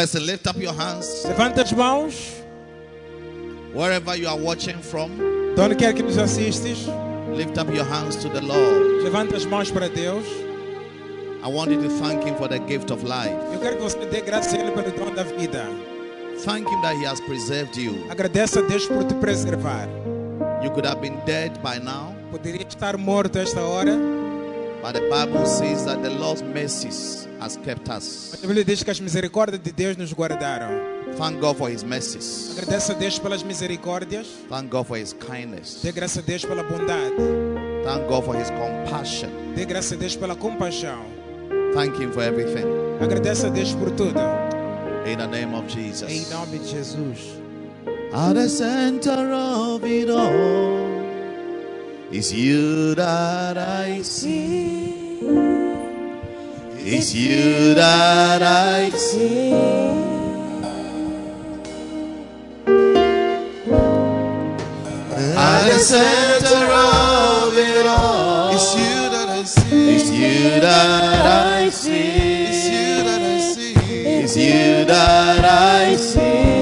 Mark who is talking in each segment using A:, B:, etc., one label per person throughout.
A: Blessing. Lift up your hands
B: Levanta as mãos,
A: wherever you are watching from.
B: de onde quer que nos assistes.
A: Lift up your hands to the Lord.
B: Levanta as mãos para Deus.
A: I want you to thank Him for the gift of life.
B: Eu quero que você dê graças a Ele pelo dom da vida.
A: Thank Him that He has preserved you.
B: Agradeça a Deus por te preservar.
A: You could have been dead by now,
B: Poderia estar morto esta hora,
A: but the Bible says that the Lord's mercies has kept us.
B: a Bíblia diz que as misericórdias de Deus nos guardaram.
A: Thank God for His mercies.
B: Agradeça a Deus pelas misericórdias.
A: Thank God for His kindness.
B: Dê graças a Deus pela bondade.
A: Thank God for His compassion.
B: Dê graças a Deus pela compaixão.
A: Thank Him for everything.
B: Agradeça a Deus por tudo.
A: In the name of
B: Em
A: Jesus.
B: nome de Jesus.
A: At the center of it all is you that I see. It's you that I see. At the center of it all,
C: It's you that I see.
A: it's you that I see. It's you that I see.
C: It's you that I see.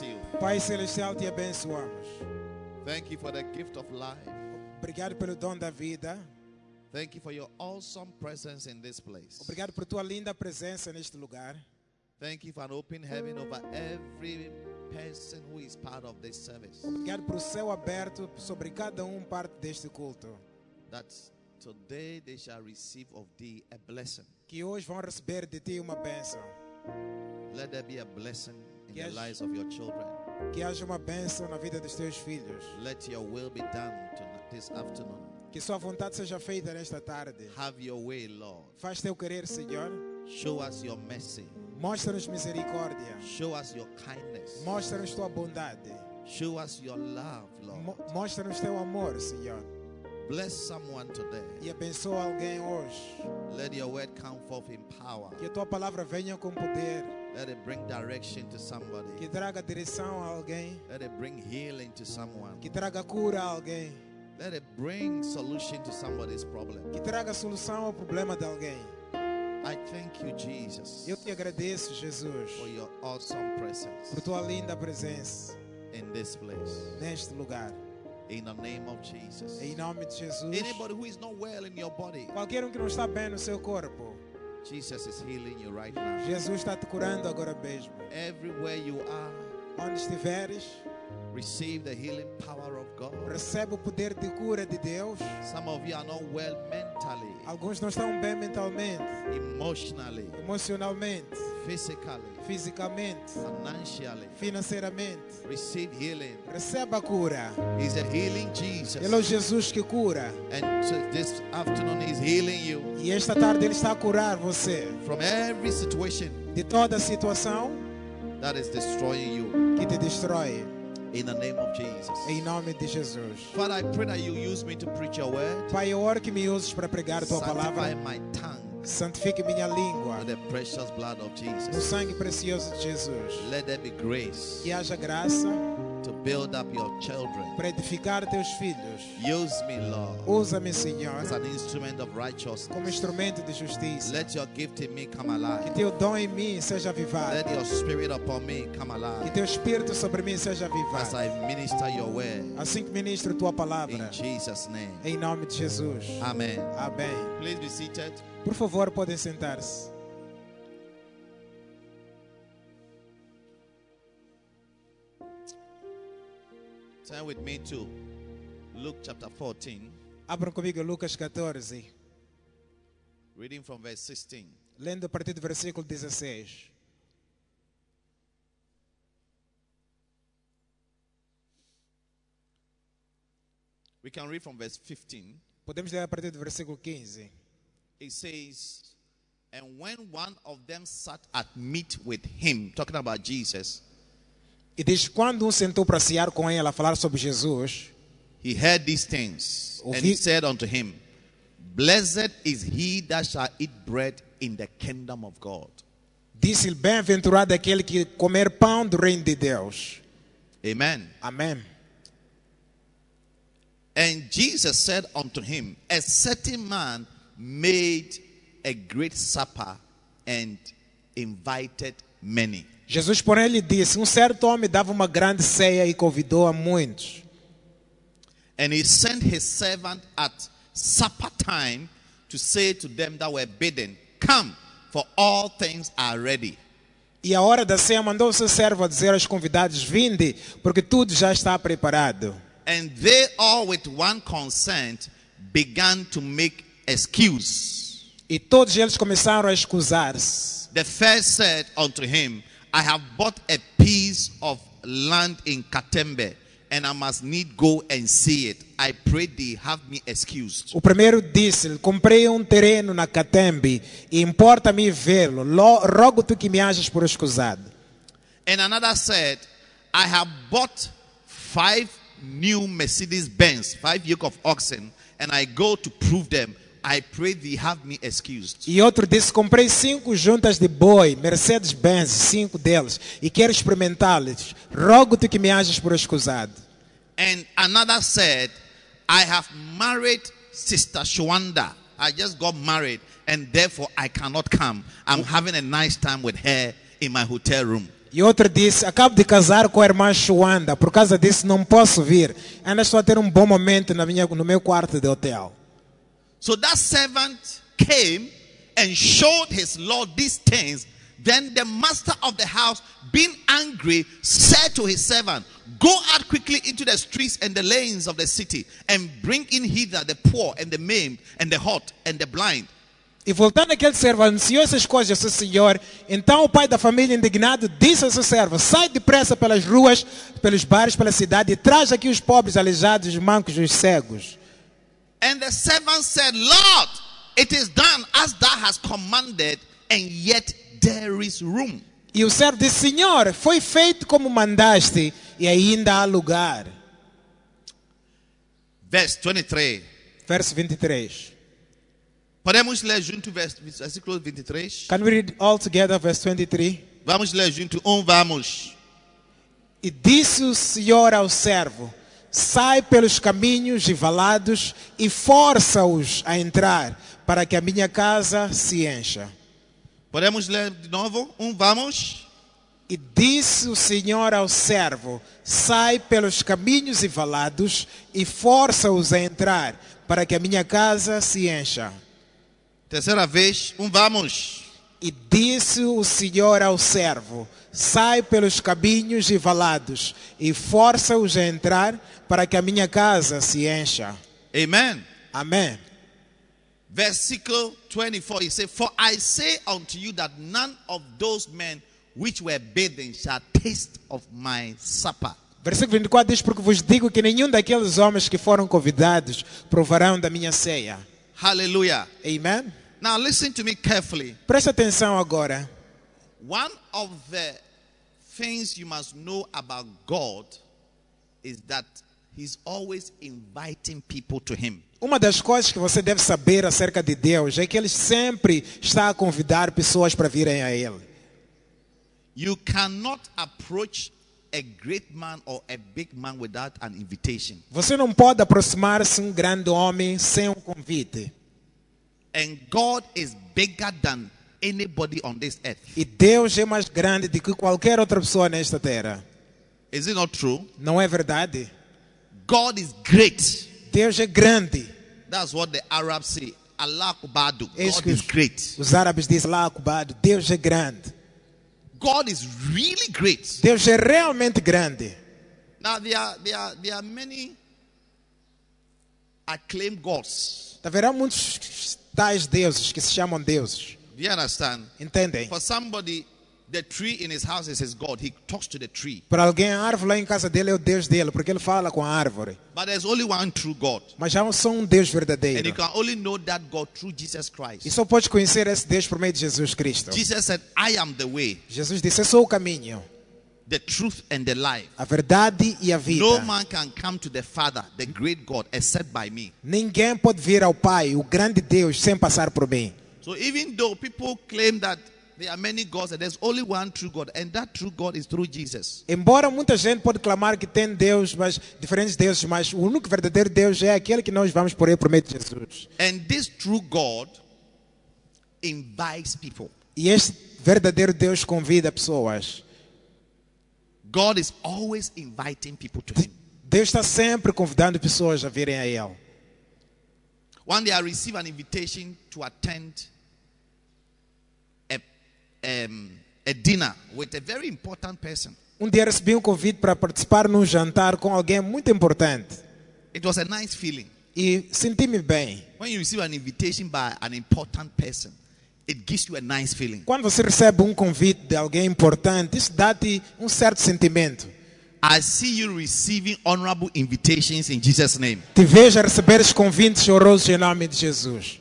A: you.
B: Pai celestial, te abençoamos.
A: Thank you for the gift of life.
B: Obrigado pelo dom da vida.
A: Thank you for your awesome presence in this place.
B: Obrigado por tua linda presença neste lugar.
A: Thank you for an open heaven over every person who is part of this service.
B: Obrigado por céu aberto sobre cada um parte deste culto.
A: That today they shall receive of thee a blessing.
B: Que hoje vão receber de ti uma bênção.
A: Let there be a blessing que haja,
B: que haja uma bênção na vida dos teus filhos.
A: Let your will be done this afternoon.
B: Que sua vontade seja feita nesta tarde.
A: Have your way, Lord.
B: Faz teu querer, Senhor.
A: Show us your mercy.
B: Mostra-nos misericórdia.
A: Show us your kindness.
B: Mostra-nos tua bondade.
A: Show us your love, Lord.
B: Mostra-nos teu amor, Senhor
A: bless someone today.
B: e abençoa alguém hoje.
A: Let your word come forth in power.
B: Que a tua palavra venha com poder,
A: Let it bring direction to somebody.
B: que traga direção a alguém,
A: Let it bring healing to someone.
B: que traga cura a alguém,
A: Let it bring solution to somebody's problem.
B: que traga solução ao problema de alguém.
A: I thank you, Jesus,
B: Eu te agradeço, Jesus,
A: for your awesome presence
B: por tua linda presença
A: in this place.
B: neste lugar.
A: In the name of Jesus.
B: Em nome de Jesus.
A: Anybody who is not well in your body,
B: Qualquer um que não está bem no seu corpo,
A: Jesus is healing you right now.
B: Jesus está te curando agora mesmo.
A: Everywhere you are,
B: Onde estiveres,
A: receive the healing power of God.
B: recebe o poder de cura de Deus.
A: Some of you are not well mentally,
B: Alguns não estão bem mentalmente,
A: emotionally,
B: emocionalmente,
A: physically,
B: fisicamente,
A: financially.
B: financeiramente.
A: Receive healing.
B: Receba a cura.
A: He's a healing Jesus.
B: Ele é o Jesus que cura.
A: And so this afternoon, He's healing you
B: E esta tarde Ele está a curar você
A: from every situation
B: de toda situação
A: that is destroying you.
B: que te destrói.
A: In the name of Jesus.
B: Em nome de Jesus.
A: Father, I pray that you use me to preach your word.
B: Pai, eu oro que me uses para pregar a tua
A: Sanctify
B: palavra.
A: my tongue
B: Santifique minha língua
A: with the precious blood of
B: no sangue precioso de Jesus.
A: Let there be grace
B: Que haja graça
A: to build up your children.
B: para edificar teus filhos.
A: Use me, Lord,
B: Usa-me, Senhor,
A: as an instrument of
B: como
A: righteousness.
B: instrumento de justiça.
A: Let your gift in me come
B: Que
A: alive.
B: teu dom em mim seja avivado.
A: Let your spirit upon me come
B: Que
A: alive
B: teu espírito sobre mim seja
A: as
B: avivado.
A: I minister your word.
B: Assim que ministro tua
A: In
B: palavra.
A: Jesus' name.
B: Em nome de Jesus.
A: Amen.
B: Amém.
A: Please be seated.
B: Por favor, podem sentar-se.
A: Turn with me to Luke chapter 14,
B: Abram comigo Lucas 14,
A: reading from verse 16.
B: lendo a partir do versículo 16.
A: We can read from verse 15.
B: Podemos ler a partir do versículo 15.
A: It says, And when one of them sat at meat with him, talking about Jesus,
B: E diz: Quando um sentou para cear com ele a falar sobre Jesus,
A: he heard these things, and he said unto him, Blessed is he that shall eat bread in the kingdom of God.
B: disse-lhe: Bem-aventurado aquele que comer pão do reino de Deus.
A: Amen.
B: Amém.
A: And Jesus said unto him, A certain man made a great supper and invited many.
B: Jesus, porém, lhe disse: Um certo homem dava uma grande ceia e convidou a muitos.
A: And he sent his servant at supper time to say to them that were bidden, Come, for all things are ready.
B: E a hora da ceia mandou o seu servo a dizer aos convidados: Vinde, porque tudo já está preparado.
A: And they all with one consent began to make excuse.
B: E todos eles começaram a escusar-se.
A: The first said unto him, I have bought a piece of land in Katembe, and I must need go and see it. I pray thee, have me excused.
B: O primeiro disse-lhe: Comprei um terreno na Catembe e importa-me vê-lo. Rogo-te que me hajas por escusado.
A: And another said, I have bought five new Mercedes Benz, five yoke of oxen, and I go to prove them. I pray thee, have me excused.
B: E outro disse: Comprei cinco juntas de boi, Mercedes-Benz, cinco deles, e quero experimentá-los. Rogo-te que me hajas por escusado.
A: And another said, I have married Sister Shwanda. I just got married, and therefore I cannot come. I'm having a nice time with her in my hotel room.
B: E outro disse: Acabo de casar com a irmã Chuanda, por causa disso não posso vir. Ainda estou a ter um bom momento na minha, no meu quarto de hotel.
A: So that servant came and showed his Lord these things. Then the master of the house, being angry, said to his servant, Go out quickly into the streets and the lanes of the city, and bring in hither the poor and the maimed, and the hot and the blind.
B: E voltando aquele servo, anunciou essas coisas ao seu senhor. Então o pai da família, indignado, disse ao seu servo: Sai depressa pelas ruas, pelos bares, pela cidade e traz aqui os pobres, aleijados, os mancos, os cegos.
A: And the servant said, Lord, it is done as thou hast commanded, and yet there is room.
B: E o servo disse: Senhor, foi feito como mandaste e ainda há lugar.
A: Verse 23.
B: verso 23.
A: Podemos ler junto vers- versículo 23?
B: Can we read all together verse 23?
A: Vamos ler junto. Um, vamos.
B: E disse o Senhor ao servo: Sai pelos caminhos e valados e força-os a entrar, para que a minha casa se encha.
A: Podemos ler de novo? Um, vamos.
B: E disse o Senhor ao servo: Sai pelos caminhos e valados e força-os a entrar, para que a minha casa se encha.
A: Terceira vez. Um, vamos.
B: E disse o Senhor ao servo: Sai pelos caminhos e valados e força-os a entrar, para que a minha casa se encha.
A: Amen.
B: Amém.
A: Versículo 24. He said, For I say unto you that none of those men which were bathing shall taste of my supper.
B: Versículo 24 diz: Porque vos digo que nenhum daqueles homens que foram convidados provarão da minha ceia.
A: Hallelujah.
B: Amen?
A: Now listen to me carefully.
B: Presta atenção agora.
A: One of the things you must know about God is that He's always inviting people to Him.
B: Uma das coisas que você deve saber acerca de Deus é que Ele sempre está a convidar pessoas para virem a Ele.
A: You cannot approach a great man or a big man without an invitation.
B: Você não pode aproximar-se um grande homem sem um convite.
A: And God is bigger than anybody on this earth.
B: E Deus é mais grande do que qualquer outra pessoa nesta terra.
A: Is it not true?
B: Não é verdade?
A: God is great.
B: Deus é grande.
A: That's what the Arabs say. Allah
B: isso
A: God is great.
B: os árabes dizem lá, ocupado. Deus é grande.
A: God is really great.
B: Deus é realmente grande.
A: Now there are there are there are many acclaimed gods.
B: Haverá muitos tais deuses que se chamam deuses.
A: Do you understand?
B: Entendem?
A: For somebody, the tree in his house is his God. He talks to the tree.
B: Para alguém, a árvore lá em casa dele é o Deus dele, porque ele fala com a árvore.
A: But there's only one true God.
B: Mas há só um Deus
A: And you
B: verdadeiro.
A: can only know that God through Jesus
B: E
A: Christ.
B: só pode conhecer esse Deus por meio de Jesus Cristo.
A: Jesus said, I am the way,
B: Jesus disse: Eu sou o caminho,
A: the truth, and the life.
B: a verdade e a
A: No
B: vida.
A: man can come to the Father, the great God, except by me.
B: Ninguém pode vir ao Pai, o grande Deus, sem passar por mim.
A: So even though people claim that there are many gods, and there's only one true God, and that true God is through Jesus.
B: Embora muita gente pode clamar que tem Deus, mas diferentes deuses, mas o único verdadeiro Deus é aquele que nós vamos por ele por meio de Jesus.
A: And this true God invites people.
B: E este verdadeiro Deus convida pessoas.
A: God is always inviting people to Him.
B: Deus está sempre convidando pessoas a virem a Ele.
A: One day I received an invitation to attend a, um, a dinner with a very important person.
B: Um dia recebi um convite para participar num jantar com alguém muito importante.
A: It was a nice feeling.
B: E senti-me bem.
A: When you receive an invitation by an important person, it gives you a nice feeling.
B: Quando você recebe um convite de alguém importante, isso dá-te um certo sentimento.
A: I see you receiving honorable invitations in Jesus' name.
B: Te vejo a receber convites honrosos em nome de Jesus.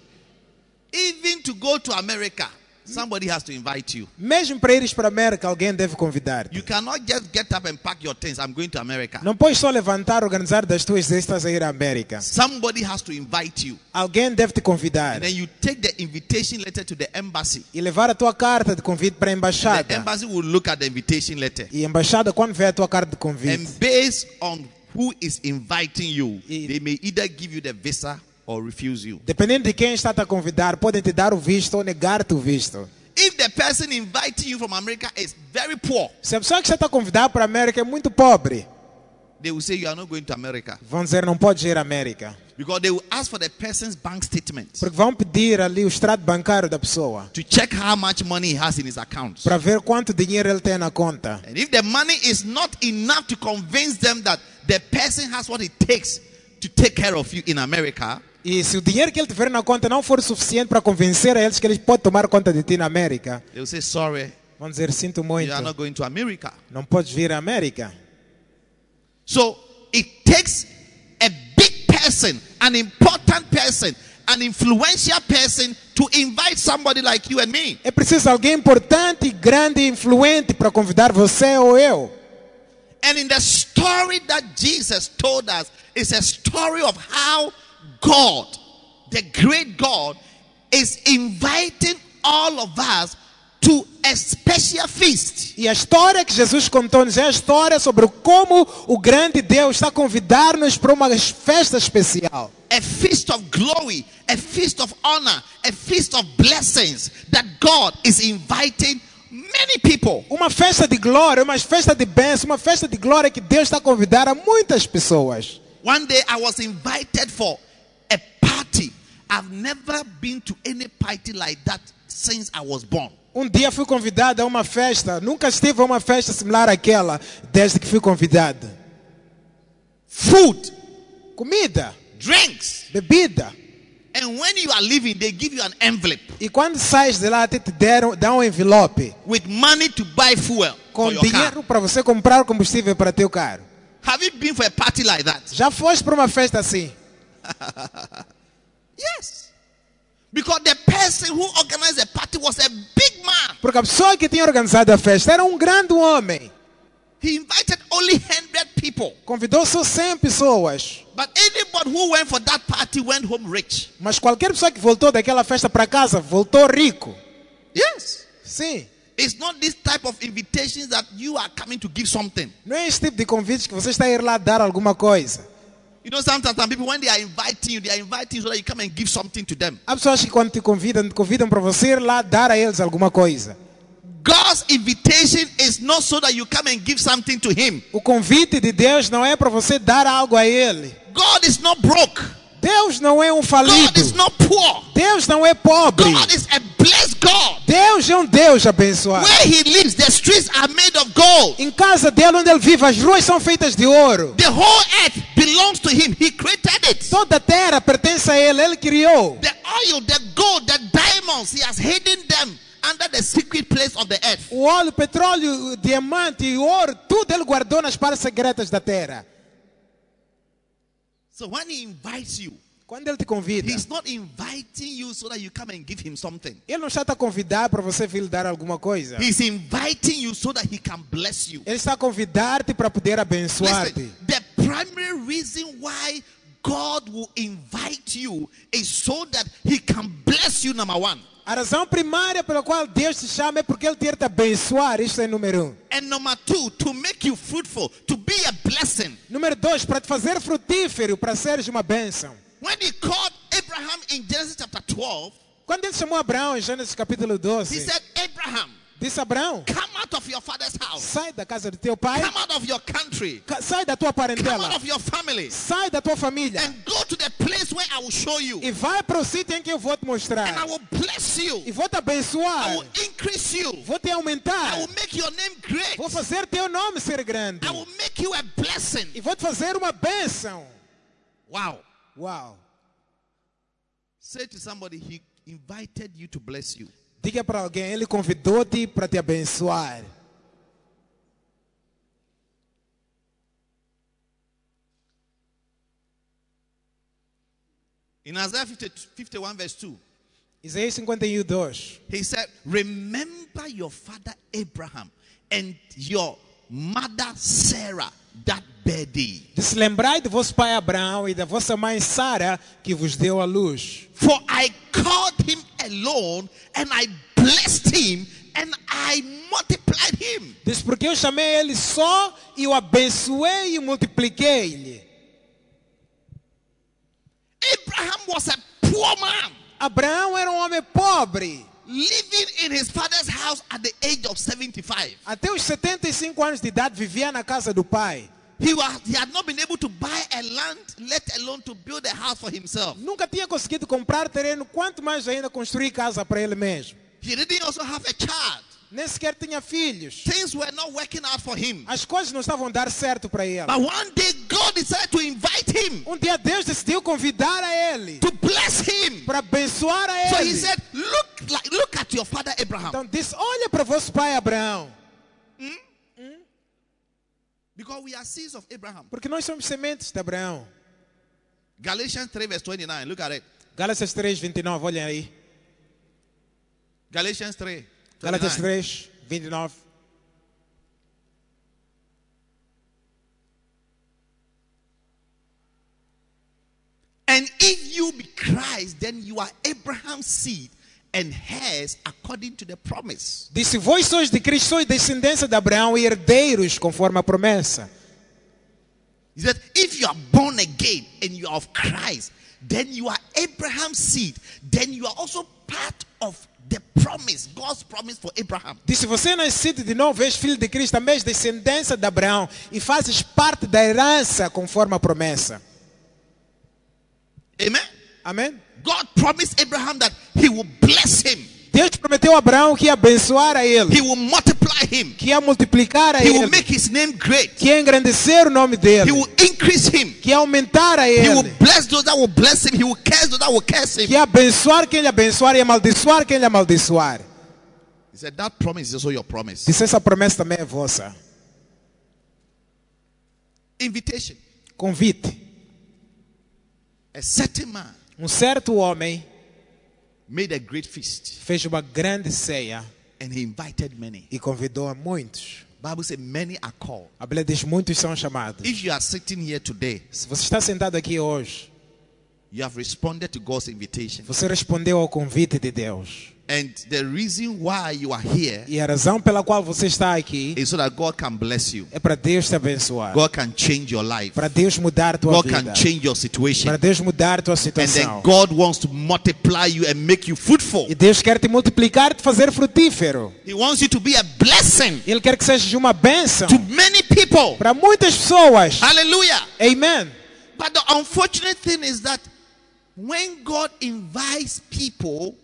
A: Even to go to America, somebody has to invite you.
B: Mesmo para ires para a América, alguém deve convidar-te.
A: You cannot just get up and pack your things. I'm going to America.
B: Não podes só levantar, organizar das tuas ideias e ir à América.
A: Somebody has to invite you.
B: Alguém deve te convidar
A: And then you take the invitation letter to the embassy.
B: e levar a tua carta de convite para a
A: The
B: embaixada.
A: embassy will look at the invitation letter.
B: E a embaixada, quando vê a tua carta de
A: And
B: convite,
A: based on who is inviting you,
B: E-
A: they may either give you the visa or refuse you.
B: dependendo de quem está a convidar, podem te dar o visto ou negar-te o visto.
A: If the person inviting you from America is very poor,
B: Se a pessoa que está a convidar para a América é muito pobre,
A: they will say you are not going to America.
B: vão dizer não podes ir à América.
A: Because they will ask for the person's bank statement
B: Porque vão pedir ali o extrato bancário da pessoa
A: to check how much money he has in his account.
B: para ver quanto dinheiro ele tem na conta.
A: And if the money is not enough to convince them that the person has what it takes to take care of you in America,
B: E se o dinheiro que ele tiver na conta não for suficiente para convencer a eles que eles podem tomar conta de ti na América,
A: say, Sorry,
B: vão dizer sinto
A: you
B: muito,
A: are not going to America.
B: não podes vir à América.
A: So it takes a big person, an important person, an influential person to invite somebody like you and me.
B: É preciso alguém importante, grande e influente para convidar você ou eu.
A: And in the story that Jesus told us, it's a story of how God, the great God, is inviting all of us to a special feast.
B: E a história que Jesus contou-nos é a história sobre como o grande Deus está a convidar-nos para uma festa especial.
A: A feast of glory, a feast of honor, a feast of blessings that God is inviting many people.
B: Uma festa de glória, uma festa de bênção, uma festa de glória que Deus está a convidar a muitas pessoas.
A: One day I was invited for a party. I've never been to any party like that since I was born.
B: Um dia fui convidado a uma festa, nunca estive a uma festa similar àquela desde que fui convidado.
A: Food,
B: Comida,
A: drinks.
B: bebida.
A: And when you are leaving, they give you an envelope
B: E quando sais de lá, te deram, dão um envelope
A: with money to buy fuel
B: com dinheiro para você comprar combustível para teu carro.
A: Have you been for a party like that?
B: Já foste para uma festa assim?
A: Yes. Because the person who organized the party was a big man.
B: Porque a pessoa que tinha organizado a festa era um grande homem.
A: He invited only 100 people.
B: Convidou só 100 pessoas.
A: But anybody who went for that party went home rich.
B: Mas qualquer pessoa que voltou daquela festa para casa voltou rico.
A: Yes.
B: Sim.
A: It's not this type of invitations that you are coming to give something.
B: Não é esse tipo de convites que você está a ir lá dar alguma coisa.
A: You know, sometimes some people, when they are inviting you, they are inviting you so that you come and give something to them.
B: Há pessoas que quando te convidam, te convidam para você ir lá dar a eles alguma coisa.
A: God's invitation is not so that you come and give something to Him.
B: O convite de Deus não é para você dar algo a Ele.
A: God is not broke.
B: Deus não é um falido.
A: is not poor.
B: Deus não é pobre.
A: God is a blessed God.
B: Deus é um Deus abençoado.
A: Where He lives, the streets are made of gold.
B: Em casa dele, onde ele vive, as ruas são feitas de ouro.
A: The whole earth belongs to Him. He created it.
B: Toda a terra pertence a Ele, Ele criou.
A: The oil, the gold, the diamonds, He has hidden them under the secret place of the earth.
B: O óleo, o petróleo, o diamante e o ouro, tudo Ele guardou nas partes secretas da terra.
A: So when He invites you,
B: Quando Ele te convida,
A: He's not inviting you so that you come and give Him something.
B: Ele não está a convidar para você vir lhe dar alguma coisa.
A: He's inviting you so that He can bless you.
B: Ele está a convidar-te para poder abençoar-te.
A: The primary reason why God will invite you is so that He can bless you, number one.
B: A razão primária pela qual Deus te chama é porque Ele quer te abençoar. Isto é número um.
A: And number two, to make you fruitful, to be a blessing.
B: Número dois, para te fazer frutífero, para seres uma bênção.
A: When He called Abraham in Genesis chapter 12,
B: Quando Ele chamou Abraão em Gênesis capítulo
A: He
B: 12,
A: said, Abraham,
B: disse Abraão,
A: come out of your father's house,
B: sai da casa do teu pai,
A: come out of your country,
B: sai da tua
A: come out
B: parentela,
A: of your family,
B: sai da tua família
A: and go to the place where I will show you.
B: e vai para o sítio em que eu vou te
A: And I
B: mostrar.
A: will bless you.
B: E vou te
A: I
B: abençoar.
A: will increase you.
B: Vou te aumentar.
A: I will make your name great.
B: Vou fazer teu nome ser grande.
A: I will make you a blessing.
B: E vou te fazer uma bênção.
A: Wow.
B: Uau.
A: Say to somebody, He invited you to bless you.
B: Diga para alguém, ele convidou-te para te abençoar.
A: In Isaiah 50, 51, verse 2,
B: Isaías 51, 2.
A: he said, Remember your father Abraham and your mother Sarah that bare thee.
B: Diz, lembrai de vosso pai Abraão e da vossa mãe Sara, que vos deu a luz.
A: For I called him alone and I blessed him and I multiplied him.
B: Diz, porque eu chamei ele só e o abençoei e multipliquei-lhe.
A: Abraham was a poor man
B: Abraão era um homem pobre.
A: Living in his father's house at the age of 75.
B: Até os 75 anos de idade vivia na casa do pai.
A: He, was, he had not been able to buy a land, let alone to build a house for himself.
B: Nunca tinha conseguido comprar terreno, quanto mais ainda construir casa para ele mesmo.
A: He didn't also have a child.
B: Nem sequer tinha filhos.
A: Things were not working out for him.
B: As coisas não estavam dar certo para ele.
A: But one day God decided to invite him
B: Um dia Deus decidiu convidar a ele
A: to bless him.
B: para abençoar a
A: So
B: ele.
A: he said, Look like look at your father Abraham.
B: Então disse: Olha para vosso pai Abraão,
A: Because we are seeds of Abraham.
B: porque nós somos sementes de Abraão.
A: Galatians 3, verse 29. Look at it.
B: Gálatas 3, 29, olhem aí.
A: Galatians 3.
B: Gálatas 3, 29.
A: And And if you be Christ, then you are Abraham's seed and heirs according to the promise.
B: Disse: Vós sois de Cristo, sois descendência de Abraão e herdeiros conforme a promessa.
A: He said, if you are born again and you are of Christ, then you are Abraham's seed. Then you are also part of the promise, God's promise for Abraham.
B: Disse: Você é nascido de novo, és filho de Cristo, também és descendência de Abraão e fazes parte da herança conforme a promessa.
A: Amen.
B: Amém?
A: God promised Abraham that he will bless him,
B: Deus prometeu a Abraão que ia abençoar a ele,
A: he will multiply him,
B: que ia multiplicar a
A: he will
B: ele,
A: make his name great,
B: que ia engrandecer o nome
A: he
B: dele,
A: will increase him,
B: que ia aumentar a
A: he will
B: ele,
A: bless those that will bless him, he will curse those that will curse him.
B: que ia abençoar quem lhe abençoar e amaldiçoar quem lhe amaldiçoar.
A: He said, That promise is also your promise.
B: Disse: Essa promessa também é vossa.
A: Invitation.
B: Convite.
A: A certain man
B: Um certo homem
A: made a great feast
B: fez uma grande ceia
A: and he invited many.
B: e convidou a muitos.
A: Bible says many are called.
B: A Bíblia diz: muitos são chamados.
A: If you are sitting here today,
B: Se você está sentado aqui hoje,
A: you have responded to God's invitation.
B: você respondeu ao convite de Deus.
A: And the reason why you are here
B: E a razão pela qual você está aqui
A: is so that God can bless you.
B: é para Deus te abençoar,
A: God can change your life.
B: para Deus mudar tua
A: God
B: vida,
A: can change your situation.
B: para Deus mudar tua
A: And then
B: situação.
A: God wants to multiply you and make you fruitful.
B: E Deus quer te multiplicar, te fazer frutífero.
A: He wants you to be a blessing
B: Ele quer que sejas uma bênção
A: to many people.
B: para muitas pessoas.
A: Hallelujah.
B: Amen.
A: But the unfortunate thing is that when God invites people,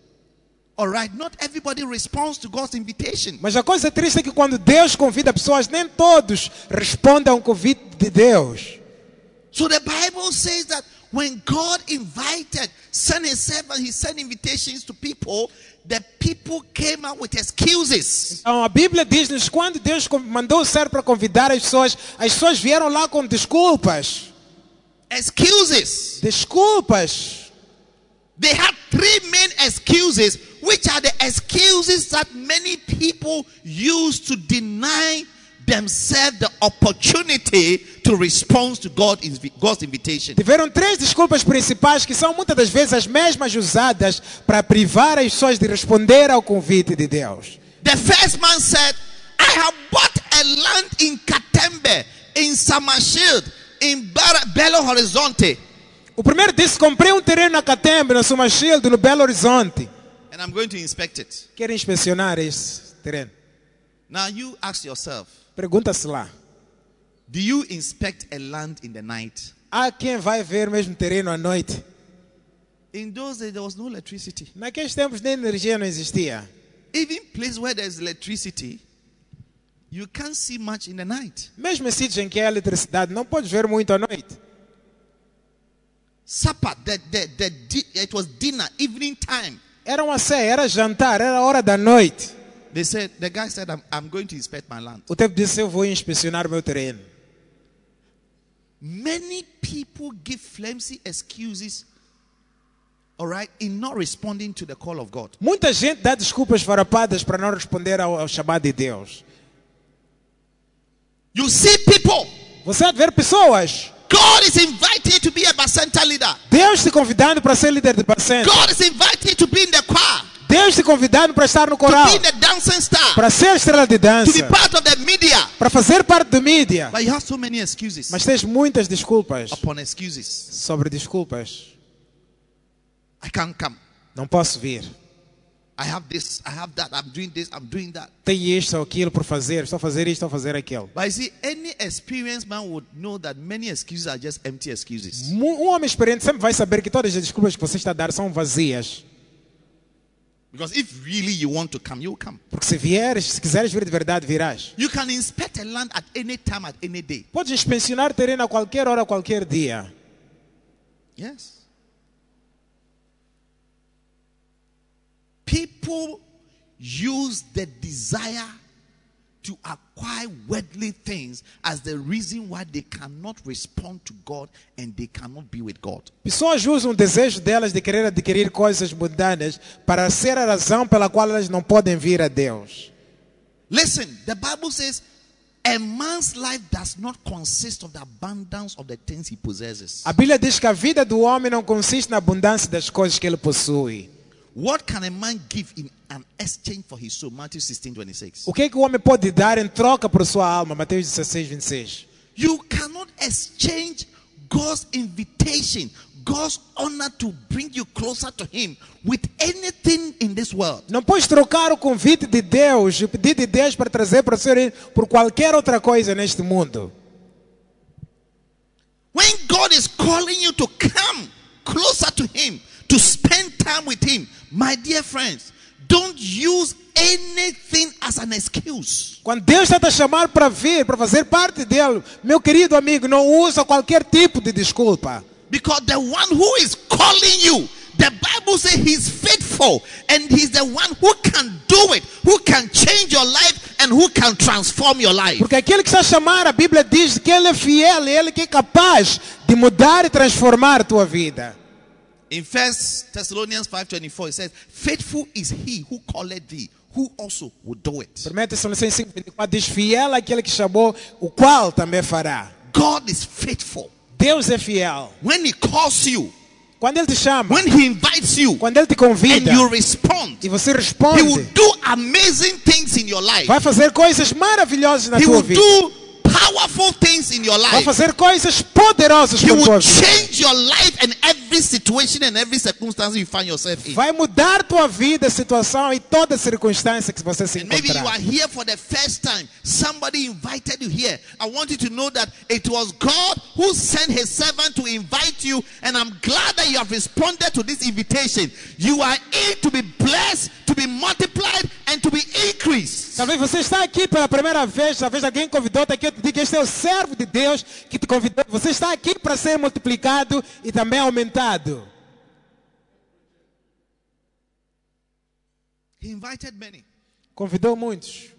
A: right, not everybody responds to God's invitation.
B: Mas a coisa triste é que quando Deus convida pessoas, nem todos respondem ao convite de Deus.
A: So the Bible says that when God invited, sent his servant, he sent invitations to people, the people came out with excuses.
B: Então a Bíblia diz-nos quando Deus mandou o servo para convidar as pessoas, as pessoas vieram lá com desculpas.
A: Excuses.
B: Desculpas.
A: They had three main excuses, which are the excuses that many people use to deny themselves the opportunity to respond to God, God's invitation.
B: Tiveram três desculpas principais que são muitas das vezes as mesmas usadas para privar as pessoas de responder ao convite de Deus.
A: The first man said, I have bought a land in Katembe, in Samashield, in Belo Horizonte,
B: O primeiro disse: Comprei um terreno na Catembe, na Sumachild, no Belo Horizonte.
A: and I'm going to inspect it.
B: Querem inspecionar esse terreno?
A: Now you ask yourself,
B: Pergunta-se lá.
A: do you inspect a land in the night?
B: Há quem vai ver mesmo terreno à noite?
A: In those days, there was no electricity.
B: Naqueles tempos nem energia não existia.
A: Even places where there's electricity, you can't see much in the night.
B: Mesmo em sítios em que há eletricidade, não podes ver muito à noite.
A: Supper, the, the, the, it was dinner, evening time.
B: Era uma ceia, era jantar, era hora da noite.
A: They said, the guy said, I'm, I'm going to inspect my land.
B: O tempo disse: Eu vou inspecionar meu terreno.
A: Many people give flimsy excuses, all right, in not responding to the call of God.
B: Muita gente dá desculpas farrapadas para não responder ao, ao chamado de Deus.
A: You see people,
B: Você ver pessoas.
A: God is inviting be a Bacenta leader.
B: Deus te convidando para ser líder de bacenta.
A: God is inviting you to be in the choir,
B: Deus te convidando para estar no
A: to
B: coral.
A: be the dancing star,
B: Para ser estrela de
A: to be
B: dança.
A: part of the media.
B: Para fazer parte do mídia.
A: But you have so many excuses
B: Mas tens muitas desculpas
A: upon excuses.
B: sobre desculpas.
A: I can't come.
B: Não posso vir.
A: I have this, I have that, I'm doing this, I'm doing that.
B: Tenho isto ou aquilo por fazer. Estou a fazer isto ou a fazer aquilo.
A: But you see, any experienced man would know that many excuses are just empty excuses.
B: Um homem experiente sempre vai saber que todas as desculpas que você está a dar são vazias.
A: Because if really you want to come, you'll come.
B: Porque se vieres, se quiseres vir de verdade, virás.
A: You can inspect a land at any time, at any day.
B: Podes inspecionar terreno a qualquer hora, a qualquer dia.
A: Yes. People use the desire to acquire worldly things as the reason why they cannot respond to God and they cannot be with God.
B: Pessoas usam o desejo delas de querer adquirir coisas mundanas para ser a razão pela qual elas não podem vir a Deus.
A: Listen, the Bible says a man's life does not consist of the abundance of the things he possesses.
B: A Bíblia diz que a vida do homem não consiste na abundância das coisas que ele possui.
A: What can a man give in an exchange for his soul? Matthew 16, 26.
B: O que é que o homem pode dar em troca por sua alma? Mateus 16, 26.
A: You cannot exchange God's invitation, God's honor to bring you closer to Him with anything in this world.
B: Não podes trocar o convite de Deus, o pedido de Deus para trazer para o por qualquer outra coisa neste mundo.
A: When God is calling you to come closer to Him, to spend time with Him, my dear friends, don't use anything as an excuse.
B: Quando Deus está te chamando para vir, para fazer parte dele, meu querido amigo, não usa qualquer tipo de desculpa.
A: Because the one who is calling you, the Bible says He's faithful and He's the one who can do it, who can change your life and who can transform your life.
B: Porque aquele que está a chamar, a Bíblia diz que ele é fiel, ele que é capaz de mudar e transformar a tua vida.
A: In First Thessalonians 5:24 it says, "Faithful is he who called thee, who also will do it."
B: 1 Tessalonicenses 5,24 diz: Fiel é aquele que chamou, o qual também fará.
A: God is faithful.
B: Deus é fiel.
A: When he calls you,
B: Quando Ele te chama,
A: when he invites you,
B: quando Ele te
A: and
B: convida
A: you respond,
B: e você
A: he will
B: responde,
A: do amazing things in your life.
B: vai fazer coisas maravilhosas na
A: He
B: tua
A: will
B: vida.
A: do powerful things in your
B: Vai fazer coisas poderosas
A: He
B: com a tua
A: will
B: vida.
A: change your life and every situation and every circumstance you find yourself in.
B: Vai mudar tua vida, situação e toda circunstância que você se
A: And maybe you are here for the first time. Somebody invited you here. I want you to know that it was God who sent his servant to invite you. And I'm glad that you have responded to this invitation. You are in to be blessed, to be multiplied, and to be increased.
B: Talvez você está aqui pela primeira vez, talvez alguém convidou, está aqui, eu te digo que este é o servo de Deus que te convidou. Você está aqui para ser multiplicado e também aumentado.
A: He invited many,
B: Convidou muitos,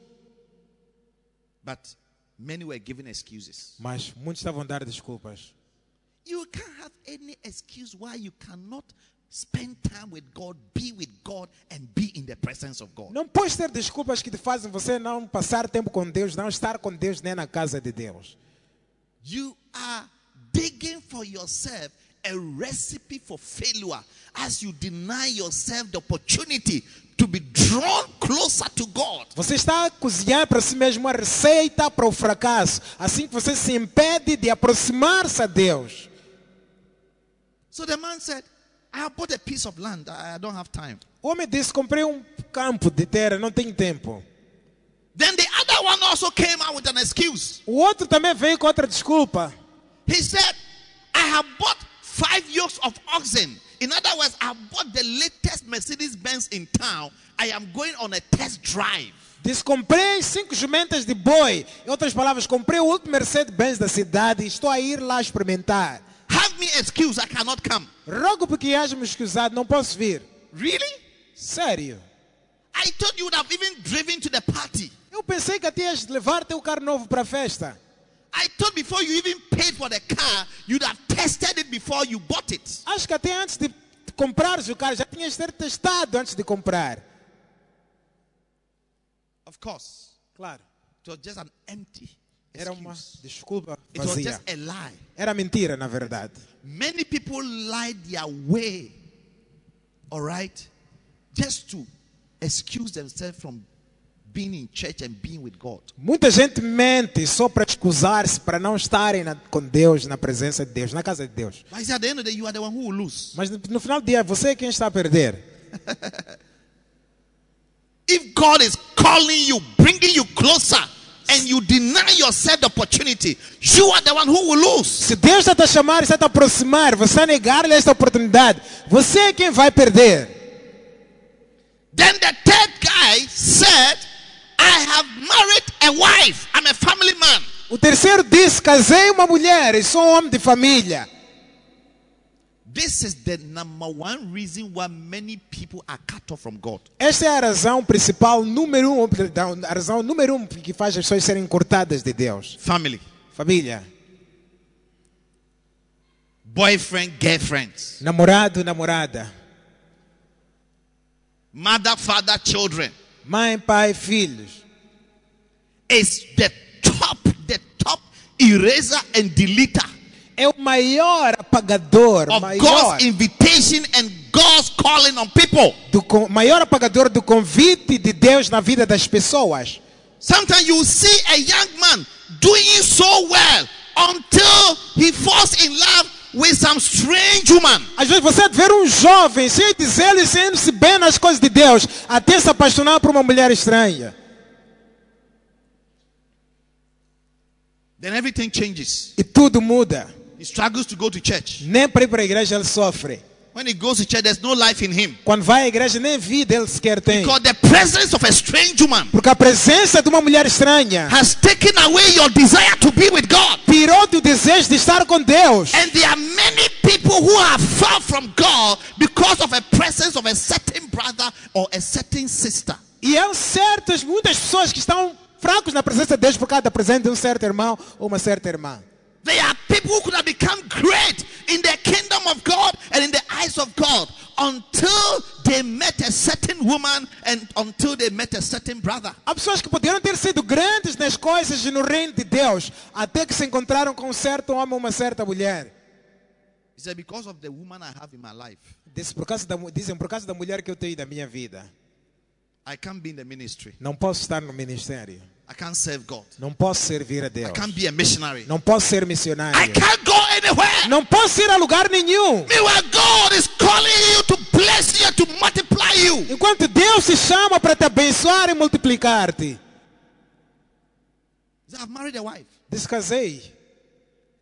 A: but many were given excuses.
B: mas muitos estavam a dar desculpas.
A: You can't have any excuse why you cannot spend time with God, be with God, and be in the presence of God.
B: Não podes ter desculpas que te fazem você não passar tempo com Deus, não estar com Deus nem na casa de Deus.
A: You are digging for yourself a recipe for failure as you deny yourself the opportunity to be drawn closer to God.
B: Você está a cozinhar para si mesmo uma receita para o fracasso, assim que você se impede de aproximar-se a Deus.
A: So the man said, I have bought a piece of land. I I don't have time.
B: O homem disse: Comprei um campo de terra, não tenho tempo.
A: Then the other one also came out with an excuse.
B: O outro também veio com outra desculpa.
A: He said, I have bought five yokes of oxen. In other words, I bought the latest Mercedes Benz in town. I am going on a test drive.
B: Disse: Comprei cinco jumentas de boi. Em outras palavras, comprei o último Mercedes-Benz da cidade e estou a ir lá experimentar.
A: Have me excuse, I cannot come.
B: Rogo porque haja-me escusado, não posso vir.
A: Really?
B: Sério.
A: I thought you would have even driven to the party.
B: Eu pensei que até ias levar teu carro novo para a festa. Acho que até antes de comprares o carro, já tinhas ter testado antes de comprar.
A: Of course,
B: Claro.
A: it was just an empty
B: Era uma desculpa
A: It was
B: vazia.
A: just a lie.
B: Era mentira, na verdade.
A: Many people lie their way, all right, just to excuse themselves from
B: Muita gente mente só para excusar-se, para não estarem na- com Deus, na presença de Deus, na casa de Deus. Mas no, no final do dia, você é quem está a perder.
A: If God is calling you, bringing you closer, and you deny yourself the opportunity, you are the one who will lose.
B: Se Deus está te chamar, está a te aproximar, você negar-lhe esta oportunidade, você é quem vai perder.
A: Then the third guy said, I have married a wife. I'm a family man.
B: O terceiro disse: Casei uma mulher e sou um homem de família.
A: This is the number one reason why many people are cut off from God.
B: Esta é a razão principal, número um, a razão número um que faz as pessoas serem cortadas de Deus.
A: Family,
B: Família,
A: boyfriend, girlfriends,
B: namorado, namorada,
A: mother, father, children
B: mãe, pai, filhos.
A: is the top eraser and deleter
B: É o maior apagador,
A: of
B: maior,
A: God's invitation and God's calling on people.
B: do, maior apagador do convite de Deus na vida das pessoas.
A: Sometimes you see a young man doing so well until he falls in love with some strange woman.
B: Às vezes você vê um jovem cheio de zelo e sendo-se bem nas coisas de Deus, até se apaixonar por uma mulher estranha.
A: Then everything changes.
B: E tudo muda.
A: He struggles to go to church.
B: Nem para ir para a igreja ele sofre.
A: When he goes to church, there's no life in him.
B: Quando vai à igreja, nem vida ele sequer tem.
A: Because the presence of a strange woman
B: Porque a presença de uma mulher estranha
A: has taken away your desire to be with God.
B: tirou o desejo de estar com Deus.
A: And there are many people who are far from God because of a presence of a certain brother or a certain sister.
B: E há certas, muitas pessoas que estão fracos na presença de Deus por causa da presença de um certo irmão ou uma certa irmã.
A: There are people who could have become great in the kingdom of God and in the eyes of God until they met a certain woman and until they met a certain brother.
B: Há pessoas que poderiam ter sido grandes nas coisas e no reino de Deus, até que se encontraram com um certo homem ou uma certa mulher.
A: He said, Because of the woman I have in my life,
B: Disse, por causa da, dizem, por causa da mulher que eu tenho da minha vida.
A: I can't be in the ministry.
B: Não posso estar no ministério.
A: I can't serve God.
B: Não posso servir a Deus.
A: I can't be a missionary.
B: Não posso ser
A: I
B: missionário.
A: can't go anywhere.
B: Não posso ir a lugar nenhum.
A: Meanwhile, God is calling you to bless you, to multiply you.
B: Enquanto Deus te chama para te abençoar e multiplicar-te.
A: I've married a wife.
B: Descasei.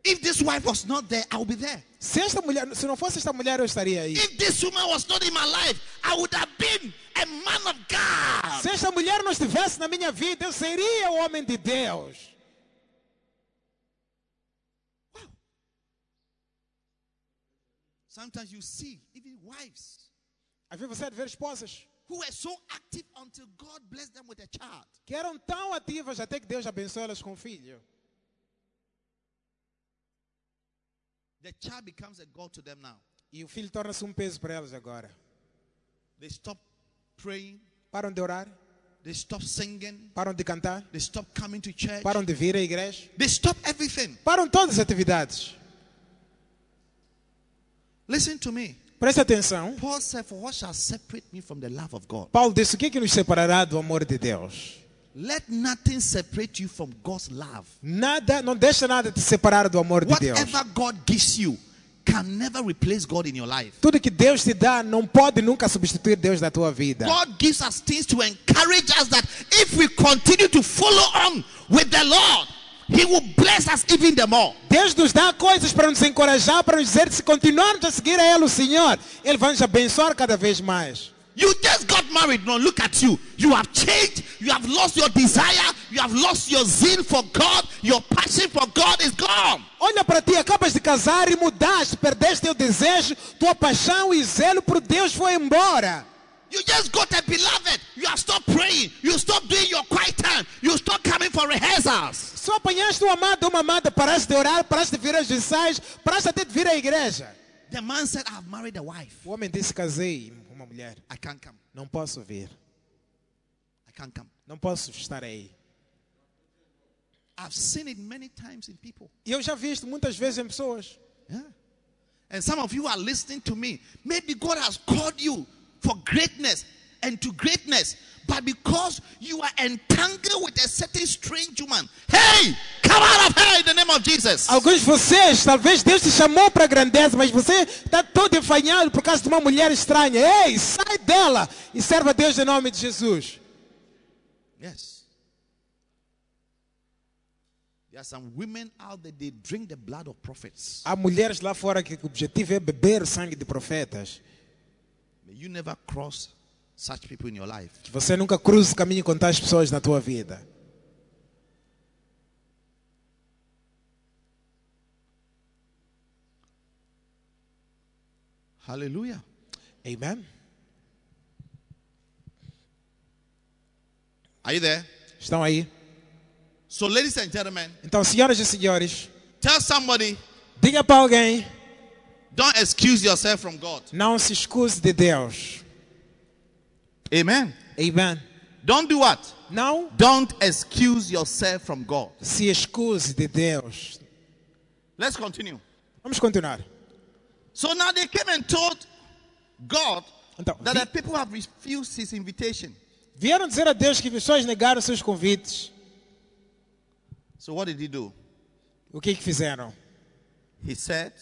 A: If this wife was not there, I would be there.
B: Se esta mulher, se não fosse esta mulher, eu estaria aí.
A: If this woman was not in my life, I would have been a man of God.
B: Se esta mulher não estivesse na minha vida, eu seria o homem de Deus.
A: Sometimes you see even wives
B: Às vezes você ver esposas
A: who were so active until God blessed them with a child.
B: que eram tão ativas até que Deus abençoou elas com um filho.
A: The child becomes a God to them now.
B: E o filho torna-se um peso para elas agora.
A: They stop praying,
B: Param de orar,
A: they stop singing,
B: param de cantar,
A: they stop coming to church,
B: param de vir à igreja,
A: they stop everything.
B: param todas as atividades.
A: Listen to me.
B: Preste atenção.
A: Paul said, For what shall separate me from the love of God?
B: Paulo disse: O que é que nos separará do amor de Deus?
A: Let nothing separate you from God's love.
B: Nada, não deixa nada te separar do amor de Deus.
A: Whatever God gives you can never replace God in your life.
B: Tudo que Deus te dá não pode nunca substituir Deus na tua vida.
A: God gives us things to encourage us that if we continue to follow on with the Lord, He will bless us even the more.
B: Deus nos dá coisas para nos encorajar, para nos dizer que se continuarmos a seguir a Ele, o Senhor, Ele vai nos abençoar cada vez mais.
A: You just got married. No, look at you. You have changed. You have lost your desire. You have lost your zeal for God. Your passion for God is gone.
B: Olha para ti, acabas de casar e mudaste, perdeste teu desejo, tua paixão e zelo por Deus foi embora.
A: You just got a beloved. You have stopped praying. You stopped doing your quiet time. You stopped coming for rehearsals.
B: Só apanhaste um amado uma amada, paraste de orar, paraste de vir aos ensaios, paraste até de vir à igreja.
A: The man said, I have married a wife.
B: O homem disse, casei mulher,
A: I can't come.
B: não posso vir,
A: I can't come.
B: não posso estar aí.
A: I've seen it many times in people.
B: E eu já vi isto muitas vezes em pessoas.
A: Yeah. And some of you are listening to me. Maybe God has called you for greatness and to greatness, but because you are entangled with a certain strange woman, hey, come out of her in the name of Jesus.
B: Alguns de vocês, talvez Deus te chamou para a grandeza, mas você está todo enfanhado por causa de uma mulher estranha. Ei, sai dela e serve a Deus em nome de Jesus.
A: Yes. There are some women out there, they drink the blood of prophets.
B: Há mulheres lá fora que o objetivo é beber sangue de profetas.
A: May you never cross such people in your life.
B: Que você nunca cruze o caminho com tais pessoas na tua vida.
A: Hallelujah.
B: Amen?
A: Are you there?
B: Estão aí?
A: So, ladies and gentlemen,
B: Então, senhoras e senhores,
A: tell somebody
B: diga para alguém,
A: don't excuse yourself from God.
B: não se escuse de Deus.
A: Amen.
B: Amen?
A: Don't do what?
B: Não
A: Don't excuse yourself from God.
B: se excuse de Deus.
A: Let's continue.
B: Vamos continuar.
A: So now they came and told God
B: Então,
A: that the people have refused his invitation.
B: vieram dizer a Deus que as pessoas negaram seus convites.
A: So what did he do?
B: O que que fizeram?
A: He said,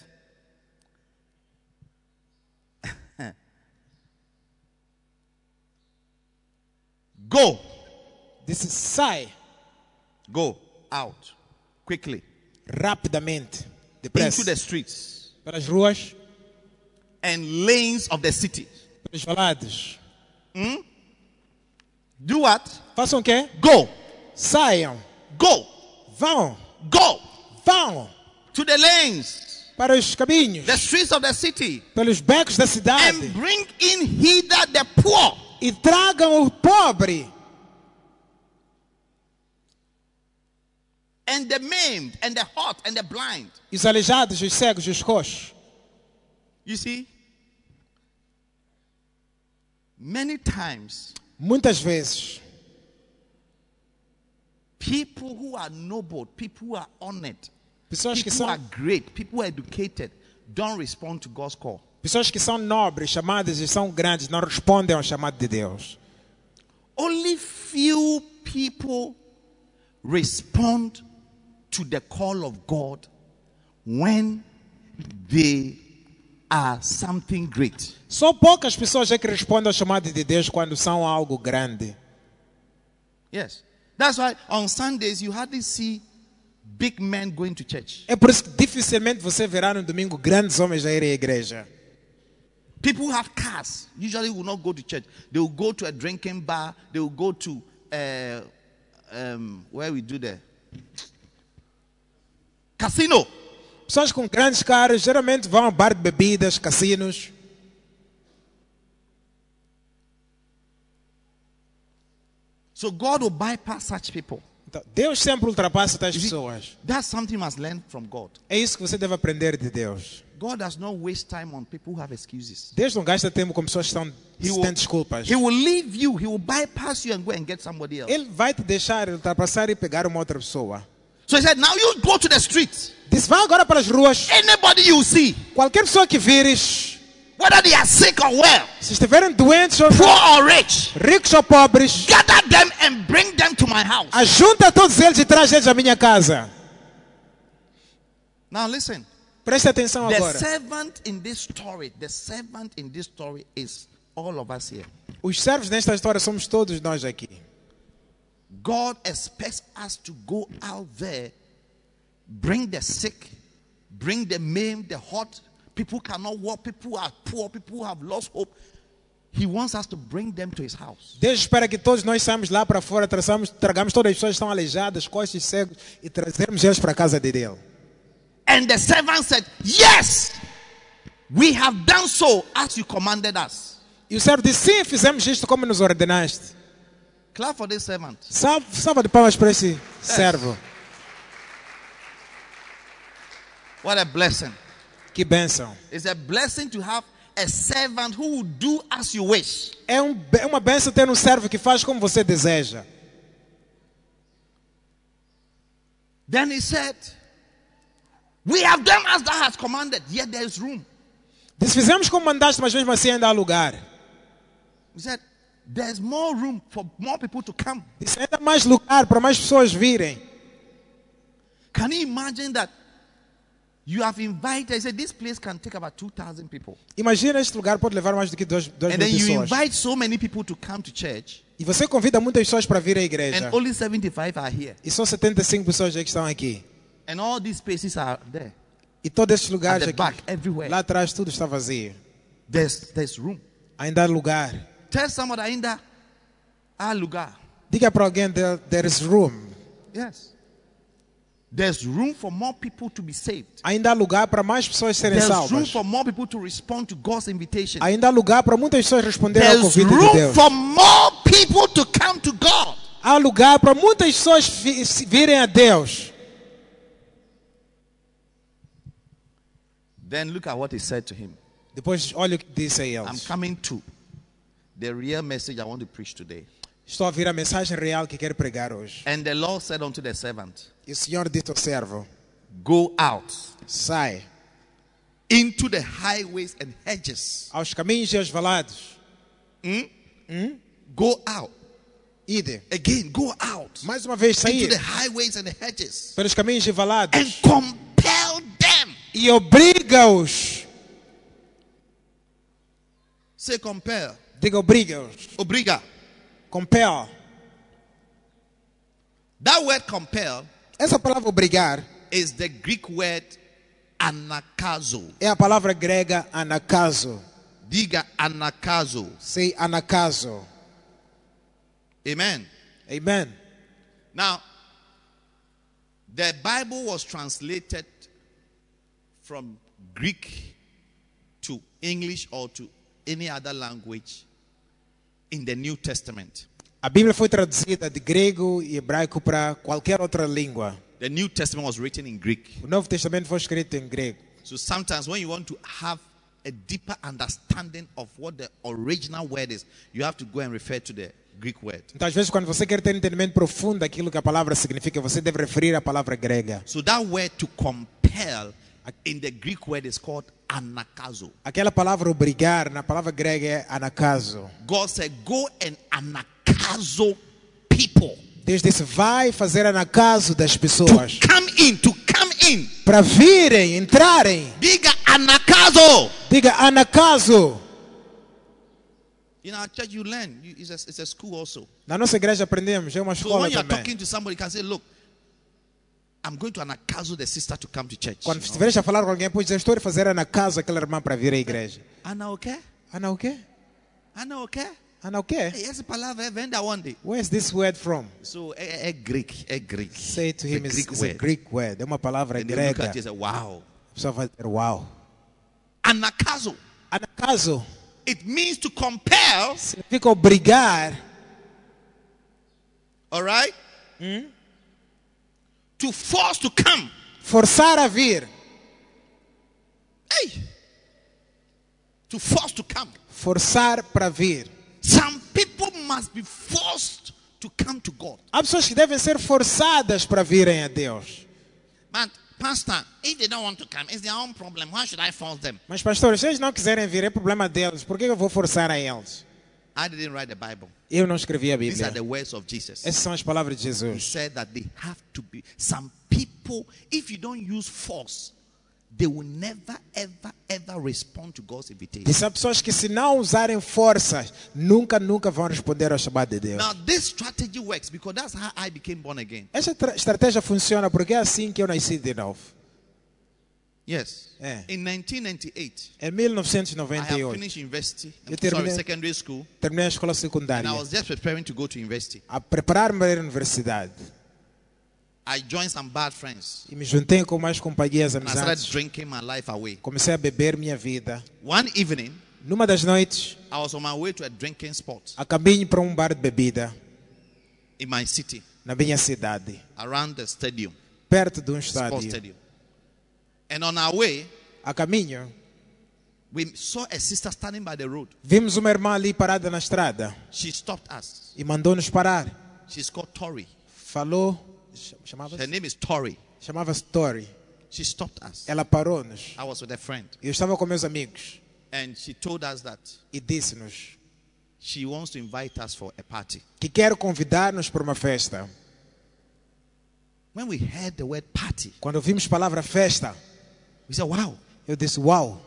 A: Go,
B: This is sai
A: go out quickly.
B: Rapidamente,
A: into
B: depressa,
A: the streets.
B: Pelas ruas,
A: and lanes of the city.
B: pelos valados. Hmm?
A: Do what?
B: Façam o quê?
A: Go,
B: Saiam,
A: go,
B: vão,
A: go.
B: Vão.
A: To the lanes,
B: para os caminhos,
A: the streets of the city,
B: pelos becos da cidade.
A: and bring in hither the poor
B: e tragam o pobre
A: and the maimed and the hot and the blind.
B: e os aleijados, os cegos, os coxos.
A: You see, many times
B: Muitas vezes,
A: people who are noble, people who are honored,
B: pessoas que
A: people who are great, people who are educated, don't respond to God's call.
B: Pessoas que são nobres, chamadas e são grandes, não respondem ao chamado de Deus.
A: Only few people respond to the call of God when they are something great.
B: Só poucas pessoas é que respondem ao chamado de Deus quando são algo grande.
A: Yes. That's why on Sundays you hardly see big men going to church.
B: É por isso que dificilmente você verá no domingo grandes homens a irem à igreja.
A: People who have cars usually will not go to church. They will go to a drinking bar. They will go to uh, um, where we do the casino.
B: Pessoas com grandes carros geralmente vão a bar de bebidas, cassinos.
A: So God will bypass such people.
B: Então, Deus sempre ultrapassa tais pessoas.
A: That's something you must learn from God.
B: É isso que você deve aprender de Deus.
A: God does not waste time on people who have excuses.
B: Deus não gasta tempo com pessoas que estão
A: He will,
B: têm desculpas.
A: he will leave you. He will bypass you and go and get somebody else.
B: Ele vai te deixar ultrapassar e pegar uma outra pessoa.
A: So he said, now you go to the streets.
B: Disse, vá agora para as ruas.
A: Anybody you see,
B: Qualquer pessoa que vires,
A: whether they are sick or well,
B: se estiverem doentes ou
A: poor or rich,
B: ricos ou pobres,
A: gather them and bring them to my house.
B: ajunta todos eles e traz eles à minha casa.
A: Now listen.
B: Preste atenção
A: The
B: agora.
A: servant in this story, the servant in this story is all of us here.
B: Os servos nesta história somos todos nós aqui.
A: God expects us to go out there, bring the sick, bring the maimed, the hot, people cannot walk, people are poor, people who have lost hope. He wants us to bring them to his house.
B: Deus espera que todos nós saímos lá para fora, traçamos, tragamos todas as pessoas que estão aleijadas, coxas e cegos e trazermos eles para a casa de Deus.
A: And the servant said, Yes, we have done so as you commanded us.
B: E o servo disse: Sim, fizemos isto como nos ordenaste.
A: Clap for this servant.
B: Salva, salva de palmas para esse servo.
A: What a blessing.
B: Que bênção.
A: It's a blessing to have a servant who will do as you wish.
B: É, um, é uma bênção ter um servo que faz como você deseja.
A: Then he said, We have done as thou hast commanded, yet there is room.
B: Fizemos como mandaste, mas mesmo assim ainda há lugar.
A: He said, There's more room for more people to come.
B: Disse: Ainda mais lugar para mais pessoas virem.
A: Can you imagine that you have invited? He said, This place can take about 2,000 people.
B: Imagina este lugar pode levar mais do que dois, dois
A: And
B: mil
A: then you
B: pessoas.
A: invite so many people to come to church,
B: E você convida muitas pessoas para vir à igreja.
A: and only 75 are here.
B: E só 75 pessoas aí que estão aqui.
A: And all these spaces are there.
B: E todos estes lugares aqui,
A: back,
B: lá atrás tudo está vazio.
A: There's, there's room.
B: Ainda há lugar.
A: Tell somebody, ainda há lugar.
B: Diga para alguém, there, there is room.
A: Yes. There's room for more people to be saved.
B: Ainda há lugar para mais pessoas serem
A: There's room
B: salvas.
A: for more people to respond to God's invitation.
B: Ainda há lugar para muitas pessoas responderem ao
A: There's
B: convite de
A: room
B: Deus.
A: for more people to come to God.
B: Há lugar para muitas pessoas virem a Deus.
A: Then look at what he said to him.
B: Depois, olha o que disse a
A: I'm
B: eles.
A: coming to the real message I want to preach today.
B: Estou a ouvir a mensagem real que quero pregar hoje.
A: And the Lord said unto the servant,
B: E o Senhor disse ao servo:
A: Go out
B: Sai
A: into the highways and hedges.
B: aos caminhos e aos valados.
A: Go out.
B: Ide.
A: Again, go out
B: Mais uma vez
A: into
B: sair
A: the highways and the hedges
B: pelos caminhos e
A: and
B: valados.
A: compel them.
B: E obriga-os.
A: Say compel.
B: Diga obriga-os.
A: Obriga.
B: Compel.
A: That word compel
B: Essa palavra obrigar
A: is the Greek word anakazo.
B: é a palavra grega anakazo.
A: Diga anakazo.
B: Say anakazo.
A: Amen.
B: Amen.
A: Now, the Bible was translated from Greek to English or to any other language in the New Testament.
B: A Bíblia foi traduzida de grego e hebraico para qualquer outra língua.
A: The New Testament was written in Greek.
B: O Novo Testamento foi escrito em grego.
A: So sometimes when you want to have a deeper understanding of what the original word is, you have to go and refer to the Greek word.
B: Então, às vezes, quando você quer ter um entendimento profundo daquilo que a palavra significa, você deve referir à palavra grega.
A: So that word to compel in the Greek word is called anakazo.
B: Aquela palavra obrigar, na palavra grega é anakazo.
A: God said, Go and anakazo people
B: Deus disse, vai fazer anakazo das pessoas.
A: to come in, to come in.
B: Para virem, entrarem.
A: Diga anakazo.
B: Diga anakazo.
A: In our church, you learn. It's, a, it's a school also.
B: Na nossa igreja aprendemos, é uma
A: So
B: escola
A: when you're
B: também.
A: talking to somebody, you can say, Look, I'm going to anakazo the sister to come to church.
B: Quando estiveres a falar com alguém, pois estou a fazer anakazo aquela irmã para vir à igreja.
A: Ana o quê?
B: Ana o quê?
A: Ana o quê?
B: Ana o quê?
A: Essa palavra é venda onde?
B: Where's this word from?
A: So é, é Greek, é Greek.
B: Say to him, it's, it's a. Greek word. É uma palavra
A: And you look
B: grega.
A: at it wow.
B: A pessoa vai dizer, uau.
A: Anakazo.
B: Anakazo
A: It means to compel,
B: significa obrigar,
A: all right? To force to come.
B: forçar a vir.
A: Hey. To force to come.
B: Forçar para vir.
A: Some people must be forced to come to God.
B: Há pessoas que devem ser forçadas para virem a Deus.
A: But, Pastor, if they don't want to come, it's their own problem. Why should I force them?
B: Mas, pastores, se eles não quiserem vir, é problema deles. Por que eu vou forçar a eles?
A: I didn't write the Bible.
B: Eu não escrevi a
A: These are
B: Bíblia.
A: the words of Jesus.
B: Essas são as palavras de
A: He
B: Jesus.
A: said that they have to be some people, if you don't use force, they will never, ever, ever respond to God's invitation.
B: Disse há pessoas que se não usarem forças, nunca, nunca vão responder ao chamado de Deus.
A: Now, this strategy works because that's how I became born again.
B: Tra- estratégia funciona porque é assim que eu nasci de novo.
A: Yes.
B: Yeah.
A: In 1998,
B: Em
A: I have
B: 1998,
A: finished university.
B: Eu
A: sorry,
B: terminei-
A: secondary school.
B: terminei a escola
A: And
B: secundária.
A: I was just preparing to go to university.
B: A preparar-me para à universidade.
A: I joined some bad friends.
B: E me juntei com mais companhias,
A: And I started
B: amizades.
A: drinking my life away.
B: Comecei a beber minha vida.
A: One evening,
B: Numa das noites,
A: I was on my way to a drinking spot
B: a caminho para um bar de bebida
A: in my city,
B: na minha cidade,
A: around the stadium,
B: perto de um
A: sports
B: estádio.
A: stadium. And on our way,
B: A caminho,
A: we saw a sister standing by the road.
B: vimos uma irmã ali parada na estrada
A: She stopped us.
B: e mandou-nos parar.
A: She's called Tori.
B: Falou,
A: Her
B: chamava-se
A: name is Tori.
B: chamava Tori.
A: She stopped us.
B: Ela parou-nos.
A: I was with a friend.
B: Eu estava com meus amigos
A: And she told us that
B: e disse-nos
A: she wants to invite us for a party.
B: que quer convidar-nos para uma festa.
A: When we heard the word party,
B: Quando ouvimos a palavra festa,
A: we said, wow,
B: eu disse: Uau,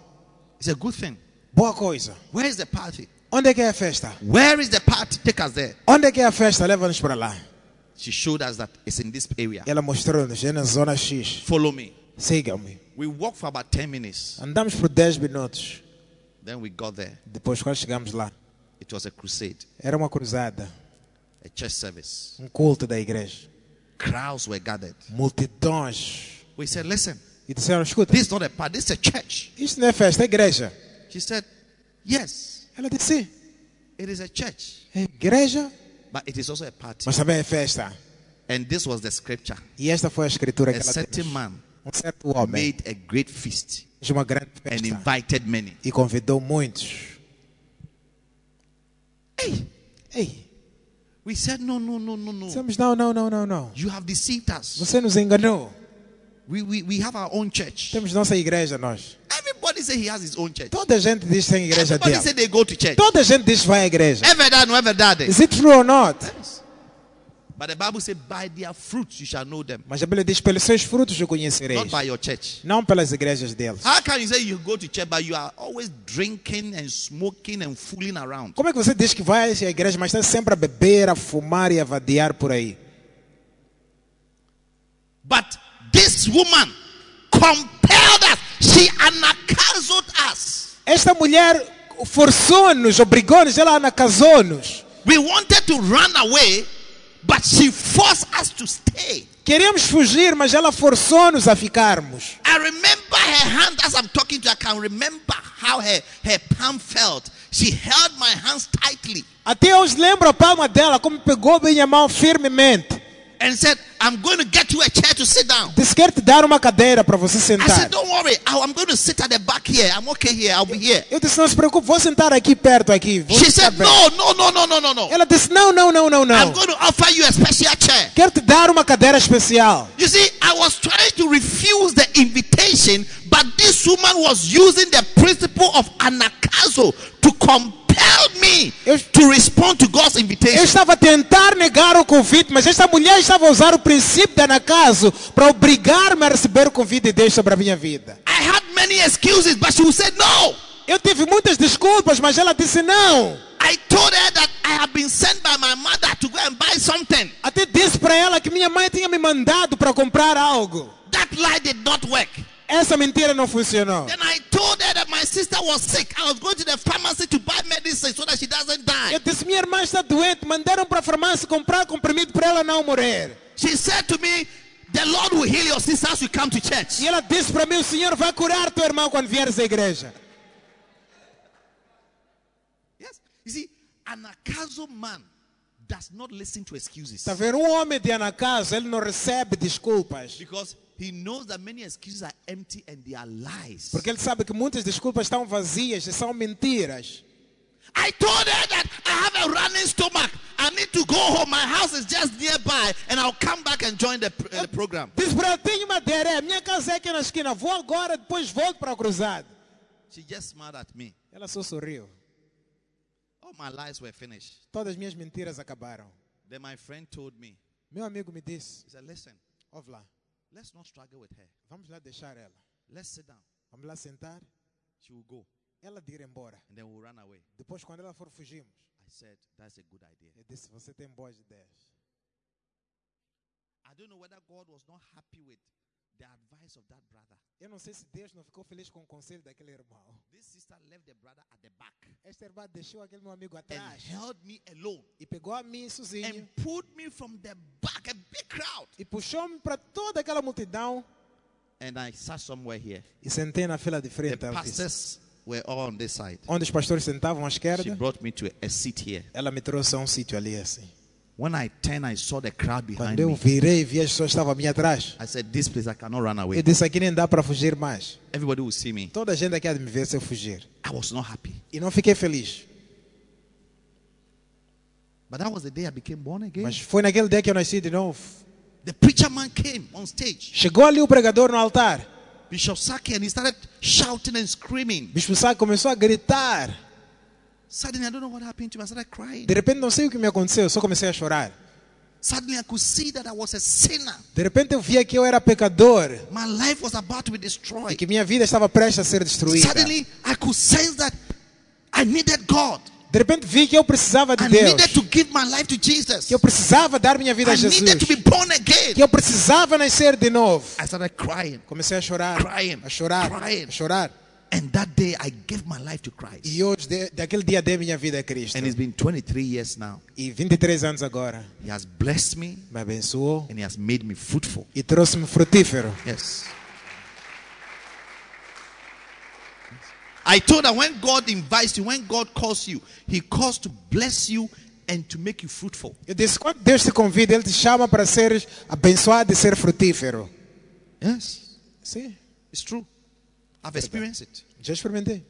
A: it's a good thing.
B: boa coisa.
A: Where is the party?
B: Onde é que é a festa?
A: Where is the party? Take us there.
B: Onde é que é a festa? Leva-nos para lá.
A: She showed us that it's in this area.
B: Ela mostrou-nos, é na zona X.
A: Follow me.
B: Sigam-me.
A: We walked for about 10 minutes.
B: Andamos por 10 minutos.
A: Then we got there.
B: Depois, quando chegamos lá,
A: It was a crusade,
B: era uma cruzada,
A: a church service.
B: um culto da igreja.
A: Crowds were gathered.
B: Multidões.
A: We said, listen,
B: E disseram: Escuta,
A: this is not a party, this is a church.
B: isto não é festa, é igreja.
A: She said, yes,
B: Ela disse: Sim,
A: it is a church,
B: é igreja,
A: but it is also a party.
B: mas também é festa.
A: And this was the scripture.
B: E esta foi a escritura que
A: A
B: ela
A: certain
B: teve.
A: man
B: Um certo homem
A: made a great feast
B: fez uma grande
A: and
B: festa
A: invited many.
B: e convidou muitos. Ei, ei,
A: We said, No, no, no, no, no.
B: Dissemos, não, não, não, não, não.
A: You have deceived us.
B: Você nos enganou.
A: We, we, we have our own church.
B: Temos nossa igreja, nós.
A: Everybody say he has his own church.
B: Toda gente diz que tem igreja
A: Everybody
B: dela.
A: say they go to church.
B: Toda gente diz que vai à igreja.
A: Ever that, no ever that.
B: Is it true or not?
A: But the Bible says, By their fruits you shall know them,
B: Mas a Bíblia diz, pelos seus frutos o conhecereis.
A: not by your church.
B: Não pelas igrejas deles.
A: How can you say you go to church, but you are always drinking and smoking and fooling around?
B: Como é que você diz que vai à igreja, mas está sempre a beber, a fumar e a vadiar por aí?
A: But this woman compelled us. She anakazed us.
B: Esta mulher forçou-nos, obrigou-nos, ela anacasou-nos.
A: We wanted to run away, but she forced us to stay.
B: Queríamos fugir, mas ela forçou-nos a ficarmos.
A: I remember her hand as I'm talking to her. I can remember how her, her palm felt. She held my hands tightly
B: Até hoje lembro a palma dela, como pegou minha mão firmemente.
A: And said, I'm going to get you a chair to sit down.
B: Disse, quero te dar uma cadeira para você
A: I
B: sentar.
A: said, Don't worry. I- I'm going to sit at the back here. I'm okay here. I'll be here.
B: Eu disse, não se preocupe, vou sentar aqui perto, aqui. Vou
A: She said,
B: bem."
A: No, no, no, no, no, no, no.
B: Ela disse, não, não, não, não,
A: I'm
B: não.
A: going to offer you a special chair.
B: Quero te dar uma cadeira especial.
A: You see, I was trying to refuse the invitation, but this woman was using the principle of anakazo to me
B: Eu-
A: to respond to God's
B: Eu
A: invitation.
B: estava a tentar negar o convite, mas esta mulher estava a usar o princípio de anacaso para obrigar-me a receber o convite de Deus sobre a minha vida.
A: I had many excuses, but she say no.
B: Eu tive muitas desculpas, mas ela disse não.
A: I told her that I had been sent by my mother to go and buy something.
B: Até disse para ela que minha mãe tinha me mandado para comprar algo.
A: That lie did not work.
B: Essa mentira não funcionou.
A: Then I my sister was sick. I was going to the pharmacy to buy medicine so that she doesn't die.
B: Eu disse, minha irmã está doente, mandaram para a farmácia comprar comprimido para ela não morrer.
A: She said to me, The Lord will heal your sister as you come to church.
B: E ela disse para mim, o Senhor vai curar teu irmão quando vieres à igreja.
A: Yes. You see, an Akazo man does not listen to excuses.
B: A ver? Um homem de anacaso, ele não recebe desculpas.
A: Because he knows that many excuses are empty and they are lies.
B: Porque ele sabe que muitas desculpas estão vazias e são mentiras.
A: I told her that I have a running stomach. I need to go home. My house is just nearby and I'll come back and join the, uh, the program.
B: Diz para ela, tenho uma diarreia, minha casa é aqui na esquina, vou agora, depois volto para a cruzada.
A: She just smiled at me.
B: Ela só sorriu.
A: All my lies were finished.
B: Todas as minhas mentiras acabaram.
A: Then my friend told me,
B: Meu amigo me disse,
A: he said, listen,
B: ouve lá,
A: let's not struggle with her.
B: vamos lá deixar ela.
A: Let's sit down.
B: Vamos lá sentar,
A: She will go
B: ela de ir embora.
A: and then we'll run away.
B: Depois, quando ela for, fugimos.
A: I said, that's a good idea.
B: Eu disse, você tem boas ideias.
A: I don't know whether God was not happy with the advice of that brother.
B: Eu não sei se Deus não ficou feliz com o conselho daquele irmão.
A: This sister left the brother at the back
B: Esta irmã deixou aquele meu amigo
A: and
B: atrás
A: held me alone
B: e pegou a mim sozinho
A: and pulled me from the back, a big crowd.
B: e puxou-me para toda aquela multidão
A: And I sat somewhere here.
B: e sentei na fila de
A: The
B: frente. disse.
A: pastors were all on this side.
B: Onde os pastores sentavam à
A: She
B: esquerda,
A: brought me to a, a seat here.
B: ela me trouxe a um sítio ali assim.
A: When I turned, I saw the crowd behind
B: Quando eu
A: me.
B: virei e vi as pessoas estavam a mim atrás,
A: I said, This place I cannot run
B: eu
A: away.
B: disse aqui nem dá para fugir mais.
A: Everybody will see me.
B: Toda a gente aqui há de me ver se eu fugir.
A: I was not happy.
B: E não fiquei feliz.
A: But that was the day I became born again.
B: Mas foi naquele dia que eu nasci de novo.
A: The preacher man came on stage,
B: Chegou ali o pregador no altar.
A: Bishop Saki, and he started shouting and screaming.
B: Bispo Sá começou a gritar.
A: Suddenly, I don't know what happened to me. I started crying.
B: De repente não sei o que me aconteceu, eu só comecei a chorar.
A: Suddenly, I could see that I was a sinner.
B: De repente eu via que eu era pecador
A: My life was about to be
B: e
A: destroyed.
B: que minha vida estava prestes a ser destruída.
A: Suddenly, I could sense that I needed God.
B: De repente vi que eu precisava de
A: I
B: Deus.
A: needed to give my life to Jesus.
B: Que eu precisava dar minha vida a
A: I
B: Jesus.
A: needed to be born again.
B: Que eu precisava nascer de novo.
A: I started crying.
B: Comecei a chorar,
A: Crying,
B: a chorar,
A: crying.
B: a chorar.
A: And that day, I gave my life to Christ.
B: E hoje, de- daquele dia, dei minha vida a Cristo.
A: And it's been 23 years now.
B: E 23 anos agora,
A: He has blessed me
B: me abençoou
A: and He has made me fruitful.
B: e trouxe-me frutífero.
A: Yes. I told her when God invites you, when God calls you, He calls to bless you and to make you fruitful.
B: Eu disse, quando Deus te convida, Ele te chama para seres abençoado e ser frutífero.
A: Yes,
B: Sim,
A: it's true. I've experienced it.
B: já experimentei.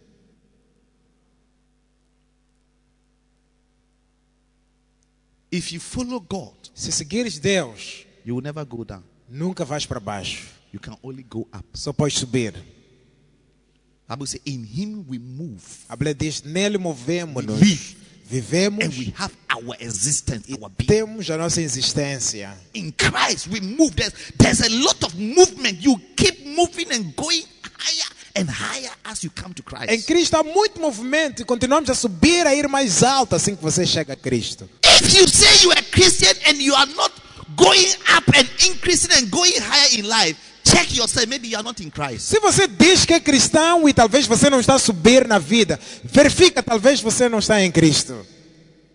A: If you follow God,
B: Se seguires Deus,
A: you will never go down.
B: nunca vais para baixo.
A: You can only go up.
B: Só podes subir.
A: Bible says, In him we move
B: A Bíblia diz: Nele movemos-nos, vivemos
A: and we have our existence, our being.
B: temos a nossa existência.
A: In Christ, we move. There's, there's a lot of movement. You keep moving and going higher and higher as you come to
B: Em
A: Christ.
B: Cristo há muito movimento e continuamos a subir, a ir mais alto assim que você chega a Cristo.
A: If you say you are Christian and you are not going up and increasing and going higher in life, check yourself. Maybe you are not in Christ.
B: Se você diz que é cristão e talvez você não está a subir na vida, verifica, talvez você não está em Cristo.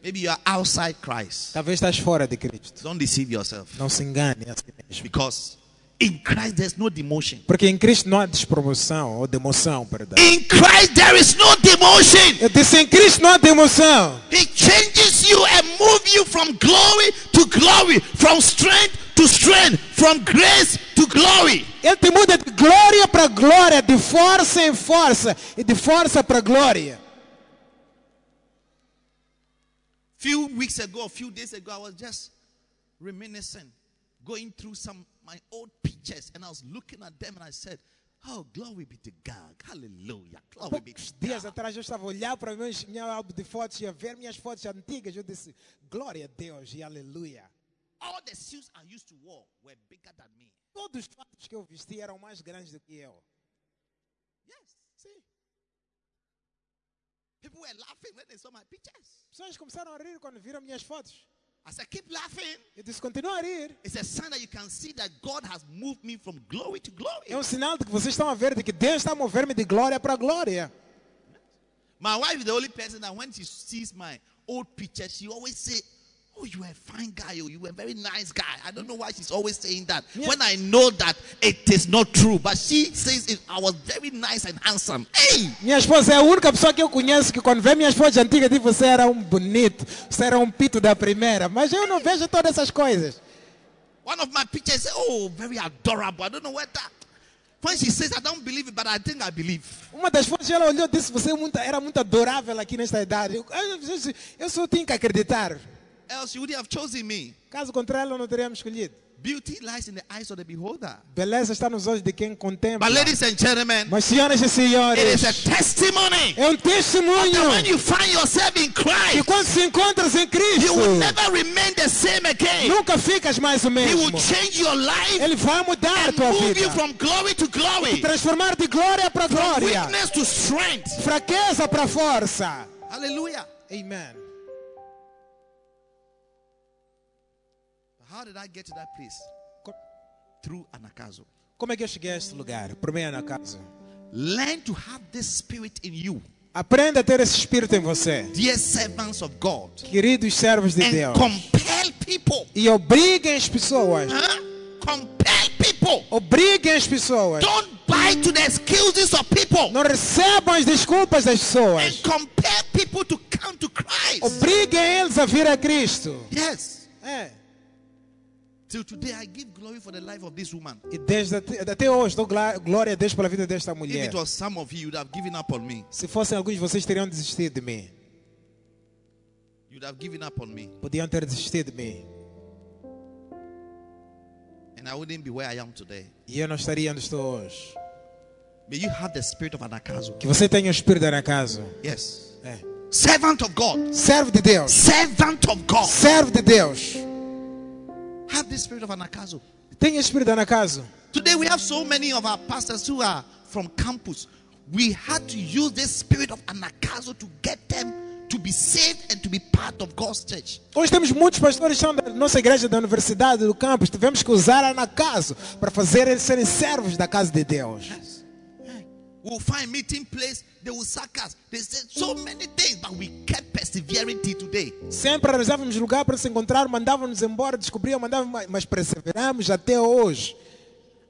A: Maybe you are outside Christ.
B: Talvez estás fora de Cristo.
A: Don't deceive yourself.
B: Não se engane a si mesmo.
A: Because in Christ there's no demotion.
B: Porque em Cristo não há despromoção ou demoção, perdão.
A: In Christ there is no demotion.
B: Eu disse em Cristo não há demoção.
A: He changes you and move you from glory to glory, from strength to strength, from grace to glory.
B: Ele te muda de glória para glória, de força em força e de força para glória.
A: Few weeks ago, a few days ago, I was just reminiscing, going through some my old pictures, and I was looking at them, and I said, "Oh, glory be to God, Hallelujah, glory be to
B: dias
A: God."
B: atrás eu estava a olhar para meus, meu álbum de fotos e a ver minhas fotos antigas. Eu disse, glória a Deus e aleluia.
A: All the suits I used to wear were bigger than me.
B: Todos os fatos que eu vesti eram mais grandes do que eu.
A: Yes, see. People were laughing when they saw my pictures.
B: Pessoas começaram a rir quando viram minhas fotos.
A: I said, "Keep laughing."
B: Eu disse, continua a rir.
A: It's a sign that you can see that God has moved me from glory to glory.
B: É um sinal de que vocês estão a ver de que Deus está a mover-me de glória para glória.
A: My wife is the only person that when she sees my old pictures, she always say, "Oh, you were a fine guy. Oh, you were a very nice guy." I don't know why she's always saying that.
B: Yeah.
A: When I know that it is not true, but she says it, I was very nice and handsome. Hey,
B: Minha esposa é a única pessoa que eu conheço que quando vê minhas fotos antigas diz você era um bonito, você era um pito da primeira. Mas eu não vejo todas essas coisas.
A: one of my pictures, say, "Oh, very adorable." I don't know what that. When she says, I don't believe it, but I think I believe.
B: Uma das fotos ela olhou e disse você é era muito adorável aqui nesta idade. Eu, eu, eu só tinha que acreditar.
A: Else, you would have chosen me.
B: Caso contrário, não escolhido.
A: Beauty lies in the eyes of the beholder.
B: Beleza está nos olhos de quem contempla.
A: But, ladies and gentlemen,
B: Mas senhoras e
A: it
B: senhores,
A: is a testimony
B: é um
A: that when
B: testemunho
A: you find yourself in
B: que
A: Christ,
B: quando se encontras em
A: you
B: Cristo,
A: will never remain the same again.
B: nunca ficas mais o
A: He will
B: mesmo.
A: change your life
B: Ele vai mudar a
A: and
B: tua
A: move
B: vida.
A: you from glory to glory,
B: Transformar de glória para
A: from
B: glória.
A: weakness to strength.
B: Fraqueza para força.
A: Hallelujah.
B: Amen.
A: How did I get to that place? Through Anakazo.
B: Como é que eu cheguei a este lugar? Por meio na casa.
A: Learn to have this spirit in you,
B: Aprenda a ter esse espírito em você.
A: dear servants of God,
B: Queridos servos de
A: and
B: Deus.
A: compel people.
B: E obriguem as pessoas.
A: Huh? Compel people.
B: Obriguem as pessoas.
A: Don't buy to the excuses of people.
B: Não recebam as desculpas das
A: And
B: pessoas.
A: compel people to come to Christ.
B: Obriguem eles a vir a Cristo.
A: Yes.
B: É.
A: Till today, I give glory for the life of this woman.
B: E desde até, hoje dou glória a Deus pela vida desta
A: If
B: mulher.
A: it was some of you, you'd have given up on me.
B: Se fossem alguns de vocês teriam desistido de mim.
A: You'd have given up on me.
B: Podiam ter desistido de mim.
A: And I wouldn't be where I am today.
B: E eu não estaria onde estou hoje.
A: May you have the spirit of Anakazo.
B: Que você tenha o espírito da casa.
A: Yes.
B: É.
A: Servant of God.
B: Servo de Deus.
A: Servant of God.
B: Servo de Deus.
A: Have the spirit of Anakazo.
B: Tenha espírito na casa.
A: Today we have so many of our pastors who are from campus. We had to use this spirit of Anakazo to get them to be saved and to be part of God's church.
B: Hoje temos muitos pastores que são da nossa igreja, da universidade, do campus. Tivemos que usar a na casa para fazer eles serem servos da casa de Deus.
A: We'll find meeting place, they will sack us. They said so many things, but we kept persevering till today.
B: Sempre arranjávamos lugar para se encontrar, mandávamos embora, descobriam, mandávamos, mas- perseveramos até hoje.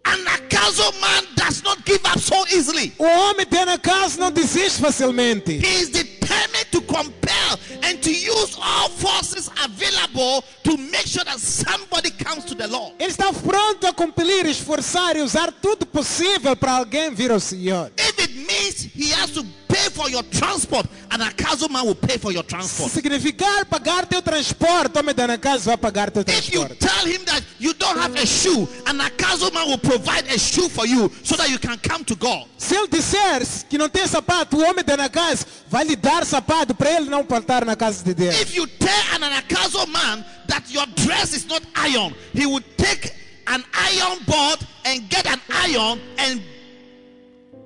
A: Anakazo man does not give up so easily.
B: O homem tem na casa não desiste facilmente.
A: He is determined to compel and to use all forces available to make sure that somebody comes to the Lord.
B: Ele está pronto a compelir, esforçar e usar tudo possível para alguém vir ao Senhor.
A: If it means he has to pay for your transport, and a castle man will pay for your transport.
B: significar pagar teu transporte, homem da casa vai pagar teu
A: If you
B: transporte.
A: tell him that you don't have a shoe, and a castle man will provide a shoe for you so that you can come to God.
B: Se ele disser que não tem sapato, o homem da casa vai lhe dar sapato para ele não faltar na casa de Deus.
A: If you tell an anakazo man that your dress is not iron, he will take an iron board and get an iron and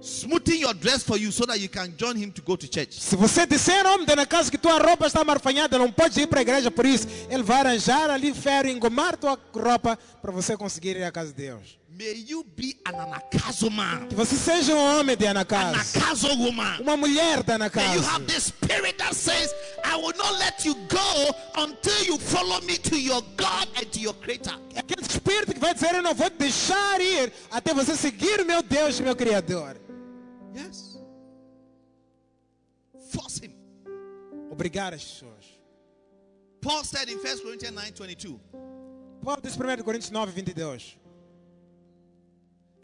A: smoothing your dress for you so that you can join him to go to church.
B: Se você disser, homem da casa, que tua roupa está marfanhada, não pode ir para a igreja por isso, ele vai arranjar ali ferro, engomar tua roupa para você conseguir ir à casa de Deus.
A: May you be an anakazo man,
B: Que você seja um homem de
A: an
B: Anacasa,
A: anakazo woman.
B: uma mulher da
A: May you have the spirit that says, I will not let you go until you follow me to your God and to your creator.
B: Aquele espírito que vai dizer, eu não vou te deixar ir até você seguir meu Deus, meu Criador.
A: Yes. Force him.
B: Obrigar as pessoas.
A: Paul said in 1 Corinthians 9 22.
B: Paulo diz 1 Coríntios 9, 22.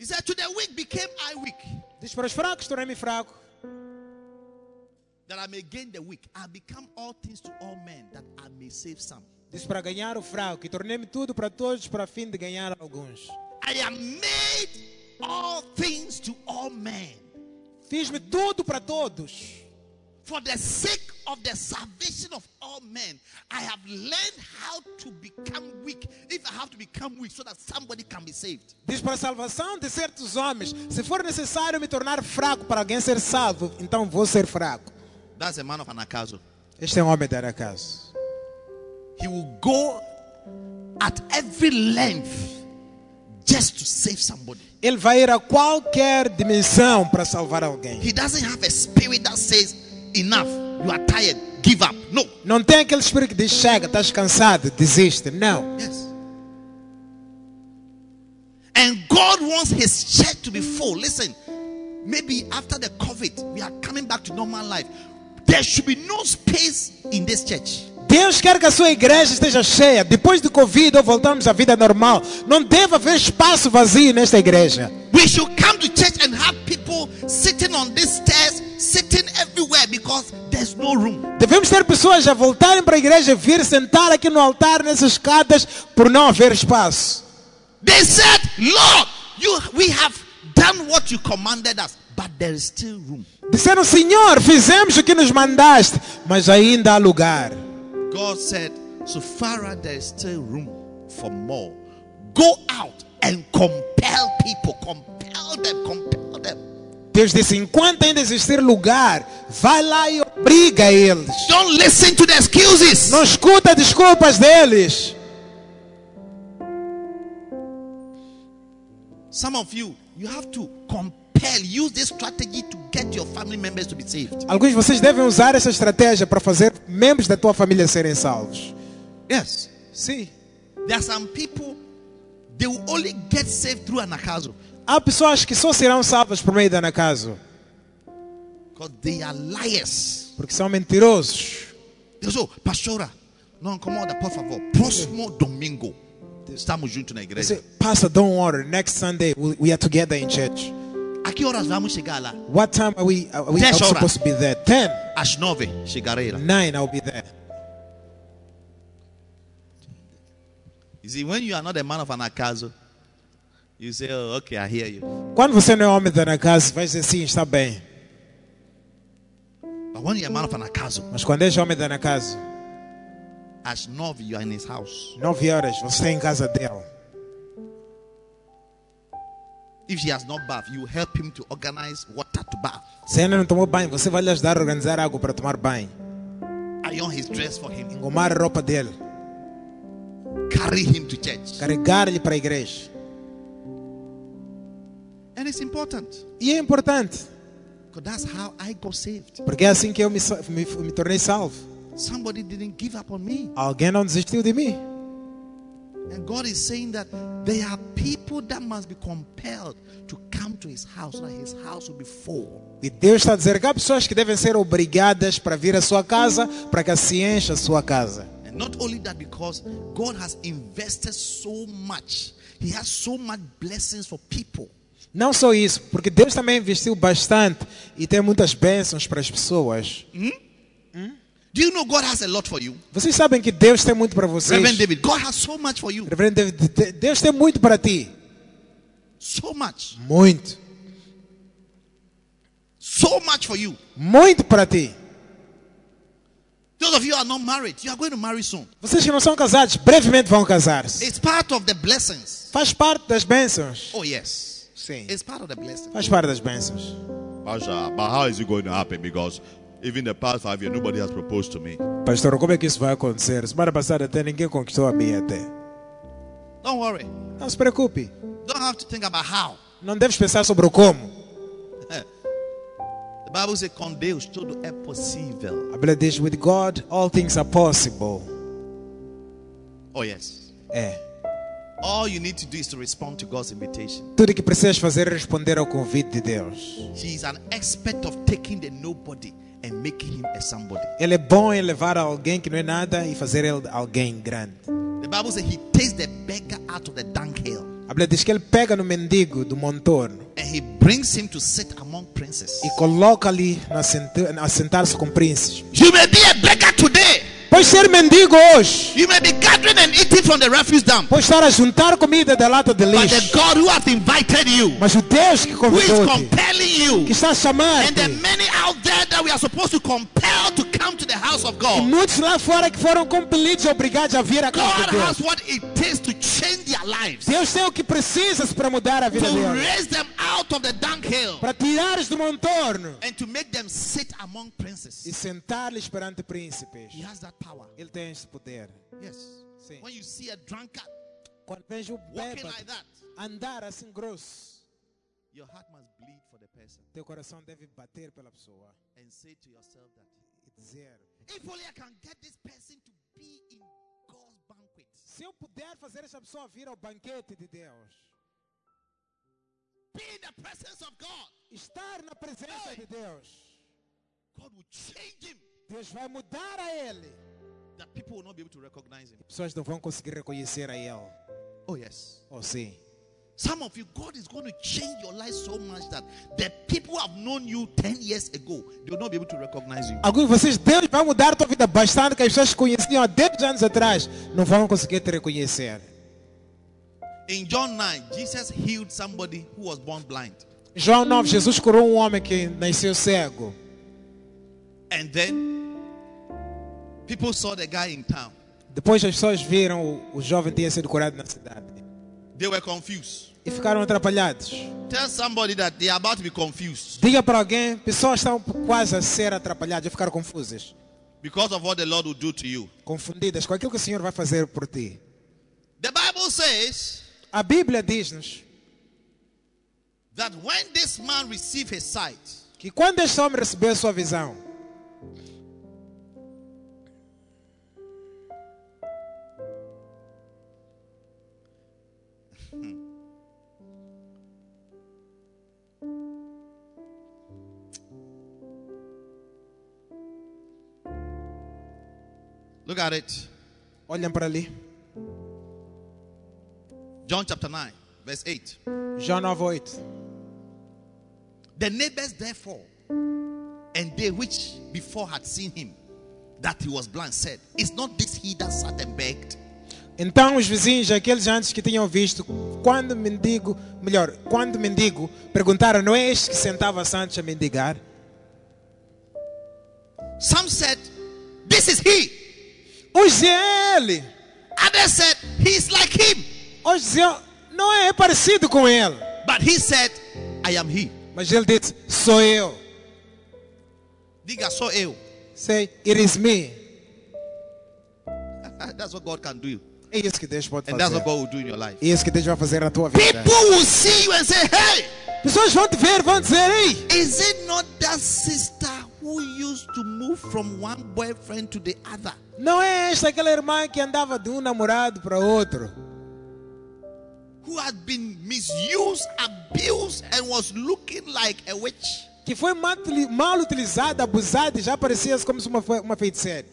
A: He said, To the weak became I weak,
B: Diz para os fracos, tornei-me fraco.
A: that I may gain the weak. I become all things to all men, that I may save some.
B: Diz para ganhar o fraco. E tornei-me tudo para todos, para fim de ganhar alguns.
A: I am made all things to all men
B: Fiz-me tudo para todos.
A: For the sake of the salvation of all men. I have learned how to become weak. If I have to become weak so that somebody can be saved.
B: Diz para a salvação de certos homens. Se for necessário me tornar fraco para alguém ser salvo, então vou ser fraco.
A: That's a man of Anakazo.
B: Este é um homem da casa.
A: He will go at every length just to save somebody.
B: Ele vai ir a qualquer dimensão para salvar alguém.
A: He doesn't have a spirit that says, Enough, you are tired, give up. No.
B: Não tem aquele espírito que diz: chega, estás cansado, desiste. Não.
A: Yes. And God wants His church to be full. Listen, maybe after the COVID, we are coming back to normal life. There should be no space in this church.
B: Deus quer que a sua igreja esteja cheia. Depois de Covid, ou voltamos à vida normal. Não deve haver espaço vazio nesta igreja.
A: We should come to church and have people sitting on these stairs, sitting everywhere because there's no room.
B: Devemos ter pessoas a voltarem para a igreja, vir sentar aqui no altar, nessas escadas, por não haver espaço.
A: They said, Lord, you, we have done what you commanded us, but there is still room.
B: Disseram, Senhor, fizemos o que nos mandaste, mas ainda há lugar.
A: God said, so far there is still room for more, go out and compel people, compel them, compel.
B: Deus disse, enquanto ainda existir lugar, vai lá e obriga eles.
A: Don't listen to the excuses.
B: Não escuta desculpas deles.
A: Some of you, you have to compel, use this strategy to get your family members to be saved.
B: Alguns de vocês devem usar essa estratégia para fazer membros da tua família serem salvos.
A: Yes.
B: Sim.
A: There are some people, they will only get saved through anakazo
B: Há pessoas que só serão salvas por meio
A: are liars.
B: porque são mentirosos.
A: Say, oh, pastora, não incomoda, por favor. Próximo domingo, estamos juntos na igreja.
B: say, Pastor, don't worry. Next Sunday we, are together in church.
A: A que horas vamos chegar lá?
B: What time are we? Are we supposed to be there? Ten,
A: Às nove, chegarei lá.
B: nine. I'll be there.
A: You see, when you are not a man of anakazo, you say, oh, okay, I hear you.
B: Quando você não é homem da Anacaso, vai dizer sim, está bem.
A: But when you're a man of anakazo,
B: Mas quando és homem da Anacaso,
A: às nove, you are in his house.
B: nove horas, você está em casa dele.
A: If he has not bathed, you help him to organize water to bath.
B: Se ainda não tomou banho, você vai lhe ajudar a organizar água para tomar banho.
A: Iron his dress for him.
B: Engomar a roupa dele.
A: Carry him to church.
B: Carregar-lhe para a igreja.
A: And it's important.
B: E é importante,
A: Because that's how I got saved.
B: porque é assim que eu me, me, me tornei salvo.
A: Somebody didn't give up on me.
B: Alguém não desistiu de mim.
A: And God is saying that there are people that must be compelled to come to his house, so that his house will be full.
B: E Deus está a dizer que há pessoas que devem ser obrigadas para vir à sua casa, para que se encha a sua casa.
A: And not only that, because God has invested so much, He has so much blessings for people.
B: Não só isso, porque Deus também investiu bastante e tem muitas bênçãos para as pessoas.
A: Do you know God has a lot for you?
B: Vocês sabem que Deus tem muito para vocês.
A: Reverend David, God has so much for you.
B: Reverendo David, de- Deus tem muito para ti.
A: So much.
B: Muito.
A: So much for you.
B: Muito para ti.
A: Those of you are not married, you are going to marry soon.
B: Vocês que não são casados, brevemente vão casar-se.
A: It's part of the blessings.
B: Faz parte das bênçãos.
A: Oh, yes.
B: Sim.
A: It's part of the blessings.
B: Faz parte das bênçãos.
D: Pastor, but how is it going to happen? Because even the past five years, nobody has proposed to me.
B: Pastor, como é que isso vai acontecer? Semana passada até ninguém conquistou a minha até.
A: Don't worry.
B: Não se preocupe.
A: Don't have to think about how.
B: Não deves pensar sobre o como.
A: The Bible says, com Deus tudo é possível.
B: A Bíblia diz, with God all things are possible.
A: Oh, yes.
B: É.
A: All you need to do is to respond to God's invitation.
B: Tudo que precisas fazer é responder ao convite de Deus.
A: He is an expert of taking the nobody and making him a somebody.
B: Ele é bom em levar alguém que não é nada e fazer ele alguém grande.
A: The Bible says he takes the beggar out of the dunghill
B: A Bíblia diz que ele pega no mendigo do montorno
A: and he brings him to sit among princes.
B: e coloca ali a sentar-se com príncipes.
A: You may be a beggar today.
B: Pode ser mendigo hoje.
A: You may be gathering and eating from the refuse dump.
B: Pode estar a juntar comida da lata de
A: But the
B: lixo.
A: God who has invited you,
B: Mas o Deus que
A: who is compelling you,
B: que está a
A: and
B: chamar-te,
A: the many out there that we are supposed to compel to come to the house of
B: e
A: God.
B: muitos lá fora que foram compelidos, obrigados a vir à casa
A: God
B: de Deus.
A: has what it takes to change their lives,
B: Deus tem o que precisas para mudar a vida
A: to
B: deles.
A: raise them out of the dunghill,
B: Para tirares do montorno
A: and to make them sit among
B: e
A: princes.
B: sentar-lhes perante príncipes.
A: He has that power.
B: Ele tem esse poder.
A: Yes.
B: Sim.
A: When you see a drunkard
B: Quando vês o
A: walking
B: bêbado
A: like that,
B: andar assim grosso,
A: your heart must bleed for the person
B: teu coração deve bater pela pessoa
A: and say to yourself that
B: e dizer:
A: if only I can get this person to be in God's banquet.
B: Se eu puder fazer essa pessoa vir ao banquete de Deus,
A: Be in the presence of God.
B: estar na presença de Deus,
A: God will change him
B: Deus vai mudar a ele.
A: That people will not be able to recognize him.
B: Pessoas não vão conseguir reconhecer a ele.
A: Oh, yes.
B: Oh, sim.
A: Some of you, God is going to change your life so much that the people who have known you 10 years ago, they will not be able to recognize you.
B: Alguns de vocês, Deus vai mudar a tua vida bastante que as pessoas conheciam há 10 anos atrás não vão conseguir te reconhecer.
A: In John 9, Jesus healed somebody who was born blind.
B: João 9, Jesus curou um homem que nasceu cego.
A: And then people saw the guy in town.
B: Depois as pessoas viram o, o jovem tinha sido curado na cidade.
A: They were confused.
B: E ficaram atrapalhados.
A: Tell somebody that they are about to be confused
B: Diga para alguém, pessoas estão quase a ser atrapalhadas, a ficar confusas.
A: because of what the Lord will do to you.
B: Confundidas com aquilo que o Senhor vai fazer por ti.
A: The Bible says
B: A Bíblia diz-nos
A: that when this man received his sight,
B: que quando este homem recebeu a sua visão,
A: look at it.
B: olhem para ali.
A: John chapter 9, verse 8.
B: João 9, 8.
A: The neighbors therefore, and they which before had seen him, that he was blind, said, Is not this he that sat and begged?
B: Então os vizinhos, aqueles antes que tinham visto, quando mendigo, melhor, quando mendigo, perguntaram: não é este que sentava-se antes a mendigar?
A: Some said, This is he.
B: "É ele.
A: Others said, He's like him.
B: Hoje diziam, não é, parecido com ele.
A: But he said, I am he.
B: Mas ele disse, sou eu.
A: Diga sou eu.
B: Say, it is me.
A: That's what God can do.
B: É isso que Deus pode
A: And that's what God will do in your life.
B: É isso que Deus vai fazer na tua vida.
A: People will see you and say, Hey,
B: Pessoas vão te ver, vão dizer, ei,
A: is it not that sister who used to move from one boyfriend to the other?
B: Não é esta aquela irmã que andava de um namorado para outro.
A: Who had been misused, abused, and was looking like a witch?
B: Que foi mal, mal utilizada, abusada e já parecia como se uma, uma feiticeira.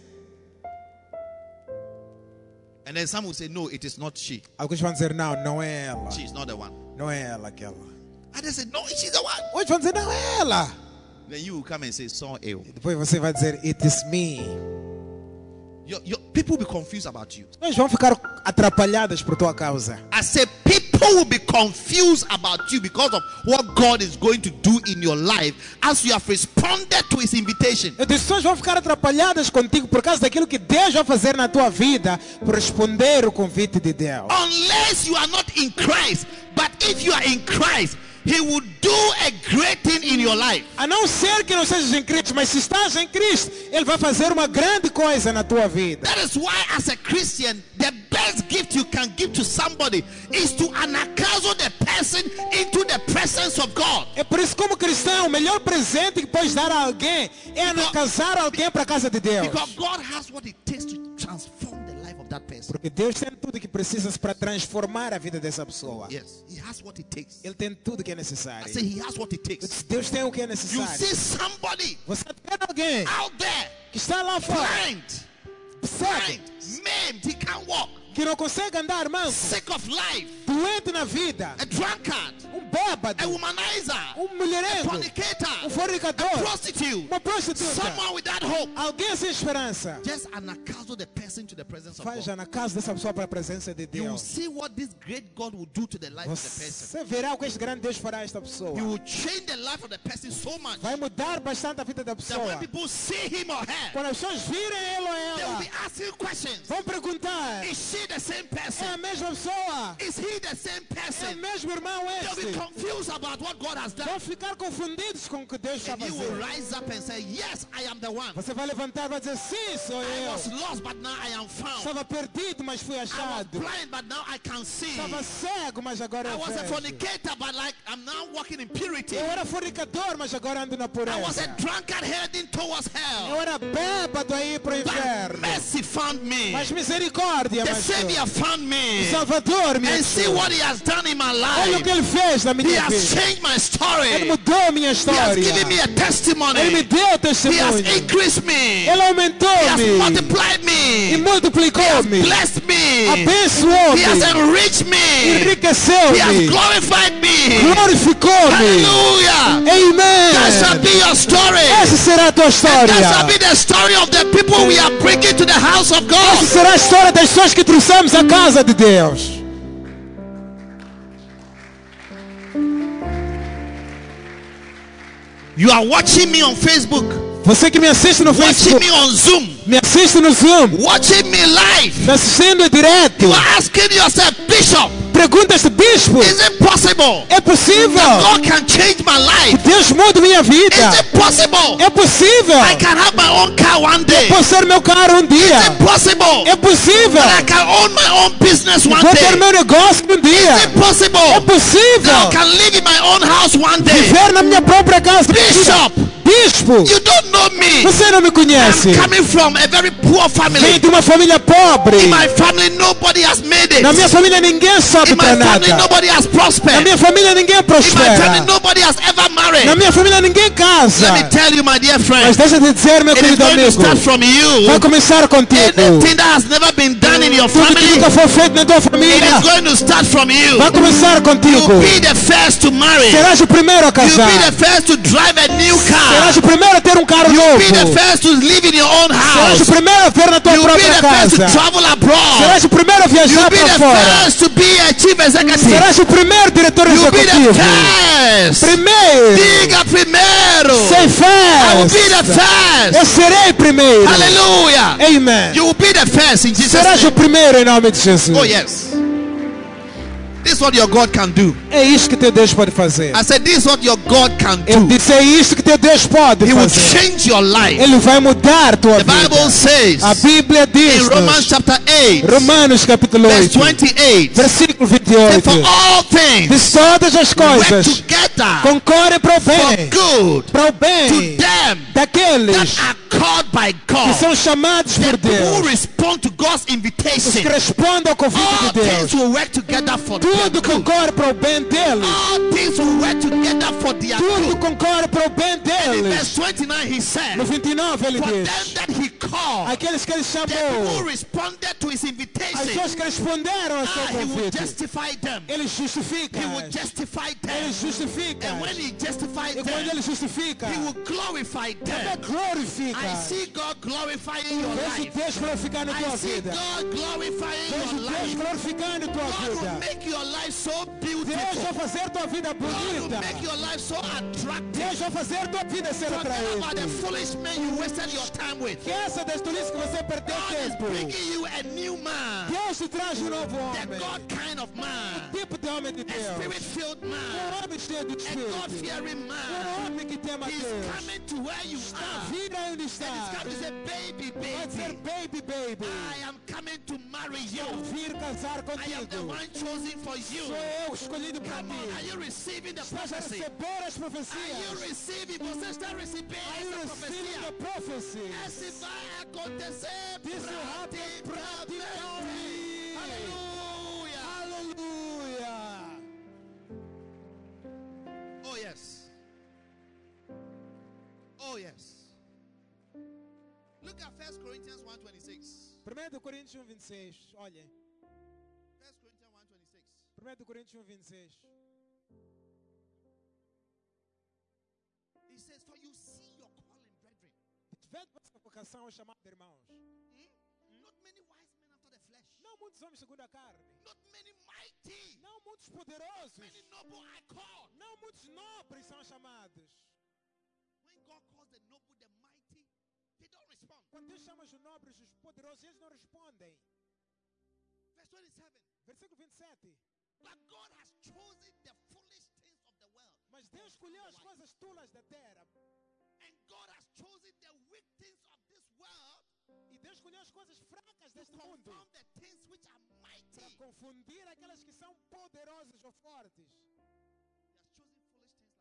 A: And then some will say, No, it is not she.
B: Alguns vão dizer, não, não é ela.
A: She is not the one.
B: Não é ela aquela.
A: Others say, No, she's the one.
B: Outros vão dizer, não é ela.
A: then you will come and say, Saul ill.
B: Depois você vai dizer, it is me.
A: Your, your, people will be confused about you.
B: Vamos ficar atrapalhadas por tua causa.
A: I say people will be confused about you because of what God is going to do in your life as you have responded to his invitation.
B: As pessoas vão ficar atrapalhadas contigo por causa daquilo que Deus vai fazer na tua vida por responder o convite de Deus.
A: Unless you are not in Christ, but if you are in Christ, he will do a great thing in your life.
B: A não ser que não sejas em Cristo, mas se estás em Cristo, Ele vai fazer uma grande coisa na tua vida.
A: That is why, as a Christian, the best gift you can give to somebody is to anakazo the person into the presence of God.
B: É por isso, como cristão, o melhor presente que podes dar a alguém é casar alguém para a casa de Deus.
A: Because God has what it takes to of that person.
B: Porque Deus tem tudo que precisa para transformar a vida dessa pessoa.
A: Yes, He has what it takes.
B: Ele tem tudo que é
A: I
B: necessário.
A: say He has what it takes.
B: Deus tem o que é
A: You
B: necessário.
A: see somebody
B: Você tem alguém
A: out there,
B: que está lá fora,
A: blind, blind, maimed, he can't walk,
B: que não consegue andar, manso,
A: sick of life,
B: doente na vida,
A: a drunkard,
B: um bêbado,
A: a womanizer,
B: um
A: a
B: mulherengo, um
A: fornicator,
B: fornicador,
A: a prostitute,
B: uma prostituta,
A: someone without hope.
B: alguém sem esperança.
A: Just anakazo the person to the presence of God.
B: na casa dessa pessoa para a presença de
A: You will
B: Deus.
A: see what this great God will do to the life of the person.
B: Você verá o que este grande Deus fará a esta
A: He
B: pessoa.
A: will change the life of the person so much
B: Vai mudar bastante a vida da
A: that
B: pessoa.
A: when people see him or her,
B: Quando as pessoas virem ele ou
A: they will
B: ela,
A: be asking questions.
B: vão perguntar:
A: Is she the same
B: é
A: person?
B: a mesma pessoa?
A: Is he the same
B: É o
A: person?
B: mesmo irmão
A: They'll be
B: este?
A: confused about what God has done.
B: Vão ficar confundidos com o que Deus está
A: you will
B: fazendo.
A: rise up and say, Yes, I am the one.
B: Você vai levantar e vai dizer: Sim, sou
A: I was
B: eu.
A: lost, but now I am found.
B: Estava perdido, mas fui
A: I was
B: achado.
A: blind, but now I can see.
B: Estava cego, mas agora
A: I
B: eu
A: was a
B: vejo.
A: fornicator, but like I'm now walking in purity.
B: Eu era fornicador, mas agora ando na
A: I was a
B: pureza.
A: drunkard heading towards hell.
B: Eu era bêbado aí para o
A: But
B: inferno.
A: mercy found me.
B: Mas misericórdia, mas
A: Savior found me.
B: Salvador me
A: And see what He has done in my
B: Olha o que ele fez na minha
A: He
B: minha
A: has changed my story.
B: Ele mudou minha história.
A: He has given me a testimony.
B: Ele me deu
A: He has increased me.
B: Ele aumentou
A: He has
B: aumentou-me
A: multiplied
B: e
A: me. He has
B: multiplicou-me.
A: blessed me. He
B: Abençoou-me.
A: has enriched me. Enriqueceu He has glorified me.
B: Glorificou-me.
A: Hallelujah. That shall be your story.
B: Essa será a tua história.
A: That shall be the story of the people we are bringing to the house of God.
B: Essa será a história das pessoas que trouxemos à casa de Deus.
A: You are watching me on Facebook,
B: Você que me assiste no
A: watching
B: Facebook,
A: me on Zoom,
B: me assiste no Zoom,
A: watching me live.
B: me assistindo em direto.
A: You are asking yourself, Bishop,
B: Bispo,
A: is it possible
B: é possível?
A: God can change my life?
B: Deus muda minha vida.
A: Is it possible
B: É possível.
A: I can have my own car one day?
B: Posso ser meu carro um dia.
A: Is it possible
B: É possível.
A: that I can own my own business one
B: Vou ter meu negócio um dia.
A: Is it possible
B: É possível.
A: can live in my own house one day?
B: Viver na minha própria casa.
A: Bishop,
B: Bispo,
A: you don't know me.
B: você não me conhece.
A: I'm coming from a very poor family.
B: de uma família pobre.
A: In my family, nobody has made it.
B: Na minha família ninguém sobe
A: In my family, nobody has
B: Na
A: prospered.
B: minha família ninguém
A: In my family, nobody has ever
B: Na
A: married.
B: minha família ninguém casa.
A: Let me tell you, my dear
B: Mas
A: friend,
B: deixa eu te dizer, meu
A: it is going to start from you.
B: Vai começar contigo.
A: Anything that has never been done in your
B: Tudo que
A: family,
B: nunca foi feito na tua família.
A: is going to start from you.
B: Vai começar contigo.
A: You'll be the first to marry.
B: Serás o primeiro a You'll
A: be the first to drive a new
B: Serás o primeiro a ter um carro
A: You
B: novo.
A: be the first to live in your own
B: Serás
A: house.
B: o primeiro a ter na tua
A: You be
B: própria
A: first to
B: casa.
A: travel abroad.
B: Serás o primeiro a viajar
A: be
B: para fora.
A: first to be a chief executive.
B: Serás o primeiro diretor
A: You be the
B: executivo.
A: first.
B: Primeiro.
A: Diga primeiro.
B: Sei
A: I will be the
B: first. Eu
A: first.
B: serei primeiro.
A: Hallelujah.
B: Amen.
A: You will be the first in Jesus'
B: Serás o
A: name.
B: primeiro em nome de Jesus.
A: Oh yes. This is what your God can do.
B: É isto que teu Deus pode fazer.
A: I said this is what your God can
B: Eu
A: do.
B: disse, é isto que teu Deus pode
A: He will
B: fazer.
A: change your life.
B: Ele vai mudar tua
A: The Bible
B: vida.
A: says
B: A Bíblia
A: in
B: diz
A: Romans chapter 8,
B: Romanos capítulo
A: verse
B: 8,
A: 28,
B: versículo
A: that
B: 28.
A: for all things
B: Diz todas as
A: work
B: coisas
A: together
B: concorrem para o
A: for
B: bem,
A: good
B: para o
A: to
B: bem
A: them
B: daqueles
A: that are called by
B: que
A: God.
B: são chamados por
A: people who
B: Deus,
A: respond to God's
B: os que
A: invitation.
B: respondem ao convite
A: All
B: de
A: things
B: Deus.
A: will work together for their
B: Tudo concorre para o bem deles.
A: All things work together for their
B: Tudo concorre para o bem
A: And
B: deles.
A: in verse 29, he said,
B: No 29 ele
A: For them
B: diz:
A: that he called,
B: Aqueles que ele chamou,
A: responded to his invitation.
B: pessoas que responderam ao seu
A: Ah, he will
B: convite,
A: justify them.
B: ele justifica.
A: He will justify
B: Ele
A: them.
B: justifica.
A: And when he
B: E quando ele justifica,
A: he will glorify them.
B: glorifica.
A: I see God glorifying your
B: Vejo
A: life.
B: Deus glorificando a
A: I
B: tua
A: see
B: vida.
A: God glorifying
B: Vejo
A: your
B: Deus
A: life.
B: glorificando a tua
A: God will
B: vida.
A: make your life so
B: Deus vai
A: beautiful.
B: fazer tua vida
A: God
B: bonita.
A: make your life so attractive.
B: Deus vai fazer tua vida ser
A: Forget about the
B: atraente.
A: foolish men you wasted your time with.
B: Esqueça das tolices que você perdeu
A: God is
B: tempo.
A: bringing you a new man.
B: Deus te traz um novo
A: The
B: homem.
A: God kind of man.
B: Tipo de homem de
A: A
B: Deus.
A: spirit-filled
B: Um
A: man.
B: homem cheio de
A: A
B: espírito.
A: God-fearing
B: Um
A: man.
B: homem que tema
A: He's
B: Deus.
A: coming to where you are.
B: Vida onde
A: And he's
B: está.
A: coming to say, baby,
B: Vai dizer,
A: baby,
B: baby, baby.
A: I am coming to marry you.
B: Vir casar
A: I am the
B: contigo.
A: one chosen for you.
B: Sou eu escolhido para
A: Come on, are
B: ti.
A: you receiving the
B: Estás a receber as
A: Are you
B: profecias.
A: receiving? Você está recebendo
B: Are you
A: essa profecia?
B: the prophecy?
A: Esse vai acontecer
B: This will happen practically.
A: Aleluia.
B: Aleluia.
A: Oh yes. Oh yes. Look at 1 Corinthians 1:26.
B: 1 Coríntios 1:26. Olhem.
A: 1 Corinthians 1:26.
B: 1 Coríntios 1:26.
A: He says, "For you see your calling, brethren.
B: Vede vossa vocação ao chamado de irmãos.
A: Hmm? Not many wise men after the flesh.
B: Não muitos homens segundo a carne.
A: Not many mighty.
B: Não muitos poderosos.
A: Many noble I called.
B: Não muitos nobres são chamados. As coisas tulas da terra.
A: And God has chosen the weak things of this world
B: E Deus escolheu as coisas fracas deste mundo.
A: confound the things which are
B: Para confundir aquelas que são poderosas ou fortes.
A: He has chosen foolish things like us.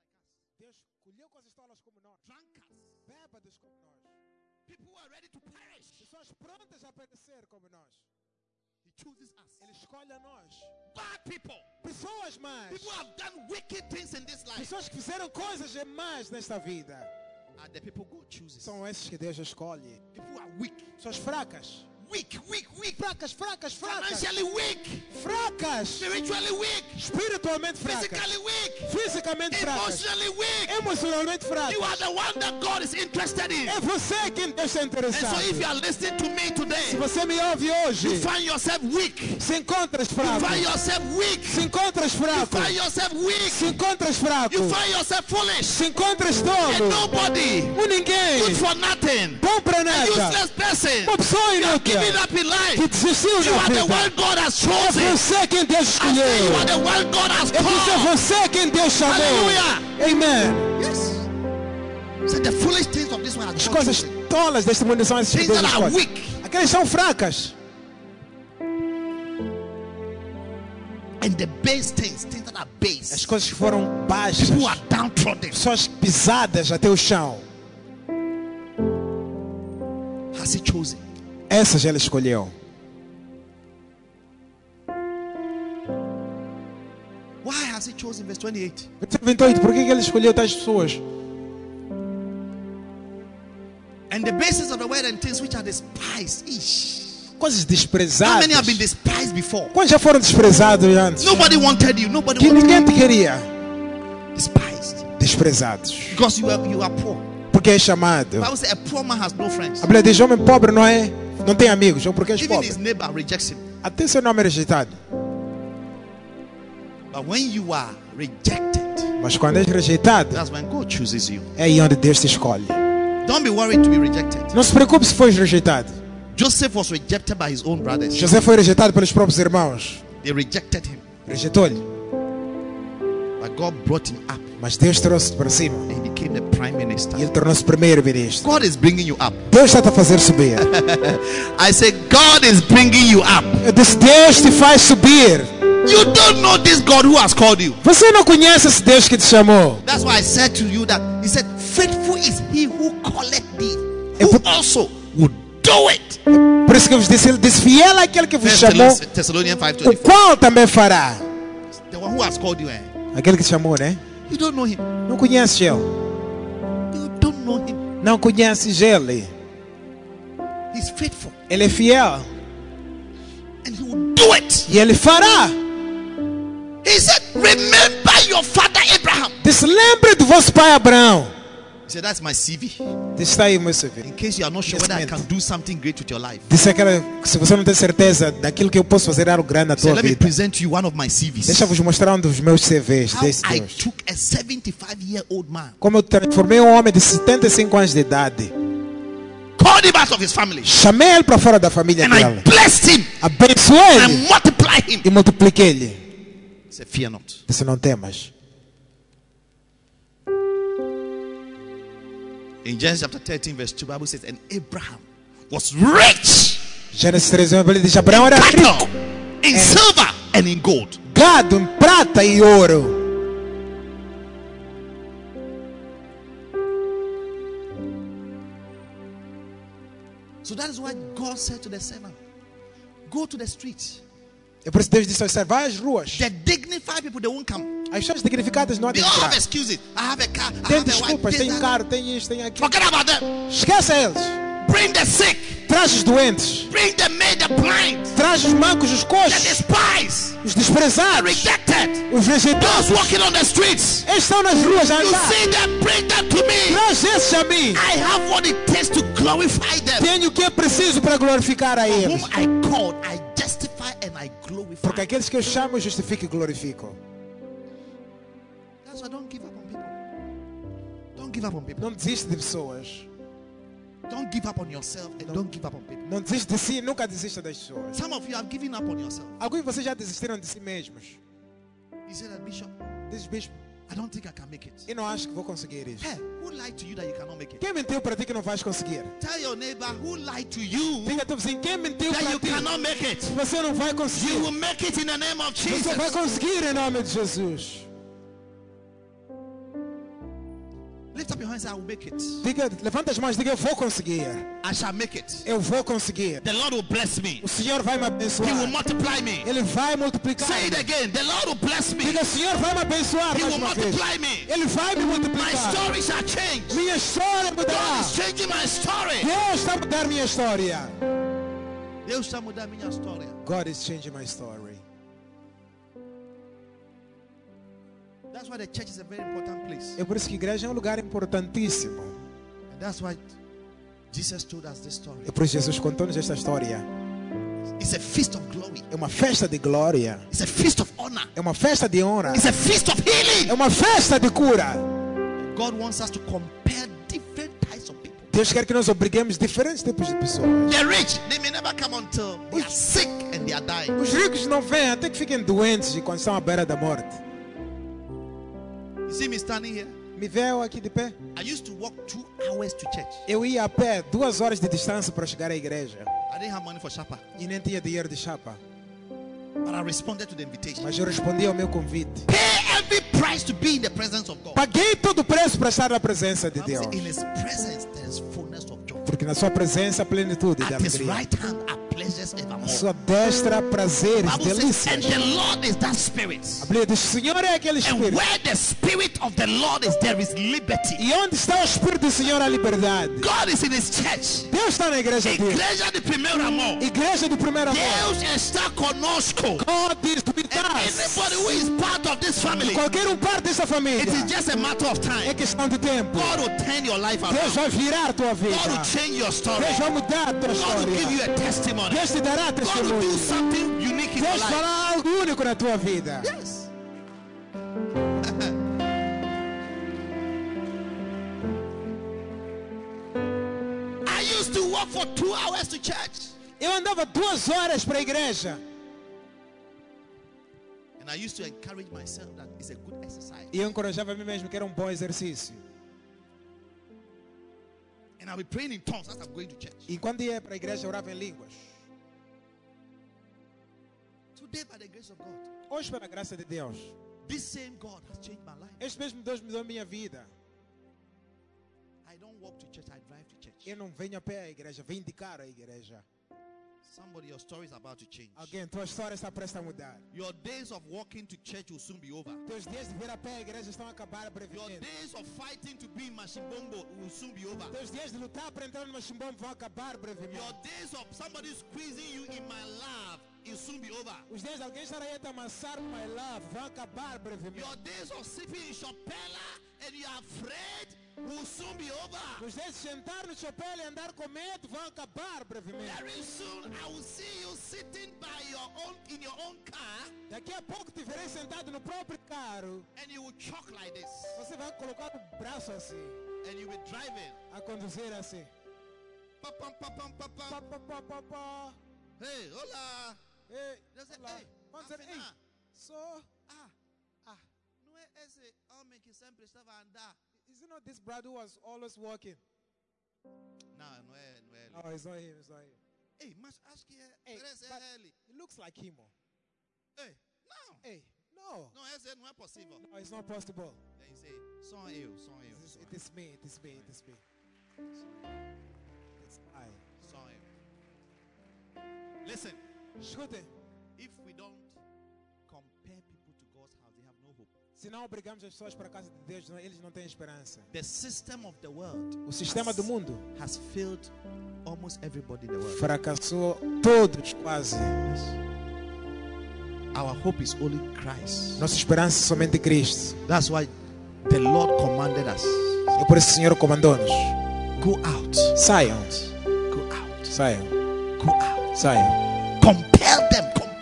B: Deus escolheu coisas tolas como nós.
A: Drunkards.
B: Bêbados como nós.
A: People who are ready to perish.
B: Pessoas prontas a perecer como nós.
A: Chooses us.
B: Ele escolhe a nós.
A: Bad people.
B: Pessoas más.
A: People have done wicked things in this life.
B: Pessoas que fizeram coisas demais nesta vida.
A: Are the people God chooses.
B: São esses que Deus escolhe.
A: People are weak.
B: Pessoas fracas.
A: Weak, weak, weak.
B: Fracas, fracas, fracas.
A: Financially weak.
B: Fracas.
A: Spiritually weak.
B: Espiritualmente fracas.
A: Physically weak.
B: Fisicamente fracas.
A: Emotionally weak.
B: Emocionalmente
A: You
B: fracas.
A: are the one that God is interested in.
B: É você quem Deus está
A: And so
B: interessado.
A: if you are listening to me
B: Se
A: today,
B: você me ouve hoje,
A: you find yourself weak.
B: se encontras
A: You
B: fraco.
A: find yourself weak.
B: Se encontras
A: You
B: fraco.
A: find yourself weak.
B: Se encontras fraco.
A: You find yourself foolish.
B: Se encontras
A: And
B: tolo.
A: nobody.
B: Um ninguém.
A: Good for nothing.
B: Pra
A: A useless person.
B: Uma pessoa inútil.
A: Giving up in life. You
B: da
A: are the one God has
B: É
A: chosen.
B: você quem Deus
A: I say you are
B: escolheu.
A: the one God has
B: É você,
A: called.
B: quem Deus chamou.
A: Hallelujah.
B: Amen.
A: Yes. So the foolish things of this one
B: As
A: has God
B: coisas tolas deste mundo são essas
A: are weak.
B: Aquelas são fracas.
A: And the base things, things that are base.
B: As coisas que foram baixas.
A: People are downtrodden.
B: Pessoas pisadas até o chão.
A: Has he chosen?
B: Essas ele escolheu.
A: Why has he chosen? Verse 28.
B: Versículo 28. Por que ele escolheu tais pessoas?
A: And the basis of the word and things which are despised. Ish.
B: Coisas
A: How
B: desprezadas.
A: many have been despised before?
B: Quantos já foram desprezados antes?
A: Nobody wanted you. Nobody
B: Que
A: wanted
B: ninguém te queria.
A: Despised.
B: Desprezados.
A: Because you are, you are poor.
B: Porque é chamado.
A: A
B: Bíblia diz: homem pobre não é, não tem amigos, ou porque
A: Even
B: pobre. Até seu nome é rejeitado.
A: But when you are rejected,
B: Mas quando és rejeitado, é aí onde Deus te escolhe.
A: Don't be worried to be rejected.
B: Não se preocupe se fores rejeitado.
A: Joseph was rejected by his own brothers.
B: José foi rejeitado pelos próprios irmãos.
A: They rejected him.
B: Rejeitou-lhe.
A: But God brought him up
B: Mas Deus trouxe-te para cima.
A: and he became the prime minister.
B: E ele tornou-se primeiro-ministro.
A: God is bringing you up.
B: Deus está-te a fazer subir.
A: I say, God is bringing you up.
B: Eu disse: Deus te faz subir.
A: You don't know this God who has called you.
B: Você não conhece esse Deus que te chamou.
A: That's why I said to you that He said, Faithful is He who calleth thee,
B: É
A: who also would do it.
B: Por isso que eu vos disse: Ele disse: Fiel é aquele que vos chamou, o
A: 5:24.
B: qual também fará.
A: The one who has called you, eh?
B: Aquele que te chamou, né?
A: You don't know Him.
B: Não conheces ele.
A: You don't know him.
B: Não conheces ele.
A: He's faithful.
B: Ele é fiel.
A: And he will do it.
B: E ele fará.
A: He said, Remember your father Abraham.
B: Diz, lembre do vosso pai Abraão.
A: He said, That's my CV. In case you are not sure whether I can do something great with your life.
B: Disse aquela, se você não tem certeza daquilo que eu posso fazer algo grande na tua
A: Let me
B: vida.
A: present you one of my CVs.
B: Deixa-vos mostrar um dos meus CVs
A: How I took a 75 year old man,
B: Como eu transformei um homem de 75 anos de idade.
A: called him out of his family,
B: Chamei ele para fora da família
A: and I
B: dela.
A: blessed him
B: Abençoei
A: and
B: ele
A: multiplied him.
B: e multipliquei-lhe.
A: He said, Fear not.
B: Disse, não temas.
A: In Genesis chapter 13, verse 2, Bible says, And Abraham was rich
B: Gênesis 13, ele diz, Abraão era
A: in
B: rico.
A: in silver, and in gold.
B: Gado, em um, prata e ouro.
A: So that is why God said to the servant, Go to the streets.
B: É por isso que Deus disse, "Olha, vai às ruas.
A: The dignified people, they won't come.
B: As pessoas dignificadas não há de
A: They all have
B: entrar.
A: excuses. I have a car. I
B: Tem
A: have a wife.
B: desculpas,
A: this,
B: tem carro, tem isto, tem aquilo.
A: Forget about them.
B: Esquece eles.
A: Bring the sick.
B: Traz os doentes.
A: Bring the made, the blind,
B: Traz os mancos, os
A: the
B: coxos,
A: despised,
B: os
A: the
B: desprezados,
A: rejected.
B: os
A: Those
B: rejeitados.
A: walking on the streets.
B: Eles estão nas ruas a
A: You
B: andar.
A: see them, bring them to me.
B: Traz esses a mim.
A: I have what it takes to glorify them.
B: Tenho o que é preciso para glorificar a
A: Whom
B: eles.
A: I called, I
B: Porque aqueles que eu chamo, justifico e glorifico. Não desiste de pessoas.
A: Don't give up on yourself and don't give up on people.
B: Não desiste de si, nunca desista das pessoas.
A: Some of you have given up on yourself.
B: Alguns de vocês já desistiram de si mesmos.
A: You said Bishop,
B: Diz, bispo,
A: I don't think I can make it.
B: eu não acho que vou conseguir isso.
A: Hey, who lied to you that you cannot make it?
B: Quem mentiu para ti que não vais conseguir?
A: Tell your neighbor who lied to you
B: Diga a teu vizinho, quem mentiu
A: that
B: para
A: you
B: ti?
A: cannot make it.
B: Você não vai
A: You
B: conseguir.
A: will make it in the name of
B: Você vai
A: Jesus.
B: conseguir em nome de Jesus.
A: Lift up your hands, I will make it.
B: Diga, levanta as mãos, diga, eu vou conseguir.
A: I shall make it.
B: Eu vou conseguir.
A: The Lord will bless me.
B: O Senhor vai me
A: He will
B: abençoar.
A: multiply me.
B: Ele vai multiplicar.
A: Say it again. The Lord will bless me.
B: Diga, o Senhor vai me abençoar
A: He will
B: uma vez.
A: multiply me.
B: Ele vai me
A: My
B: multiplicar.
A: story shall change.
B: Minha história
A: God
B: mudará.
A: is changing my story.
B: Deus está mudar minha história.
A: Deus está mudando minha história.
B: God is changing my story. É por isso que a igreja é um lugar importantíssimo.
A: And that's why Jesus told us this story.
B: É por isso que Jesus contou-nos esta história.
A: It's a feast of glory.
B: É uma festa de glória.
A: It's a feast of honor.
B: É uma festa de honra.
A: It's a feast of healing.
B: É uma festa de cura.
A: God wants us to compare different types of people.
B: Deus quer que nós obriguemos diferentes tipos de pessoas.
A: The rich, they may never come until they are sick and they are dying.
B: Os ricos não vêm até que fiquem doentes e quando estão à beira da morte.
A: You see me standing here?
B: Me vê eu aqui de pé?
A: I used to walk two hours to church.
B: Eu ia a pé duas horas de distância para chegar à igreja.
A: I didn't have money for shopper,
B: E nem tinha dinheiro de chapa.
A: but I responded to the invitation.
B: Mas eu respondi ao meu convite.
A: Pay every price to be in the presence of God.
B: Paguei todo o preço para estar na presença de Deus.
A: In His presence there is fullness of joy.
B: Porque na sua presença há plenitude de
A: His
B: alegria.
A: right hand
B: sua destra, prazeres,
A: and
B: delícias.
A: the Lord is that Spirit.
B: A Bíblia diz: o Senhor é aquele
A: And
B: Espírito.
A: where the Spirit of the Lord is, there is liberty.
B: E onde está o Espírito do Senhor, há liberdade.
A: God is in His church.
B: Deus está na igreja dele.
A: Igreja de primeiro amor.
B: Igreja do primeiro amor.
A: Deus está conosco.
B: God is with
A: And
B: us.
A: anybody who is part of this family,
B: Qualquer um parte dessa família.
A: it is just a matter of
B: É questão de tempo.
A: God will turn your life
B: Deus vai virar tua vida.
A: God will change your story.
B: Deus vai mudar a tua
A: God will give you
B: história.
A: a testimony.
B: Deus te dará testemunho. Deus fará algo único na tua vida.
A: Yes. I used to walk for two hours to church.
B: Eu andava duas horas para a igreja.
A: And I used to encourage myself that it's a good exercise.
B: E eu encorajava a mim mesmo que era um bom exercício.
A: And I'll be praying in tongues as I'm going to church.
B: E quando ia para a igreja, orava em línguas.
A: Today, by the grace of God,
B: Hoje, pela graça de Deus,
A: this same God has changed my life.
B: este mesmo Deus mudou a minha vida.
A: I don't walk to church, I drive to church.
B: Eu não venho a pé à igreja, venho indicar a igreja.
A: Somebody, your story is about to change.
B: Alguém, tua história está prestes a mudar.
A: Your days of walking to church will soon be over.
B: Teus dias de vir a pé à igreja estão a acabar
A: Your
B: brevemente.
A: days of fighting to be in Mashimbombo will soon be over.
B: Teus dias de lutar para entrar no machimbombo vão acabar brevemente.
A: Your days of somebody squeezing you in my love will soon be over.
B: Os dias de alguém estar aí a amassar, my love, vão acabar brevemente.
A: Your days of sleeping in Chapela and you are afraid will soon be over.
B: Os dias de sentar no chapéu e andar com medo vão acabar brevemente.
A: Very soon I will see you sitting by your own in your own car
B: Daqui a pouco te verei sentado no próprio carro.
A: and you will choke like this
B: Você vai colocar o braço assim,
A: and you will be driving.
B: a conduzir assim.
A: Pa, pa, pam, pa, pam.
B: Pá, pá, pá, pá, pá.
A: Hey, hola. Dizer,
B: olá.
A: ei,
B: Vamos dizer, ei,
A: afinal,
B: só,
A: ah, ah, não é esse homem que sempre estava a andar.
B: is it not this brother who was always walking?
A: Não, não é, não é ele.
B: No, it's not him, it's not him.
A: Ei, mas acho que é,
B: Ei,
A: parece é ele.
B: It looks like him. oh.
A: Ei, não,
B: Hey, no,
A: não, esse não é possível.
B: no, it's not possible.
A: Aí diz, só eu, só eu,
B: It is,
A: só
B: it
A: eu,
B: is me, it is me, it is me. It's I.
A: só eu. Listen,
B: Escutem,
A: if we don't compare people to God's house, they have no hope.
B: se não obrigamos as pessoas para a casa de Deus, eles não têm esperança.
A: The system of the world
B: O sistema
A: has,
B: do mundo
A: has failed almost everybody in the world.
B: fracassou todos quase.
A: Our hope is only Christ.
B: Nossa esperança é somente Cristo.
A: That's why the Lord commanded us
B: E por isso o Senhor comandou-nos.
A: go out,
B: Saiam,
A: go out,
B: saiam,
A: go out.
B: saiam.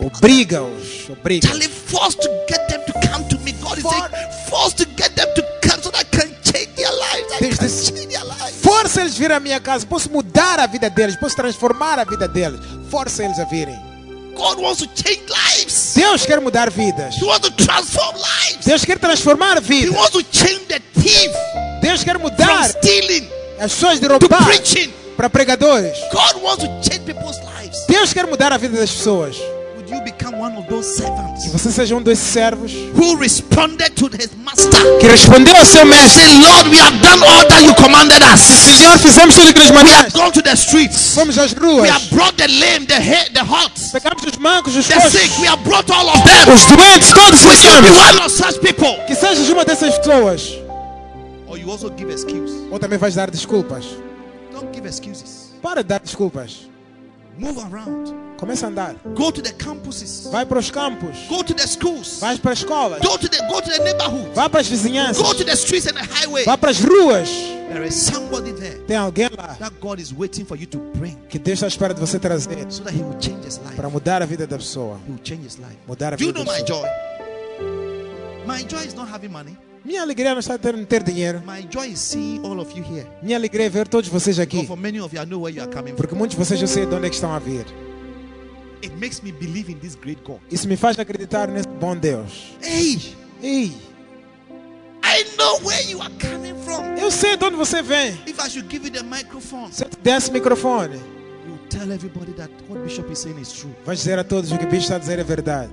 B: Obriga-os, obriga
A: Charlie, forced to get them to come to me. God is saying, forced to get them to come so that I can change their lives. I
B: There's
A: can change their lives.
B: Força eles vir à minha casa. Posso mudar a vida deles. Posso transformar a vida deles. Força eles a virem.
A: God wants to change lives.
B: Deus quer mudar vidas.
A: He wants to transform lives.
B: Deus quer transformar
A: He
B: vidas.
A: wants to change the thief
B: Deus quer
A: from
B: mudar
A: stealing
B: as pessoas de
A: to
B: roubar
A: preaching.
B: para pregadores.
A: God wants to change people's lives.
B: Deus quer mudar a vida das pessoas.
A: One of those
B: Que
A: servants
B: você seja um desses servos
A: who responded to his master?
B: que respondeu ao seu mestre.
A: Say, Lord, we have done all that you commanded us.
B: Senhor, fizemos tudo o que nos
A: We have
B: mandaste.
A: gone to the streets.
B: Fomos às
A: We
B: ruas.
A: have brought the lame, the head, the hot,
B: Pegamos os mancos, os
A: the
B: coxos,
A: sick. We have brought all of them.
B: os doentes, todos
A: Would you be one of such people?
B: Que sejas uma dessas pessoas.
A: Or you also give excuse.
B: Ou também vais dar desculpas.
A: Don't give excuses.
B: Para de dar desculpas.
A: Move around.
B: Começa a andar.
A: Go to the campuses.
B: Vai para os campos.
A: Go to the schools.
B: Vai para as escolas.
A: Go to the go to the neighborhood.
B: Vai para as vizinhanças.
A: Go to the streets and the highway.
B: Vai para as ruas.
A: There is somebody there
B: Tem alguém lá
A: that God is waiting for you to bring
B: que Deus está à espera de você trazer
A: so that He will change his life.
B: para mudar a vida da pessoa.
A: He will change his life.
B: Mudar a
A: Do you
B: vida
A: know
B: da
A: my
B: pessoa.
A: joy? My joy is not having money.
B: Minha alegria não está em ter, dinheiro.
A: My joy is seeing all of you here.
B: Minha alegria é ver todos vocês aqui.
A: for many of you, I know where you are coming.
B: Porque muitos de vocês eu sei de onde é que estão a vir.
A: It makes me believe in this great God.
B: Isso me faz acreditar nesse bom Deus.
A: Hey,
B: Ei,
A: I know where you are coming from.
B: eu sei de onde você vem.
A: If I should give you the microphone,
B: Se eu te desse microfone,
A: you tell everybody that what Bishop is saying is true.
B: vais dizer a todos o que o bicho está a dizer é verdade.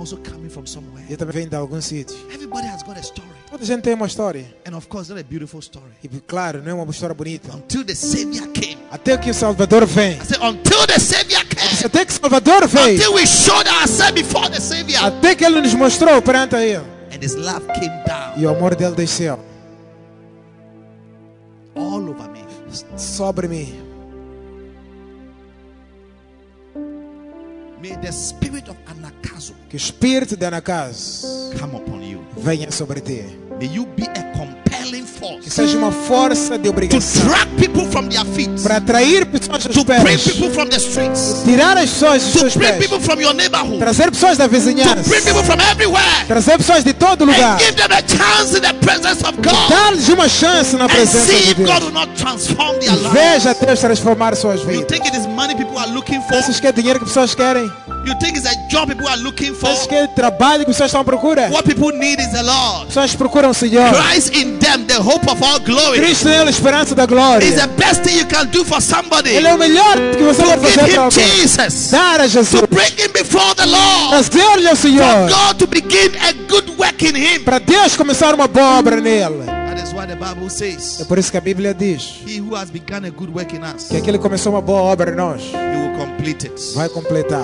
A: Also coming from somewhere.
B: Eu também venho de algum sítio.
A: Everybody has got a story.
B: Toda gente tem uma história.
A: And of course, not a beautiful story.
B: E claro, não é uma história bonita.
A: Until the Savior came.
B: Até que o Salvador vem.
A: I said, until the Savior came.
B: Até que o Salvador veio.
A: Until we showed ourselves before the Savior.
B: Até que ele nos mostrou perante a ele.
A: And His love came down
B: E o amor dele desceu
A: all over me.
B: sobre mim.
A: May the spirit of Anakazo
B: Que o espírito de Anacas
A: come upon you.
B: venha sobre ti.
A: May you be a
B: Que
A: force
B: seja uma força de
A: to
B: obrigação
A: drag people from their feet,
B: para atrair pessoas
A: to bring
B: pés.
A: people from the streets,
B: Tirar as pessoas dos
A: to
B: seus
A: bring
B: pés.
A: people from your neighborhood,
B: Trazer pessoas da
A: to bring
B: vizinhança.
A: people from everywhere,
B: Trazer pessoas de todo lugar.
A: and give them a chance in the presence of God,
B: Dar-lhes uma chance na presença de Deus.
A: will not transform their
B: Veja. Deus transformar suas
A: You
B: vidas.
A: think it is money people are looking for?
B: Pensas que é dinheiro que pessoas querem?
A: You think it's a job people are looking for?
B: Pensas que é trabalho que pessoas estão à procura?
A: What people need is the Lord.
B: Pessoas procuram o Senhor.
A: Christ in them, the hope of all glory.
B: Cristo nele, a esperança da
A: is
B: glória.
A: the best thing you can do for somebody.
B: Ele é o melhor que você pode fazer para alguém.
A: Jesus.
B: Dar a Jesus.
A: To bring him before the Lord.
B: Trazer-lhe ao
A: For
B: Senhor.
A: God to begin a good work in him.
B: Para Deus começar uma boa obra nele.
A: That is why the Bible
B: É por isso que a Bíblia diz
A: He who has begun a good work in us,
B: que aquele que começou uma boa obra em nós
A: He will complete it.
B: vai completar.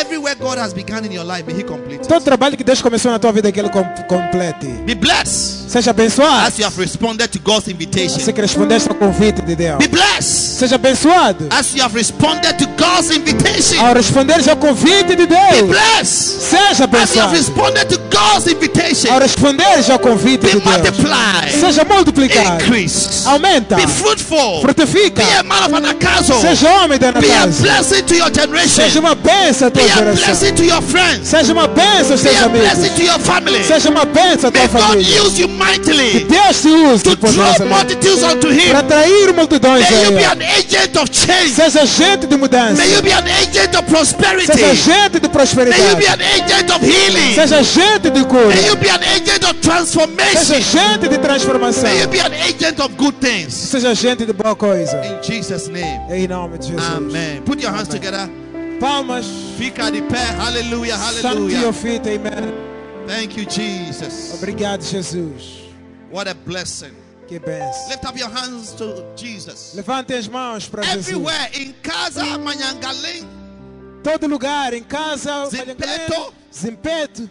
A: Everywhere God has begun in your life, may He complete
B: Todo trabalho que Deus começou na tua vida, que Ele com- complete.
A: Be blessed
B: Seja abençoado.
A: as you have responded to God's
B: Você
A: invitation.
B: que respondeste ao convite de Deus.
A: Be blessed
B: Seja abençoado.
A: as you have responded to God's invitation.
B: Ao responderes ao convite de
A: Be
B: Deus.
A: blessed
B: Seja
A: as you have
B: abençoado.
A: responded to God's invitation.
B: Ao responderes ao convite
A: Be
B: de Deus.
A: multiplied,
B: Seja multiplicado.
A: increase,
B: Aumenta.
A: be fruitful,
B: Frutifica.
A: be a man of anakazo,
B: Seja homem da
A: be a blessing to your
B: Seja
A: generation,
B: uma bênção à
A: be
B: tua
A: a
B: geração.
A: blessing to your friends,
B: Seja uma bênção aos
A: be
B: teus
A: a blessing
B: amigos.
A: to your family.
B: Seja uma bênção à
A: May
B: tua
A: God
B: família.
A: use you mightily
B: Deus te use
A: to draw multitudes unto
B: para
A: Him.
B: atrair multidões
A: May you be an agent of change.
B: Seja gente de mudança.
A: May you be an agent of prosperity.
B: Seja gente de
A: May you
B: prosperidade.
A: be an agent of healing.
B: Seja gente de cura.
A: May you be an agent of
B: Seja
A: transformation.
B: gente de transformação.
A: May you be an agent of good things.
B: Seja gente de boa coisa.
A: In Jesus' name.
B: Em nome de Jesus.
A: Amen. Put your hands
B: Amen.
A: together.
B: Palmas.
A: Fica de pé. Hallelujah.
B: Santo e
A: Hallelujah. Thank you, Jesus.
B: Obrigado, Jesus.
A: What a blessing.
B: Que benção.
A: Lift up your hands to Jesus.
B: Levante as mãos para Jesus.
A: Everywhere in casa,
B: Todo lugar, em casa,
A: Zimpeto.
B: Zimpeto,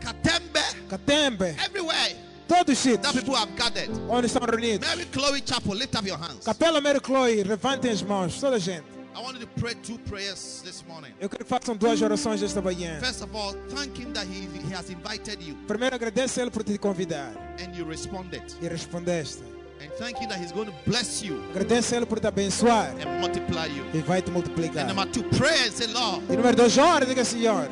A: Katembe,
B: Catembe,
A: everywhere
B: todos os
A: that
B: sítios
A: people have gathered.
B: onde estão reunidos.
A: Mary Chloe Chapel, lift up your hands.
B: Capela Mary Chloe, levantem as mãos, toda a gente.
A: I want you to pray two prayers this morning.
B: Eu quero que façam duas orações esta manhã.
A: First of all, thank Him that He, he has invited you
B: Primeiro, agradeço a Ele por te convidar
A: and you responded.
B: e respondeste.
A: And thank Him that He's going to bless you
B: Agradeço a Ele por te abençoar
A: and multiply you.
B: e vai te multiplicar.
A: And number two, pray and say, Lord,
B: E número dois, ora, diga Senhor,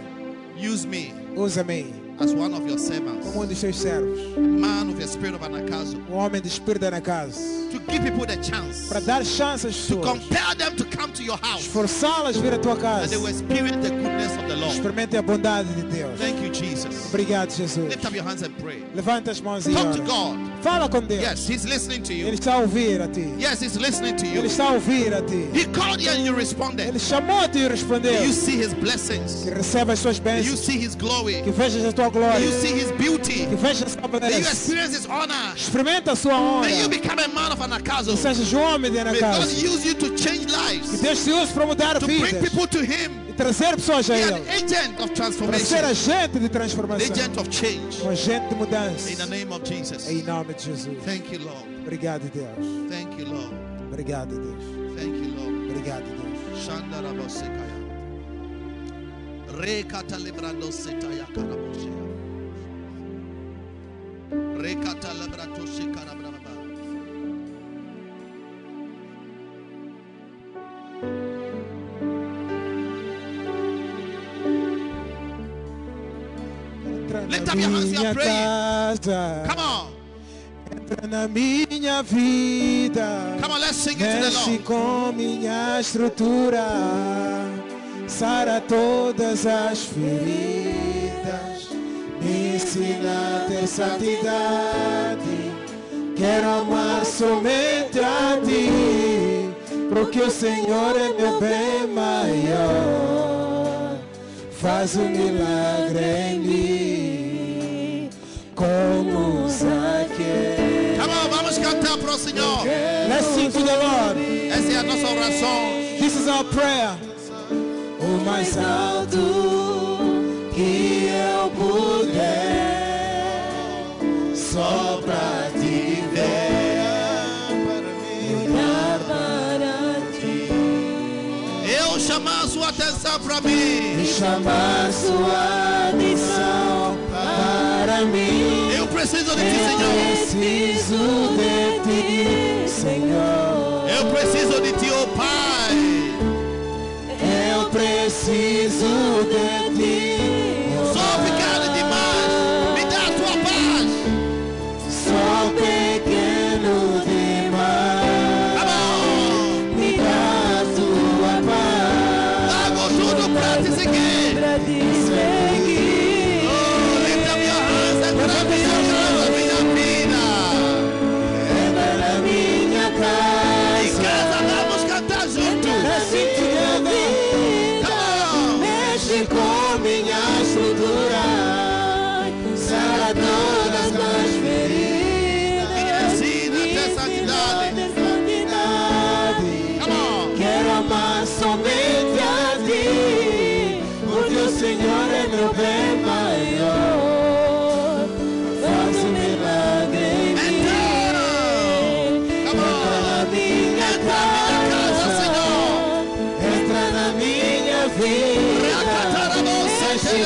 A: use me
B: usa-me
A: as one of your
B: como
A: servants,
B: um dos teus servos,
A: a man of the spirit of anakazo,
B: um homem de espírito casa,
A: to give people the chance
B: para dar chance às
A: to
B: pessoas,
A: compel them to come to your house
B: esforçá-las a vir à tua casa,
A: they will experience the goodness of the Lord.
B: experimentem a bondade de Deus.
A: Thank you, Jesus.
B: Obrigado, Jesus.
A: Lift up your hands and pray.
B: Levanta as mãos e
A: Talk to. God.
B: Fala com Deus.
A: Yes, He's listening to
B: Ele
A: you.
B: está a ouvir a ti.
A: Yes, He's listening to
B: Ele
A: you.
B: está a ouvir a ti.
A: He called you and you
B: Ele
A: responded.
B: chamou-te e respondeu.
A: You see His blessings.
B: Que receba as suas
A: You
B: bênçãos.
A: see His glory.
B: Que vejas a tua
A: You
B: glória.
A: see His beauty.
B: Que vejas a sua
A: May you
B: beleza.
A: experience His honor.
B: Experimenta a sua honra.
A: May you become a man of anakazo.
B: Que sejas um homem de
A: May God use you to change
B: Que
A: lives,
B: Deus te use para mudar
A: to bring
B: vidas.
A: people to Him.
B: Trazer pessoas a Ele.
A: agent of
B: Para ser agente de
A: an
B: transformação.
A: agent of change.
B: Um agente de mudança.
A: In the name of Jesus.
B: Em nome de Jesus.
A: Thank you, Lord.
B: Obrigado, Deus.
A: Thank you, Lord.
B: Obrigado, Deus.
A: Thank you, Lord.
B: Obrigado, Deus.
A: Rekata lebrando setaya karaboshea. Rekata lebrato shekarabrababa.
B: Entra
A: Lift up your hands, you are praying. Come on.
B: Entra na minha vida.
A: Come on, let's sing it to the Lord.
B: com minha estrutura, sara todas as feridas, me ensina a ter santidade. Quero amar somente a ti, porque o Senhor é meu bem maior. Faz um milagre em mim, como Zaqueu.
A: Come on, vamos cantar pro Senhor.
B: Let's sing to the Lord.
A: Essa é a nossa oração.
B: This is our prayer. Mais alto que eu puder, só pra te ver, olhar para ti,
A: Eu chamar sua atenção para mim.
B: e chamar sua atenção para mim.
A: Eu preciso de ti,
B: Eu
A: Senhor.
B: preciso de ti, Senhor.
A: Eu preciso de ti, oh Pai.
B: Preciso de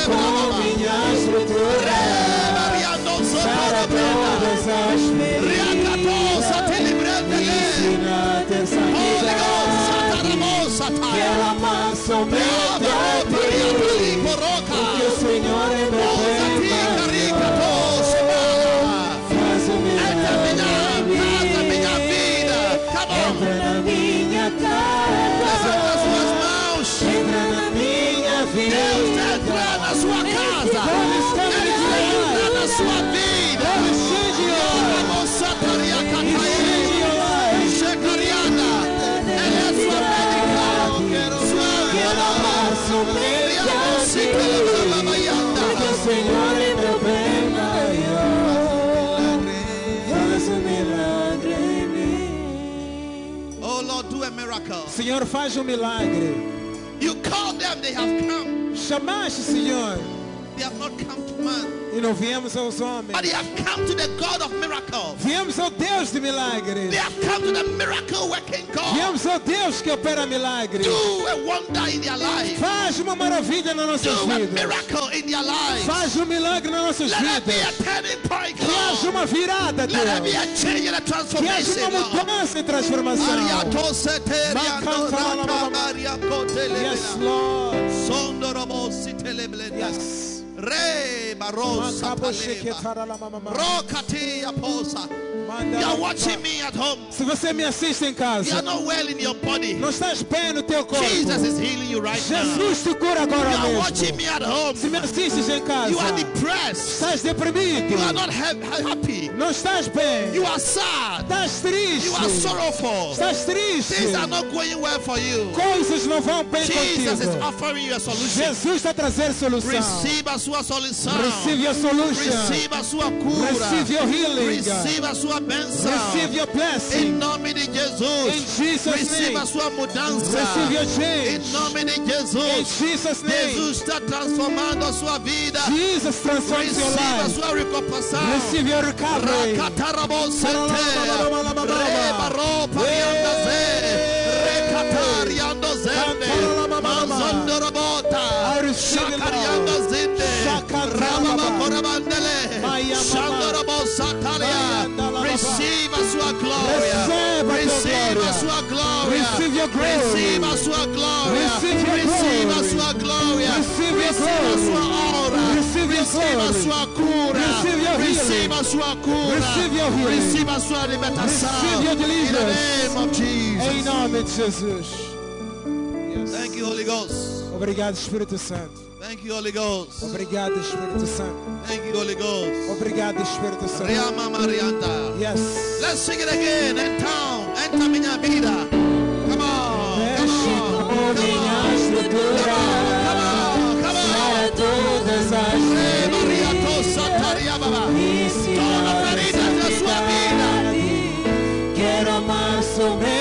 B: com
A: minha
B: estrutura. Para todas as feridas. Ensina a ter santidade. Quero amar somente a Senhor, faz um milagre.
A: You called them, they have come.
B: Chamaste, Senhor,
A: They have not come to man,
B: e não viemos aos homens.
A: but they have come to the God of miracles.
B: Viemos ao Deus de milagres.
A: They have come to the miracle working God.
B: Viemos ao Deus que opera milagres.
A: Do a wonder in their life.
B: Faz uma maravilha nas nossas
A: Do a
B: vidas.
A: miracle in their life.
B: Faz um milagre nas nossas
A: Let be a
B: vidas.
A: turning point,
B: Que haja uma virada,
A: Let there be
B: Deus.
A: a change and a
B: Que haja
A: transformation,
B: uma mudança e transformação. Yes, Lord. Yes.
A: Re barosa
B: Makabo
A: taleba.
B: sheketara la mama mama.
A: Rokati aposa.
B: Manda
A: You are watching me at home.
B: Se você me assiste em
A: You are
B: casa,
A: not well in your body.
B: não estás bem no teu corpo.
A: Jesus is healing you right now.
B: Jesus te cura agora
A: You are watching
B: mesmo.
A: me at home.
B: Se me assistes em casa,
A: You are depressed.
B: estás deprimido.
A: You are not ha- happy.
B: Não estás bem.
A: You are sad.
B: Estás triste.
A: You are sorrowful.
B: Estás triste.
A: Things are not going well for you.
B: Coisas não vão bem
A: Jesus is
B: contigo.
A: offering you a solution.
B: Jesus está a trazer solução.
A: Receiva a sua solução.
B: Receive your solution.
A: Receiva a sua cura.
B: Receive your healing.
A: Receiva a sua bênção.
B: Receive your
A: Em
B: blessing.
A: nome de
B: In
A: Jesus.
B: Jesus'
A: Receiva a
B: name.
A: sua mudança.
B: Receive your
A: Em
B: change.
A: nome de
B: In
A: Jesus.
B: Jesus' name.
A: Jesus está transformando a sua vida.
B: Jesus transforms your
A: Receiva a
B: life.
A: sua recompensação.
B: Receive your recovery.
A: Rakatarabo sete. Rebaro parianda ze. Rekatariando zende.
B: Receive.
A: Receive a sua glória.
B: Receba a
A: sua glória.
B: Receive
A: a sua glória.
B: Receive
A: a sua glória.
B: Receive
A: a sua aura.
B: Receive
A: a sua cura.
B: Receive
A: a sua cura.
B: Receive
A: a sua libertação.
B: Receive. Em nome de Jesus.
A: Thank you, Holy Ghost.
B: Obrigado, Espírito Santo.
A: Thank you, Holy Ghost.
B: Obrigado, Espírito Santo.
A: Thank you, Holy Ghost.
B: Obrigado, Espírito Santo.
A: Marianta.
B: Yes.
A: Let's sing it again. Town. Enta minha vida. Come on.
B: Mexe
A: Come
B: com
A: on.
B: minha
A: Come on. Come on.
B: Para todas as
A: Hey, Maria
B: feridas.
A: Tosa Taria Baba.
B: Ensina
A: Toda ferida da sua vida.
B: Quero amar somente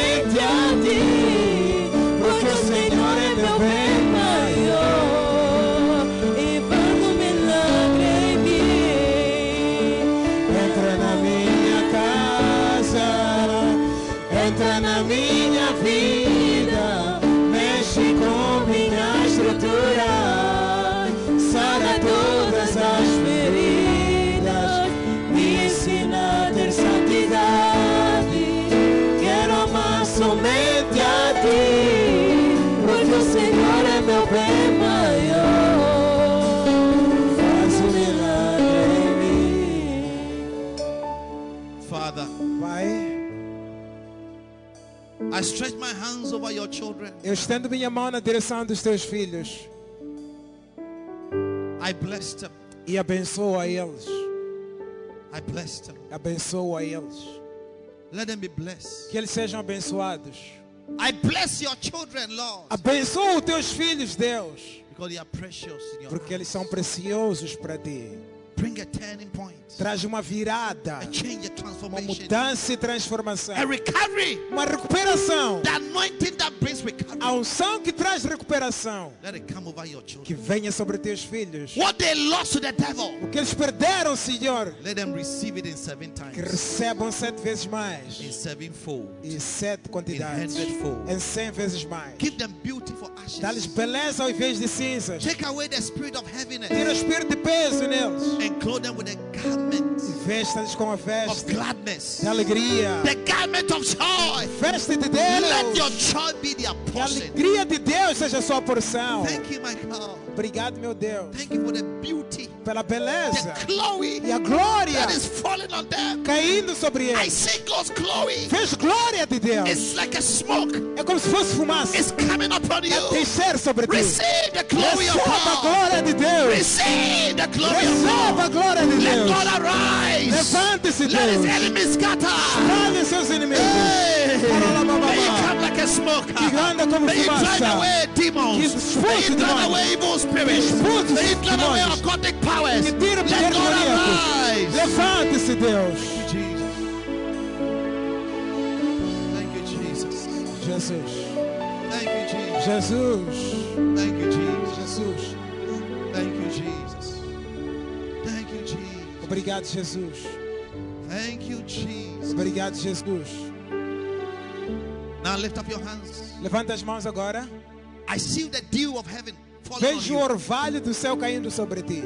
B: entra na minha vida,
A: I stretch my hands over your children.
B: Eu estendo minha mão na direção dos teus filhos
A: I bless them.
B: e abençoo a eles.
A: I bless them.
B: Abençoo a eles.
A: Let them be blessed.
B: Que eles sejam abençoados.
A: I bless your children, Lord,
B: Abençoa os teus filhos, Deus,
A: because they are precious in your
B: porque eles são preciosos para ti.
A: Bring a turning point.
B: Traz uma virada, uma mudança e transformação,
A: a recovery.
B: uma recuperação.
A: The anointing that brings recovery.
B: A unção que traz recuperação,
A: Let it come over your children.
B: que venha sobre teus filhos.
A: What they lost to the devil,
B: O que eles perderam, Senhor,
A: let them receive it in seven
B: que recebam sete vezes mais.
A: in sevenfold.
B: E sete quantidades. Em cem vezes mais. Dá-lhes beleza ao invés de cinzas.
A: Take away the spirit of heaviness
B: Tira o espírito de peso neles.
A: and clothe them with a garment
B: E vesta-lhes com a
A: of
B: festa
A: gladness,
B: de alegria.
A: the garment of joy.
B: Festa de
A: Let your
B: Deus.
A: joy be their
B: Que a alegria de Deus seja a sua porção.
A: Thank you, my God.
B: Obrigado, meu Deus,
A: Thank you for the beauty,
B: pela beleza
A: the glory
B: e a glória
A: that is falling on them.
B: caindo sobre
A: I
B: eles.
A: see God's glory.
B: Fez glória de Deus.
A: It's like a smoke.
B: É como se fosse fumaça.
A: It's coming upon
B: É
A: you.
B: descer sobre ti.
A: Receive the glory of
B: Receba a
A: God.
B: glória de Deus.
A: Receive the glory of
B: Receba a
A: God.
B: glória de
A: Let
B: Deus.
A: God arise.
B: Levante-se,
A: Let his
B: Deus.
A: enemies scatter.
B: Espalhe seus inimigos.
A: Hey. Smoke.
B: Que anda como
A: May you drive
B: fumaça.
A: away demons.
B: Que expulse
A: May drive away evil spirits.
B: Expulse
A: May drive away occultic powers.
B: Que tira
A: Let God arise.
B: Levante-se, Deus.
A: Jesus. Thank you, Jesus.
B: Jesus.
A: Thank you, Jesus.
B: Jesus.
A: Thank you, Jesus.
B: Jesus.
A: Thank you, Jesus. Thank you, Jesus.
B: Obrigado, Jesus.
A: Thank you, Jesus.
B: Obrigado, Jesus.
A: Now lift up your hands.
B: Levanta as mãos agora.
A: I see the dew of heaven falling on
B: Veja o orvalho do céu caindo sobre ti.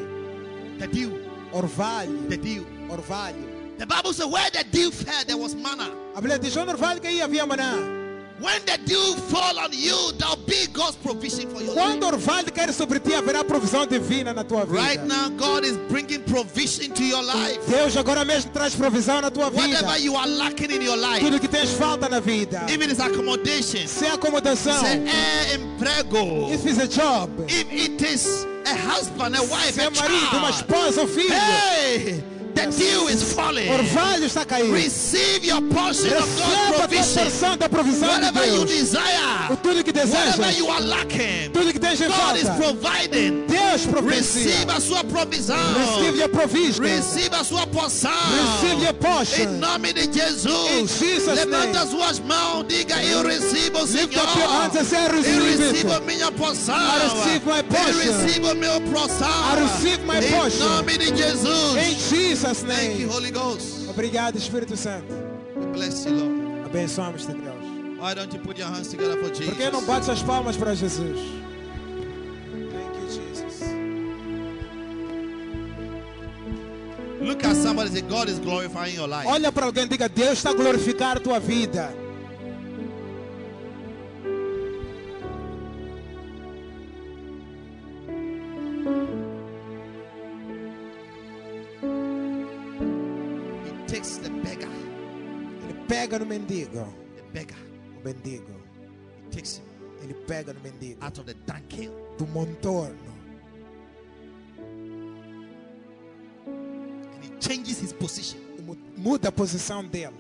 A: The dew.
B: Orvalho.
A: The dew.
B: Orvalho.
A: The Bible says where the dew fell, there was manna.
B: A Bíblia diz: onde o orvalho caía havia maná.
A: When the dew fall on you, there'll be God's provision for your life.
B: Quando o orvalho cair sobre ti, haverá provisão divina na tua vida.
A: Right now, God is bringing provision to your life.
B: Deus agora mesmo traz provisão na tua vida.
A: Whatever you are lacking in your life,
B: Tudo que tens falta na vida.
A: accommodation,
B: Se é acomodação,
A: say é emprego,
B: if it's a job,
A: if it is a husband, a wife,
B: se é
A: a
B: marido, uma esposa ou filho,
A: hey, the dew is falling.
B: orvalho está caindo.
A: Receive your portion of
B: Receba a
A: God's provision.
B: porção da provisão de
A: Whatever you
B: Deus.
A: desire,
B: O tudo que
A: whatever
B: desejas,
A: you are lacking,
B: tudo que em
A: God is
B: falta,
A: providing.
B: Deus
A: Receive
B: providencia.
A: a sua provisão.
B: Your provision.
A: Receive a sua porção.
B: Receive your
A: Em
B: portion.
A: nome de Jesus. Levanta
B: name.
A: suas mãos, diga eu recebo,
B: Lift up your hands and
A: Senhor.
B: say, I
A: Eu recebo minha porção.
B: I receive my
A: Eu recebo meu porção. Em nome de Jesus.
B: Jesus'
A: Thank you,
B: name.
A: Holy Ghost.
B: Obrigado, Espírito Santo.
A: We bless you, Lord.
B: Abençoamos-te, Deus.
A: Why don't you put your hands together for Jesus?
B: Por que não bates as palmas para Jesus? Thank you, Jesus.
A: Look at somebody say, God is glorifying your life.
B: Olha para alguém e diga: Deus está a glorificar a tua vida. Pega no mendigo.
A: the beggar,
B: O mendigo.
A: he takes him
B: Ele pega no mendigo.
A: out of the dunghill
B: Do montorno.
A: and he changes his position
B: mu- Muda a posição dele.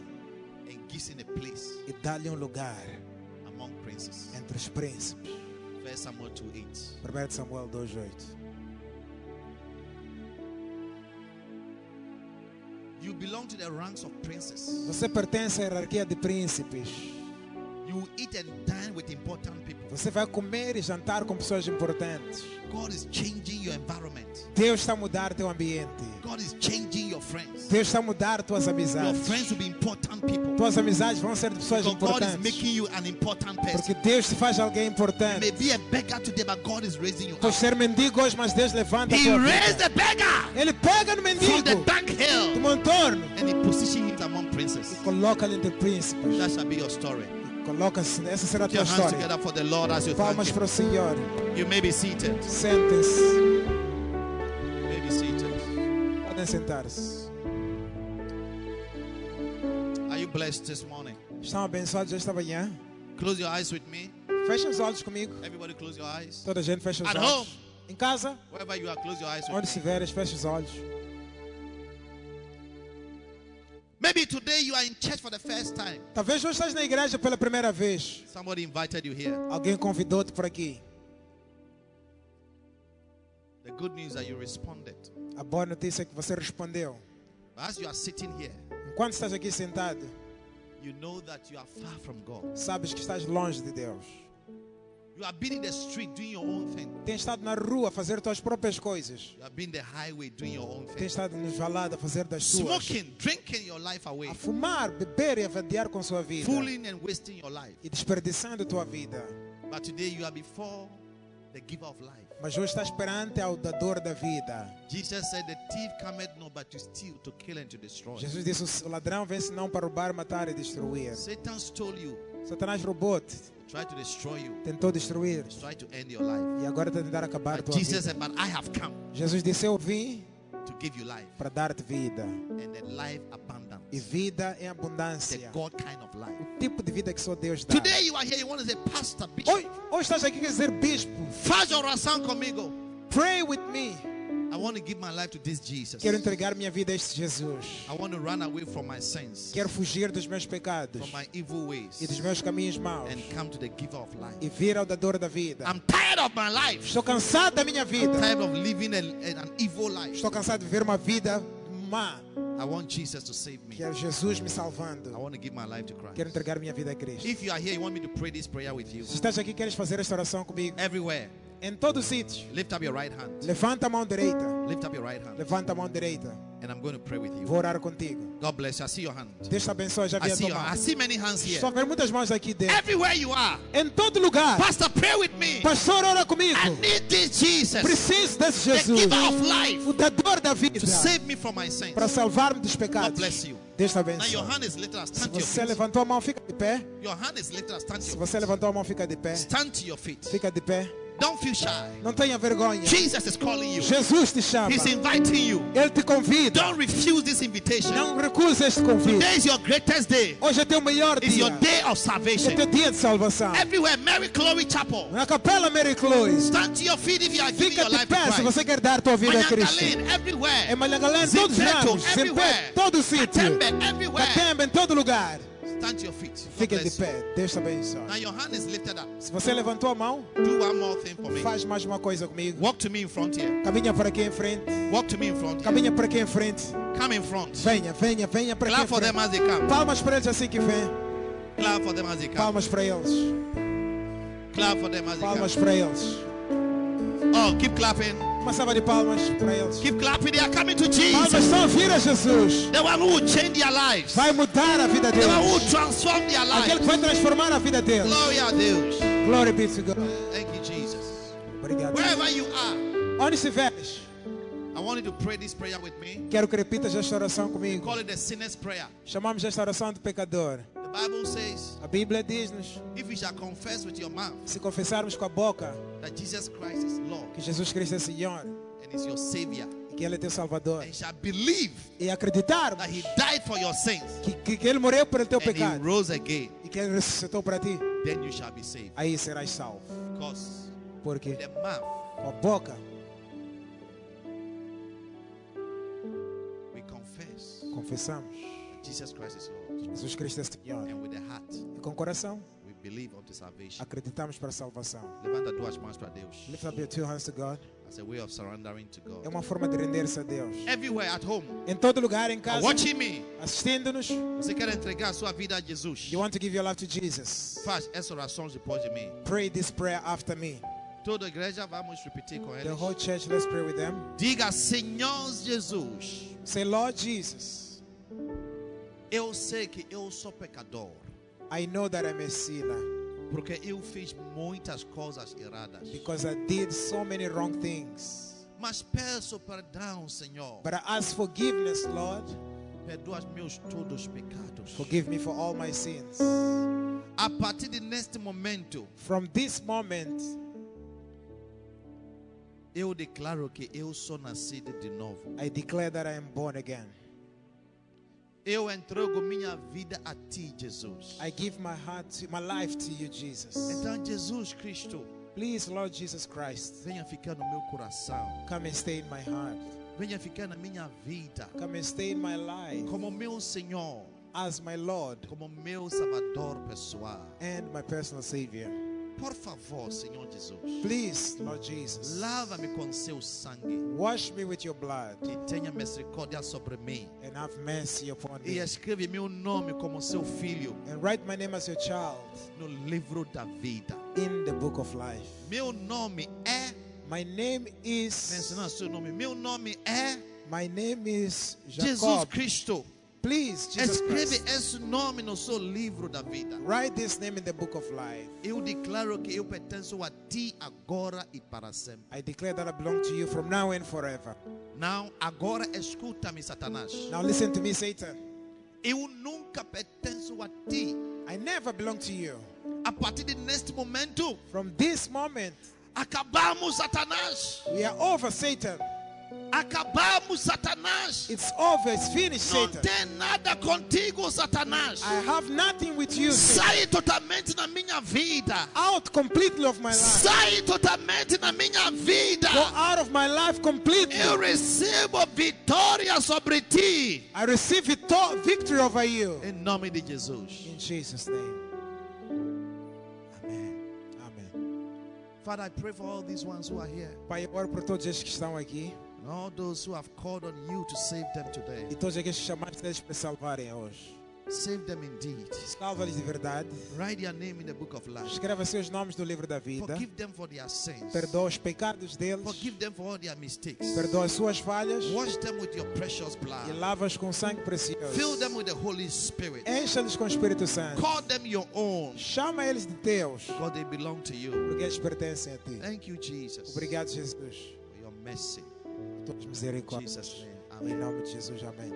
A: and gives him a place
B: E dá-lhe um lugar
A: among princes.
B: entre os príncipes.
A: 1 Samuel 2 8.
B: 1 Samuel 2,8.
A: You belong to the ranks of princes.
B: Você pertence à hierarquia de príncipes.
A: You eat and dine with important people.
B: Você vai comer e jantar com pessoas importantes.
A: God is changing your environment.
B: Deus está a mudar teu ambiente.
A: God is changing your friends.
B: Deus está a mudar tuas
A: Your
B: amizades.
A: friends will be important people.
B: Tuas amizades vão ser de pessoas
A: Because God is
B: importantes.
A: making you an important person.
B: Porque Deus te faz alguém importante.
A: May be a beggar today, but God is raising you
B: Pode ser mendigo hoje, mas Deus levanta
A: He raised the beggar
B: Ele pega no
A: from
B: mendigo
A: the
B: do
A: dunghill
B: montorno
A: and he positioned him among princes.
B: e coloca-lhe entre príncipes.
A: That shall be your story.
B: Coloca essa será a tua história.
A: together for the Lord as you thank
B: Palmas para o Senhor.
A: You may be seated.
B: Sentem-se.
A: May be seated.
B: Podem sentar-se.
A: Are you blessed this morning?
B: Estão abençoados esta manhã?
A: Close your eyes with me.
B: Fechem os olhos comigo.
A: Everybody close your eyes.
B: Toda a gente fecha os
A: At
B: olhos.
A: home.
B: Em casa,
A: Wherever you are, close your eyes with
B: onde estiveres, feche os olhos.
A: Maybe today you are in church for the first time.
B: Talvez hoje estás na igreja pela primeira vez.
A: Somebody invited you here.
B: Alguém convidou-te por aqui.
A: The good news that you responded.
B: A boa notícia é que você respondeu.
A: As you are sitting here,
B: Enquanto estás aqui sentado,
A: you know that you are far from God.
B: sabes que estás longe de Deus.
A: You have been in the street doing your own thing.
B: Tens estado na rua a fazer tuas próprias coisas.
A: You have been in the highway doing your own thing.
B: estado nos valados a fazer das tuas.
A: Smoking, drinking your life away.
B: A fumar, beber e a vadiar com sua vida.
A: Fooling and wasting your life.
B: E desperdiçando tua vida.
A: But today you are before the giver of life.
B: Mas hoje estás perante ao dador da vida.
A: Jesus said, The thief cometh not but to steal, to kill, and to destroy.
B: Jesus disse: o ladrão vem senão para roubar, matar e destruir.
A: Satan stole you,
B: Satanás roubou-te,
A: tried to destroy you,
B: tentou destruir
A: tried to end your life.
B: e agora está a tentar acabar
A: But
B: tua
A: Jesus
B: vida.
A: said, But I have come
B: Jesus disse: Eu vim
A: to give you life
B: para dar-te vida.
A: and a life
B: E
A: abundance.
B: vida em
A: The
B: abundância.
A: God kind of life.
B: O tipo de vida que só Deus dá.
A: Today you are here, you want to say, Pastor, Bishop,
B: Hoje, hoje estás aqui quer dizer bispo.
A: faz oração comigo.
B: Pray with me.
A: I want to give my life to this Jesus.
B: Quero entregar minha vida a este Jesus.
A: I want to run away from my sins,
B: Quero fugir dos meus pecados
A: from my evil ways,
B: e dos meus caminhos maus
A: and come to the giver of life.
B: e vir ao dador da vida.
A: I'm tired of my life.
B: Estou cansado da minha vida.
A: tired of living a, an evil life.
B: Estou cansado de viver uma vida má.
A: I want Jesus to save me.
B: Quero Jesus me
A: I
B: salvando.
A: want to give my life to
B: Quero
A: Christ.
B: entregar minha vida a Cristo.
A: If you are here, you want me to pray this prayer with you.
B: Se estás aqui queres fazer esta oração comigo,
A: Everywhere,
B: em todo sítio,
A: lift up your right hand.
B: levanta a mão direita.
A: Lift up your right hand.
B: Levanta a mão direita.
A: And I'm going to pray with you.
B: Vou orar contigo.
A: God bless you. I see your hand.
B: Deus te abençoe. Já
A: I
B: vi a tua
A: your, I
B: mão.
A: see many hands here.
B: A ver muitas mãos aqui dentro.
A: Everywhere you are,
B: Em todo lugar.
A: Pastor, pray with me.
B: Pastor, ora comigo.
A: I need this Jesus,
B: Preciso desse
A: the
B: Jesus.
A: giver of life,
B: O dador da vida.
A: to save me from my sins.
B: Para salvar-me dos
A: God
B: pecados.
A: bless you.
B: Deus te
A: Now your
B: abençoe.
A: hand is lifted. Stand
B: Se
A: to your
B: você
A: feet.
B: levantou a mão, fica de pé.
A: Your hand is lifted. Stand to
B: Se
A: your
B: você
A: feet.
B: levantou a mão, fica de pé.
A: Stand to your feet.
B: Fica de pé.
A: Don't feel shy.
B: Não tenha vergonha.
A: Jesus is calling you.
B: Jesus te chama.
A: He's inviting you.
B: Ele te convida.
A: Don't refuse this invitation.
B: Não recuse este convite.
A: Today is your greatest day.
B: Hoje é teu melhor
A: It's
B: dia.
A: your day of
B: É
A: salvation.
B: teu dia de salvação.
A: Everywhere, Mary Glory Chapel.
B: Na capela Mary Chloe.
A: Stand to your feet if you are giving your life to
B: pé se
A: Christ.
B: você quer dar tua vida a Cristo.
A: Everywhere.
B: Em Malhangalém, todos os. Zempé,
A: everywhere.
B: todo sítio.
A: Everywhere.
B: Catembe, em todo lugar.
A: Stand to your feet.
B: Fica de pé. Deus te
A: Now
B: abençoe.
A: your hand is lifted up.
B: Se você levantou a mão,
A: Do one more thing for me.
B: faz mais uma coisa comigo.
A: Walk to me in front here.
B: Caminha para aqui em frente.
A: Walk to me in front here.
B: Caminha para aqui em frente.
A: Come in front.
B: Venha, venha, venha para aqui
A: Clap for them as they come.
B: Palmas para eles assim que vem.
A: Clap for them as they come.
B: Palmas para eles.
A: Clap for them as they
B: Palmas
A: come.
B: para eles.
A: Oh, keep clapping.
B: Uma salva de palmas para eles.
A: Keep clapping. They are coming to
B: Palmas
A: Jesus.
B: estão a vir a Jesus.
A: The one who will change their lives.
B: Vai mudar a vida
A: The one who will
B: deles.
A: transform their
B: Aquele que
A: lives.
B: vai transformar a vida deles.
A: Glory a Deus.
B: Glory be to God.
A: Thank you, Jesus.
B: Obrigado.
A: Wherever you are,
B: Onde estiveres,
A: I want you to pray this prayer with me.
B: quero que repitas esta oração comigo.
A: Call it the sinner's prayer.
B: Chamamos esta oração de pecador.
A: The Bible says,
B: A Bíblia diz-nos:
A: if you shall confess with your mouth
B: se confessarmos com a boca
A: that Jesus Christ is Lord
B: que Jesus Cristo é Senhor.
A: and is your Savior,
B: e que Ele é teu Salvador,
A: and shall believe
B: e acreditarmos
A: that He died for your sins.
B: que, que, que Ele morreu pelo teu
A: and He
B: pecado.
A: rose again,
B: e que Ele ressuscitou para ti,
A: then you shall be saved.
B: aí serás salvo.
A: Because
B: Porque
A: the mouth
B: com a boca
A: we confess
B: confessamos.
A: Jesus Christ is Lord,
B: Jesus Cristo é Senhor.
A: And with the heart
B: e com o coração
A: believe unto salvation.
B: acreditamos para a salvação.
A: Levanta duas mãos para Deus
B: Lift up your two hands to God.
A: as a way of surrendering to
B: É
A: God.
B: uma forma de render-se a Deus.
A: Everywhere at home,
B: Em todo lugar, em casa,
A: watching me,
B: assistindo-nos,
A: você quer entregar sua vida a Jesus?
B: you want to give your life to Jesus.
A: Faz essa oração depois de mim.
B: Pray this prayer after me.
A: Toda a igreja vamos repetir com
B: The
A: eles.
B: whole church, let's pray with them.
A: Diga, Senhor Jesus,
B: Say, Lord Jesus,
A: eu sei que eu sou pecador,
B: I know that I'm a sinner
A: porque eu fiz muitas coisas erradas.
B: because I did so many wrong things.
A: Mas peço perdão, Senhor.
B: But I ask forgiveness, Lord.
A: Perdoa meus todos os pecados.
B: Forgive me for all my sins.
A: A partir de neste momento,
B: From this moment,
A: eu declaro que eu sou nascido de novo.
B: I declare that I am born again.
A: Eu entrego minha vida a ti, Jesus.
B: I give my heart, to, my life to you, Jesus.
A: Então, Jesus Cristo,
B: Please, Lord Jesus Christ,
A: venha ficar no meu coração.
B: come and stay in my heart.
A: Venha ficar na minha vida.
B: Come and stay in my life
A: Como meu Senhor.
B: as my Lord
A: Como meu Salvador pessoal.
B: and my personal Savior.
A: Por favor, Senhor Jesus,
B: Please, Lord Jesus,
A: lava-me com seu sangue
B: wash me with your blood
A: e tenha misericórdia sobre mim.
B: and have mercy upon
A: E
B: me.
A: escreve meu nome como seu filho
B: And write my name as your child
A: no livro da vida.
B: in the book of life.
A: Meu nome é.
B: My name is
A: Mencionar seu nome. Meu nome é
B: my name is
A: Jesus
B: Jacob.
A: Cristo.
B: Please, Jesus
A: Escreve
B: Christ,
A: esse nome no seu livro da vida.
B: write this name in the book of life.
A: Eu declaro que eu pertenço a ti agora e para sempre.
B: I declare that I belong to you from now and forever.
A: Não, agora escuta-me, Satanás.
B: Now listen to me, Satan.
A: Eu nunca pertenço a ti.
B: I never belong to you.
A: A partir de neste momento,
B: From this moment,
A: acabamos, Satanás.
B: we are over, Satan.
A: Acabamos, Satanás.
B: It's over. It's finished,
A: Não
B: Satan.
A: tem nada contigo, Satanás.
B: I have nothing with you, Satan.
A: Sai totalmente na minha vida.
B: Out completely of my life.
A: Sai totalmente na minha vida.
B: Go out of my life completely.
A: Eu recebo vitória sobre ti.
B: I receive victor- victory over you.
A: Em nome de Jesus.
B: In Jesus' name. Amém. Amém.
A: Father, I pray for all these ones who are here.
B: Pai, eu oro por todos estes que estão aqui
A: all those who have called on you to save them today.
B: e todos aqueles que chamaste para salvarem hoje.
A: Save them indeed.
B: Salva-lhes de verdade.
A: Write their name in the book of life.
B: Escreva seus nomes no livro da vida.
A: Forgive them for their sins.
B: Perdoa os pecados deles.
A: Forgive them for all their mistakes.
B: Perdoa as suas falhas.
A: Wash them with your precious
B: E
A: blood.
B: lava-os com sangue precioso.
A: Fill them with the Holy Spirit.
B: Encha-lhes com o Espírito Santo.
A: Call them your own.
B: Chama eles de teus.
A: God, they belong to you.
B: Porque eles pertencem a ti.
A: Thank you, Jesus,
B: Obrigado, Jesus.
A: for your mercy. Jesus' name.
B: Em nome de Jesus. Amém.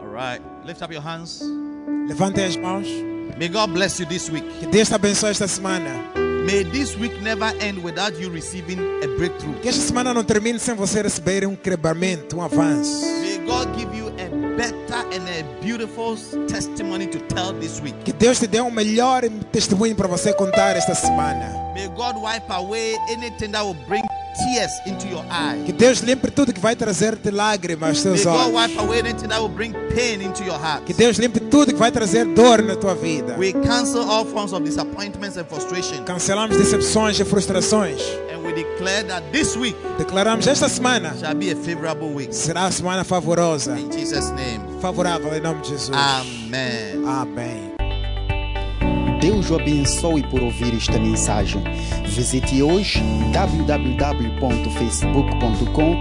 A: All right. Lift up your hands.
B: Levantem as mãos.
A: May God bless you this week.
B: Que Deus te abençoe esta semana.
A: May this week never end without you receiving a breakthrough.
B: Que esta semana não termine sem você receber um quebramento, um avanço. Que Deus te dê um melhor testemunho para você contar esta semana.
A: May God wipe away anything that will bring tears into your eyes.
B: Que Deus limpe tudo que vai trazer-te lágrimas aos
A: May
B: seus
A: God
B: olhos.
A: wipe away anything that will bring pain into your heart.
B: Que Deus limpe tudo que vai trazer dor na tua vida.
A: We cancel all forms of disappointments and frustration.
B: Cancelamos decepções e frustrações.
A: And we declare that this week
B: Declaramos esta semana
A: shall be a favorable week.
B: será a semana favorosa.
A: In Jesus' name.
B: Favorável em nome de Jesus.
A: Amen.
B: Amém.
E: Deus o abençoe por ouvir esta mensagem. Visite hoje www.facebook.com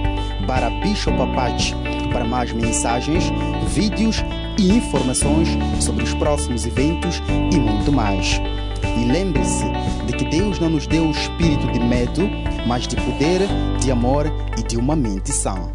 E: para Bishop Apache para mais mensagens, vídeos e informações sobre os próximos eventos e muito mais. E lembre-se de que Deus não nos deu o espírito de medo, mas de poder, de amor e de uma mente sã.